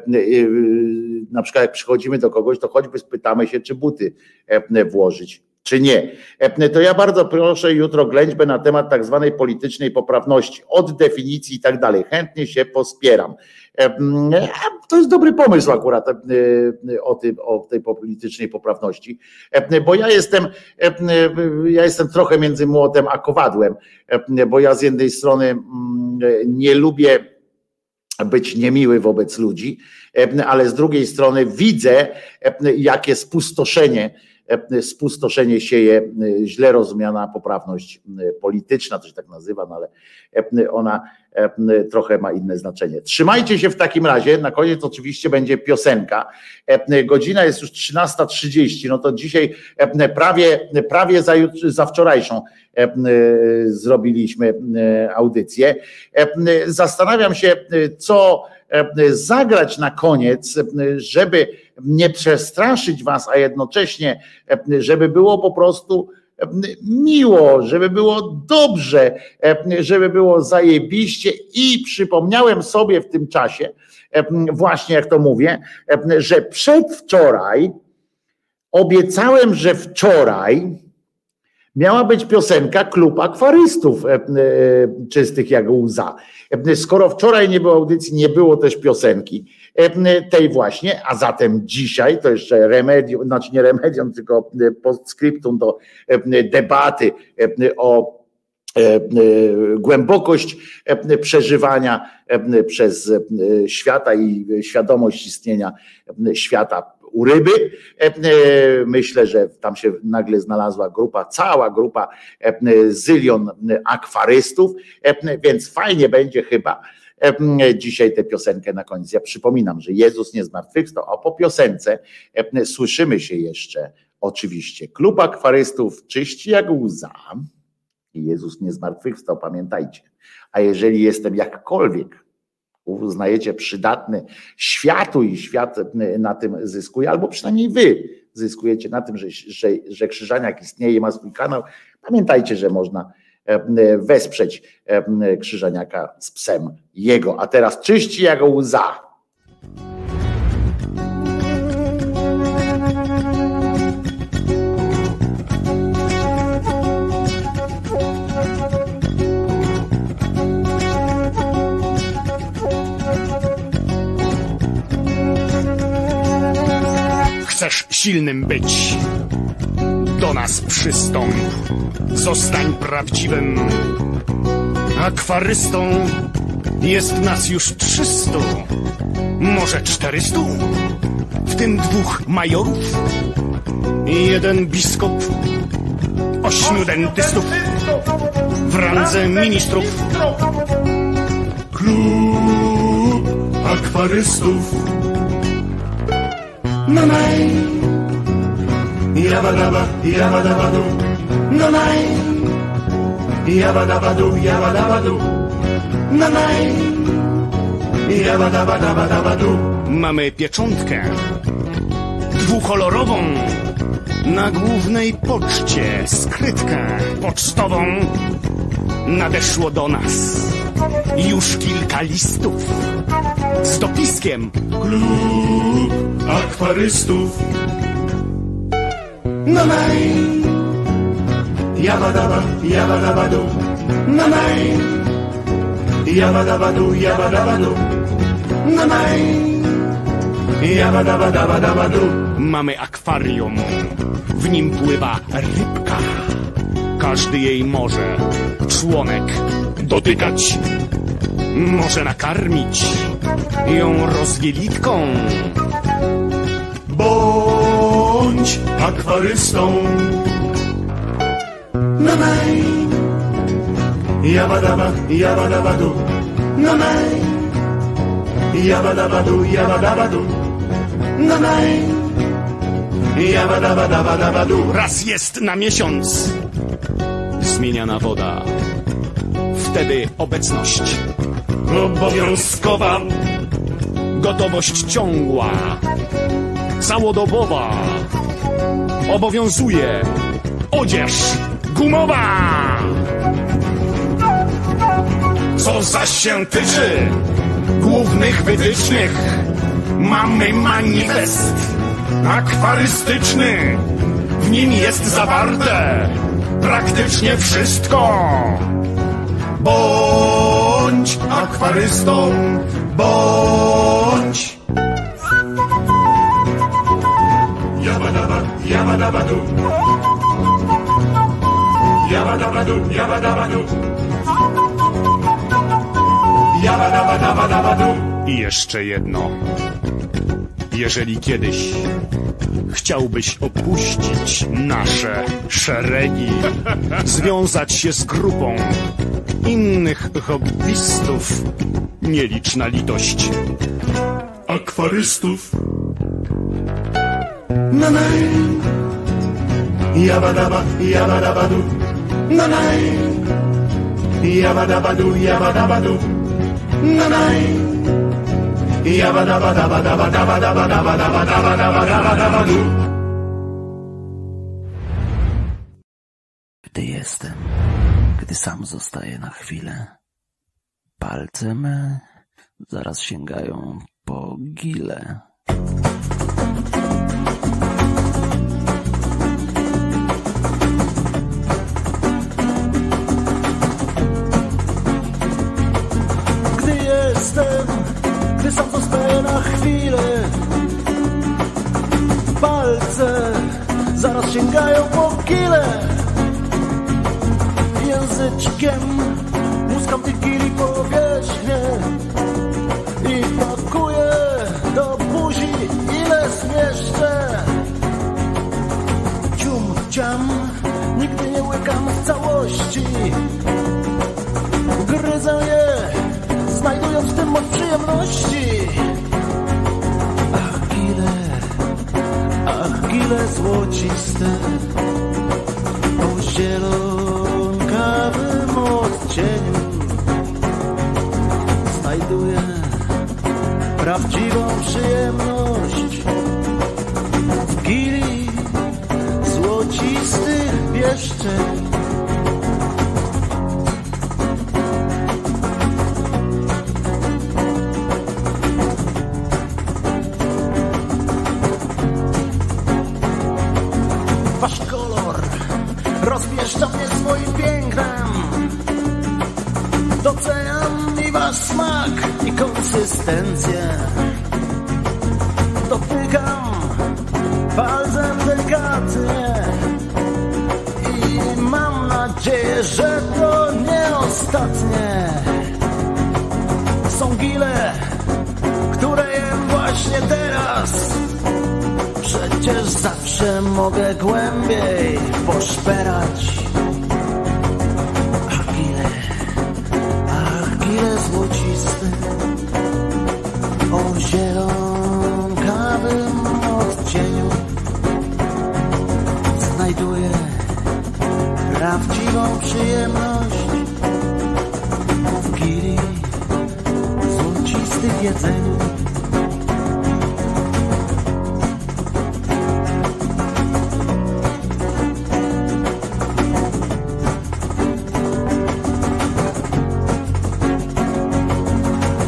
na przykład jak przychodzimy do kogoś, to choćby spytamy się, czy buty e, włożyć czy nie. E, To ja bardzo proszę jutro ględźbę na temat tak zwanej politycznej poprawności, od definicji i tak dalej. Chętnie się pospieram. E, To jest dobry pomysł akurat e, o, tym, o tej politycznej poprawności, E, bo ja jestem, e, ja jestem trochę między młotem a kowadłem, E, bo ja z jednej strony mm, nie lubię być niemiły wobec ludzi, e, ale z drugiej strony widzę, e, jakie spustoszenie e, spustoszenie sieje e, źle rozumiana poprawność e, polityczna, to się tak nazywa, no ale e, ona e, trochę ma inne znaczenie. Trzymajcie się w takim razie, na koniec oczywiście będzie piosenka. E, Godzina jest już 13.30, no to dzisiaj e, prawie, prawie za, za wczorajszą e, e, zrobiliśmy e, audycję. E, Zastanawiam się, e, co e, zagrać na koniec, e, żeby nie przestraszyć was, a jednocześnie, e, żeby było po prostu e, miło, żeby było dobrze, e, żeby było zajebiście i przypomniałem sobie w tym czasie, właśnie jak to mówię, że przedwczoraj obiecałem, że wczoraj miała być piosenka Klub Akwarystów czystych jak łza. Skoro wczoraj nie było audycji, nie było też piosenki tej właśnie, a zatem dzisiaj to jeszcze remedium, znaczy nie remedium, tylko e, postscriptum do e, debaty e, o e, e, głębokość e, przeżywania e, przez e, świata i świadomość istnienia e, świata u ryby. E, e, Myślę, że tam się nagle znalazła grupa, cała grupa e, zylion akwarystów, e, więc fajnie będzie chyba e, dzisiaj tę piosenkę na koniec. Ja przypominam, że Jezus nie zmartwychwstał, a po piosence słyszymy się jeszcze oczywiście. Klub akwarystów czyści jak łza. Jezus nie zmartwychwstał, pamiętajcie. A jeżeli jestem jakkolwiek uznajecie przydatny światu i świat na tym zyskuje, albo przynajmniej wy zyskujecie na tym, że, że, że Krzyżaniak istnieje ma swój kanał, pamiętajcie, że można wesprzeć e, Krzyżaniaka z psem jego. A teraz czyści jak łza. Chcesz silnym być? Do nas przystąp. Zostań prawdziwym akwarystą. Jest nas już trzystu, może czterystu, w tym dwóch majorów jeden biskup, ośmiu dentystów w randze ministrów. Klub akwarystów. Nanaj, jabadaba, jabadabadu, nanaj, jabadabadu, jabadabadu, nanaj, jabadabadabadabadu. Mamy pieczątkę. Dwukolorową. Na głównej poczcie, skrytkę pocztową. Nadeszło do nas. Już kilka listów. Z dopiskiem. Klub Akwarystów. Nanaj, jabadaba, jabadabadu, nanaj, jabadabadu, jabadabadu, nanaj, jabadabadabadabadu. Mamy akwarium, w nim pływa rybka. Każdy jej może. Członek dotykać, może nakarmić ją rozwielitką. Bądź akwarystą. Nanaj, jabadaba, jabadabadu, nanaj, jabadabadu, jabadabadu, nanaj, jabadabadabadabadu. Raz jest na miesiąc. Zmieniana woda. Wtedy obecność. Obowiązkowa, gotowość ciągła, całodobowa. Obowiązuje odzież gumowa. Co zaś się tyczy głównych wytycznych, mamy manifest akwarystyczny. W nim jest zawarte praktycznie wszystko. Bądź akwarystą, bądź. Jabadabadu, jabadabadu. Jabadabadabadabadu. I jeszcze jedno. Jeżeli kiedyś chciałbyś opuścić nasze szeregi, związać się z grupą innych hobbystów, nieliczna litość akwarystów. Na naj, jabadaba, jabadabadu, na naj, jabadabadu, jabadabadu, na naj, jabadabadabadabadabadabadabadabadabadabadabadu. Gdy jestem, gdy sam zostaję na chwilę, palce me zaraz sięgają po gile. Gdy jestem, gdy sam zostaję na chwilę, palce zaraz sięgają po gile. Języczkiem muskam tych gili powierzchnię i pakuję do buzi ile zmieszczę. Cium, ciam, nigdy nie łykam w całości. Gryzę je, znajdując w tym moc przyjemności. Ach, gile, ach, gile złociste, o zielonkawym prawdziwą przyjemność konsystencję. Dotykam palcem delikatnie i mam nadzieję, że to nie ostatnie. Są gile, które jem właśnie teraz. Przecież zawsze mogę głębiej poszperać. Przyjemność. W gili złocistych jedzeniu.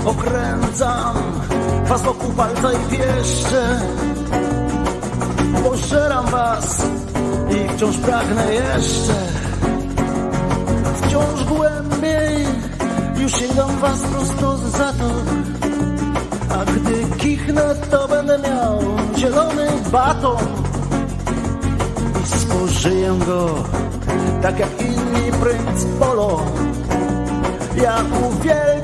Okręcam was wokół palca i pieszcze. Pożeram was i wciąż pragnę jeszcze spożyję go tak jak inni princ Polo. Ja uwielbiam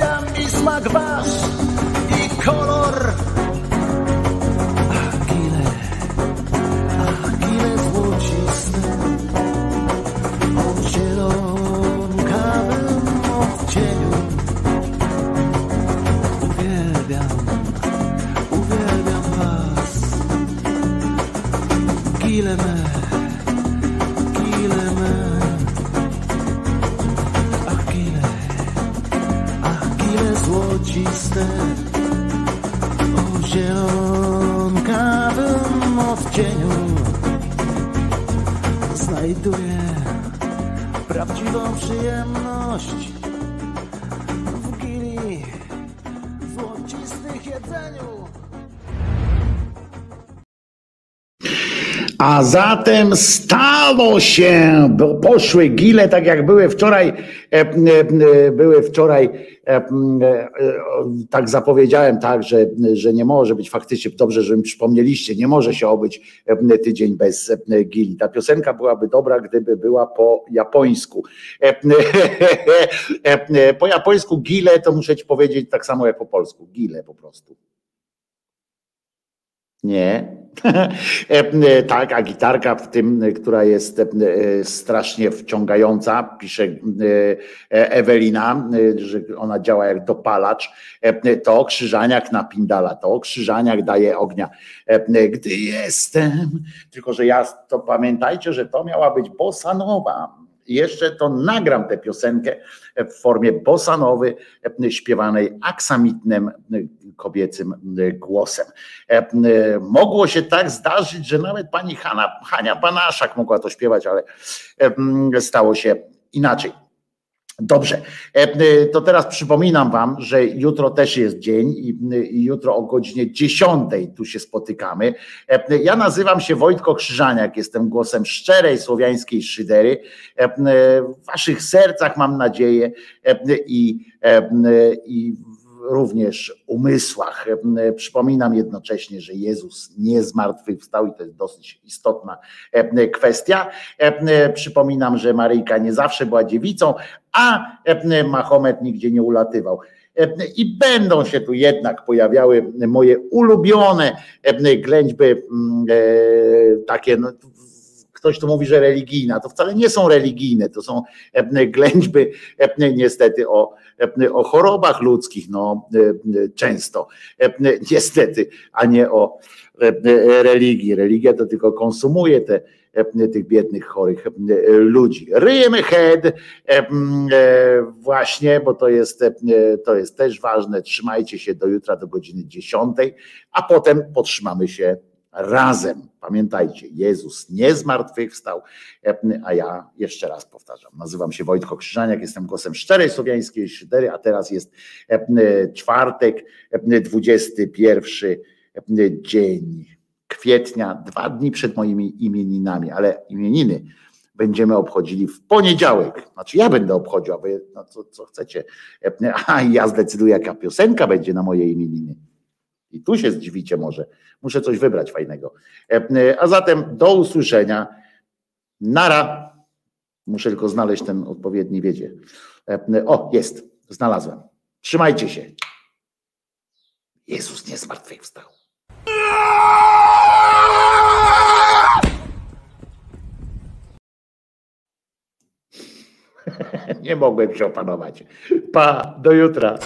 zatem stało się, bo poszły gile, tak jak były wczoraj, e, e, były wczoraj, e, e, tak zapowiedziałem, tak, że, że nie może być faktycznie, dobrze, że mi przypomnieliście, nie może się obyć e, tydzień bez e, gili. Ta piosenka byłaby dobra, gdyby była po japońsku. E, e, e, Po japońsku gile to muszę ci powiedzieć tak samo jak po polsku, gile po prostu. Nie. E, tak, a gitarka w tym, która jest e, strasznie wciągająca, pisze e, Ewelina, że ona działa jak dopalacz, to krzyżaniak napindala, to krzyżaniak daje ognia. Gdy jestem, tylko że ja, to pamiętajcie, że to miała być bossa nowa, jeszcze to nagram tę piosenkę w formie bosanowy śpiewanej aksamitnym kobiecym głosem. Mogło się tak zdarzyć, że nawet pani Hanna, Hania Banaszak mogła to śpiewać, ale stało się inaczej. Dobrze, to teraz przypominam Wam, że jutro też jest dzień i jutro o godzinie 10 tu się spotykamy. Ja nazywam się Wojtko Krzyżaniak, jestem głosem szczerej słowiańskiej szydery. W Waszych sercach mam nadzieję i, i również umysłach. Przypominam jednocześnie, że Jezus nie zmartwychwstał i to jest dosyć istotna kwestia. Przypominam, że Maryjka nie zawsze była dziewicą, a Mahomet nigdzie nie ulatywał. I będą się tu jednak pojawiały moje ulubione ględźby, takie no, ktoś tu mówi, że religijna, to wcale nie są religijne, to są ględźby niestety o, o chorobach ludzkich, no często niestety, a nie o religii. Religia to tylko konsumuje te, tych biednych, chorych ludzi. Ryjemy head właśnie, bo to jest, to jest też ważne. Trzymajcie się do jutra do godziny 10, a potem potrzymamy się razem. Pamiętajcie, Jezus nie zmartwychwstał, a ja jeszcze raz powtarzam, nazywam się Wojtko Krzyżaniak, jestem głosem szczerej słowiańskiej szydery, a teraz jest czwartek, 21 dzień kwietnia, dwa dni przed moimi imieninami, ale imieniny będziemy obchodzili w poniedziałek. Znaczy ja będę obchodził, a wy no co, co chcecie. A ja zdecyduję, jaka piosenka będzie na moje imieniny. I tu się zdziwicie może. Muszę coś wybrać fajnego. A zatem do usłyszenia. Nara. Muszę tylko znaleźć ten odpowiedni wiedzie. O, jest. Znalazłem. Trzymajcie się. Jezus nie zmartwychwstał. Nie mogłem się opanować. Pa, do jutra.